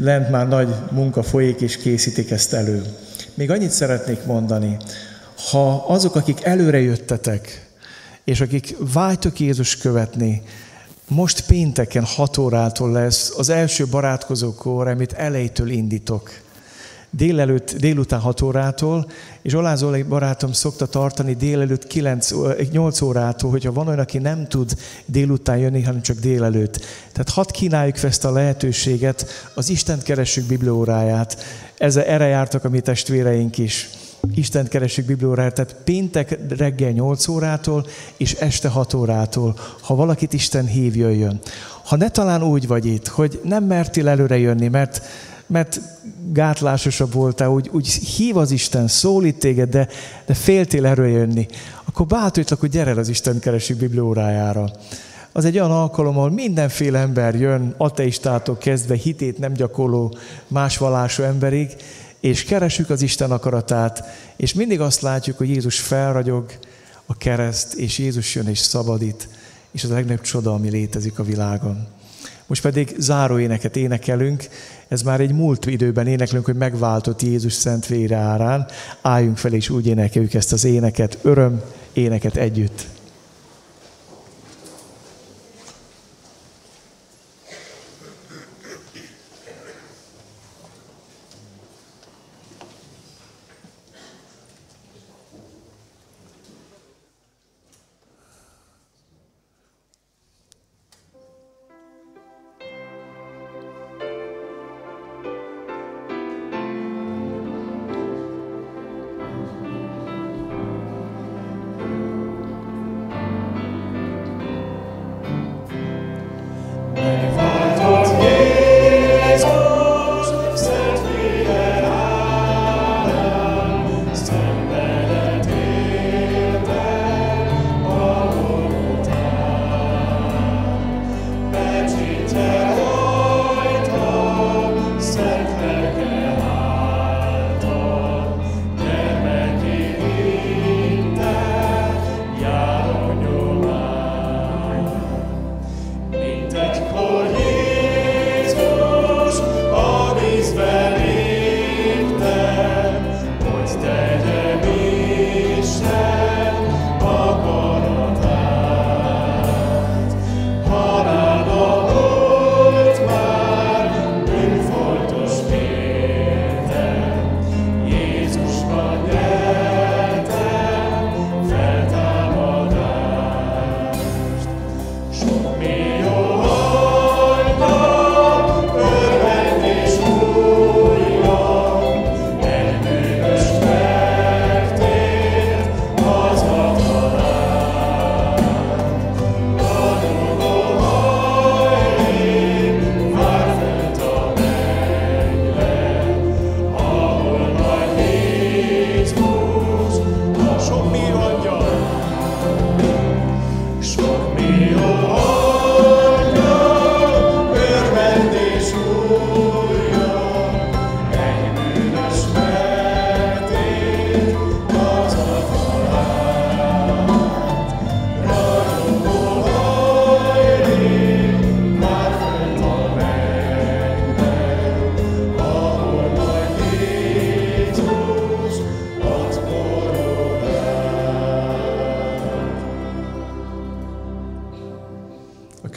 Speaker 1: Lent már nagy munka folyik, és készítik ezt elő. Még annyit szeretnék mondani, ha azok, akik előre jöttetek, és akik vágytok Jézus követni, most pénteken 6 órától lesz az első barátkozókor, amit elejétől indítok. Délelőtt, délután 6 órától, és Olán Zoli barátom szokta tartani délelőtt 9, 8 órától, hogyha van olyan, aki nem tud délután jönni, hanem csak délelőtt. Tehát hadd kínáljuk fel ezt a lehetőséget, az Istent keressük biblióráját. Ezzel erre jártak a mi testvéreink is. Istent keressük biblióráját, tehát péntek reggel 8 órától és este 6 órától, ha valakit Isten hív, jöjjön. Ha ne talán úgy vagy itt, hogy nem mertél előre jönni, mert, mert gátlásosabb voltál, úgy, úgy hív az Isten, szólít téged, de, de féltél erről jönni, akkor bátorítlak, hogy gyere el az Isten keresünk bibliórájára. Az egy olyan alkalom, ahol mindenféle ember jön, ateistától kezdve hitét nem gyakorló más vallású emberig, és keresük az Isten akaratát, és mindig azt látjuk, hogy Jézus felragyog a kereszt, és Jézus jön és szabadít, és az a legnagyobb csoda, ami létezik a világon. Most pedig záró éneket énekelünk, ez már egy múlt időben éneklünk, hogy megváltott Jézus szent vére árán. Álljunk fel, és úgy énekeljük ezt az éneket, öröm éneket együtt.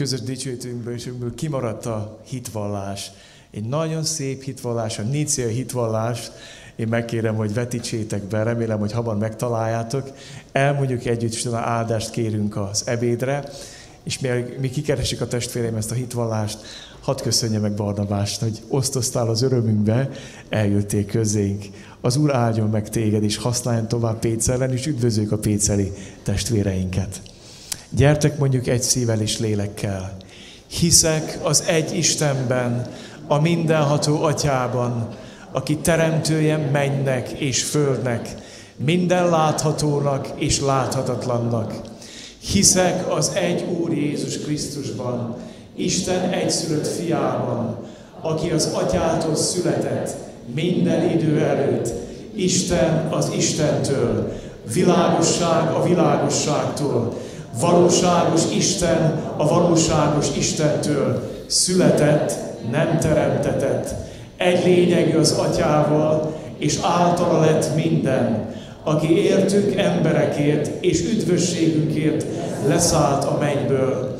Speaker 1: Közös dicsőítőnkből, és ebből kimaradt a hitvallás. Egy nagyon szép hitvallás, a Nícia hitvallás, én megkérem, hogy vetítsétek be, remélem, hogy hamar megtaláljátok. Elmondjuk együtt, és áldást kérünk az ebédre, és mi, mi kikeresik a testvéreim ezt a hitvallást, hadd köszönje meg Barnabást, hogy osztoztál az örömünkbe, eljöttél közénk. Az Úr áldjon meg téged, és használjon tovább Pécelen, és üdvözlők a péceli testvéreinket. Gyertek mondjuk egy szívvel és lélekkel. Hiszek az egy Istenben, a mindenható atyában, aki teremtője mennek és földnek, minden láthatónak és láthatatlannak. Hiszek az egy Úr Jézus Krisztusban, Isten egyszülött fiában, aki az atyától született minden idő előtt, Isten az Istentől, világosság a világosságtól, valóságos Isten a valóságos Istentől született, nem teremtetett. Egy lényegű az atyával, és általa lett minden, aki értünk emberekért és üdvösségünkért leszállt a mennyből.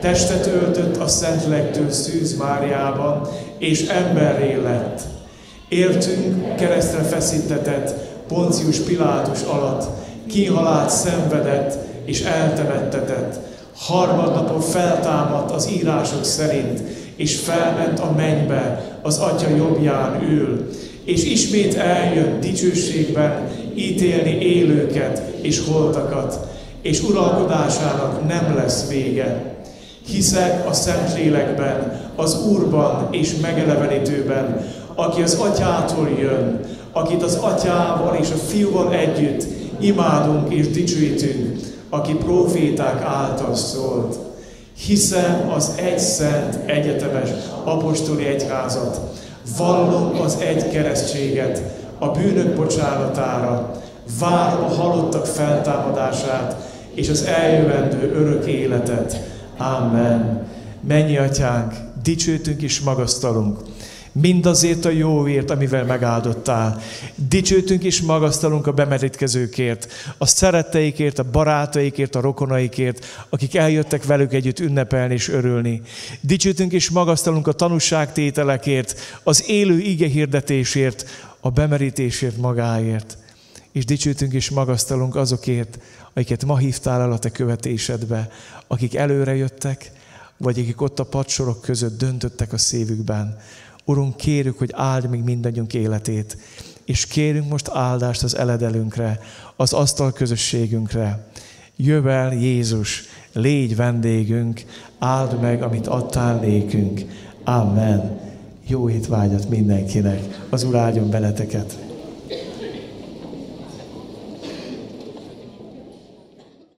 Speaker 1: Testet öltött a Szentlegtől Szűz Máriában, és emberré lett. Értünk keresztre feszítetett Poncius Pilátus alatt, kihalált szenvedett és eltemettetett. Harmadnapon feltámadt az írások szerint, és felment a mennybe, az Atya jobbján ül, és ismét eljön dicsőségben ítélni élőket és holtakat, és uralkodásának nem lesz vége. Hiszek a Szentlélekben, az Úrban és megelevenítőben, aki az Atyától jön, akit az Atyával és a Fiúval együtt imádunk és dicsőítünk, aki proféták által szólt. Hiszem az egy szent, egyetemes apostoli egyházat, vallom az egy keresztséget a bűnök bocsánatára, várom a halottak feltámadását és az eljövendő örök életet. Amen. Mennyi atyánk, dicsőtünk és magasztalunk mindazért a jóért, amivel megáldottál. Dicsőtünk és magasztalunk a bemerítkezőkért, a szeretteikért, a barátaikért, a rokonaikért, akik eljöttek velük együtt ünnepelni és örülni. Dicsőtünk és magasztalunk a tanúságtételekért, az élő ige hirdetésért, a bemerítésért magáért. És dicsőtünk és magasztalunk azokért, akiket ma hívtál el a te követésedbe, akik előre jöttek, vagy akik ott a padsorok között döntöttek a szívükben. Urunk, kérjük, hogy áld még mindannyiunk életét, és kérünk most áldást az eledelünkre, az asztal közösségünkre. Jövel Jézus, légy vendégünk, áld meg, amit adtál nékünk. Amen. Jó étvágyat mindenkinek. Az Úr áldjon beleteket.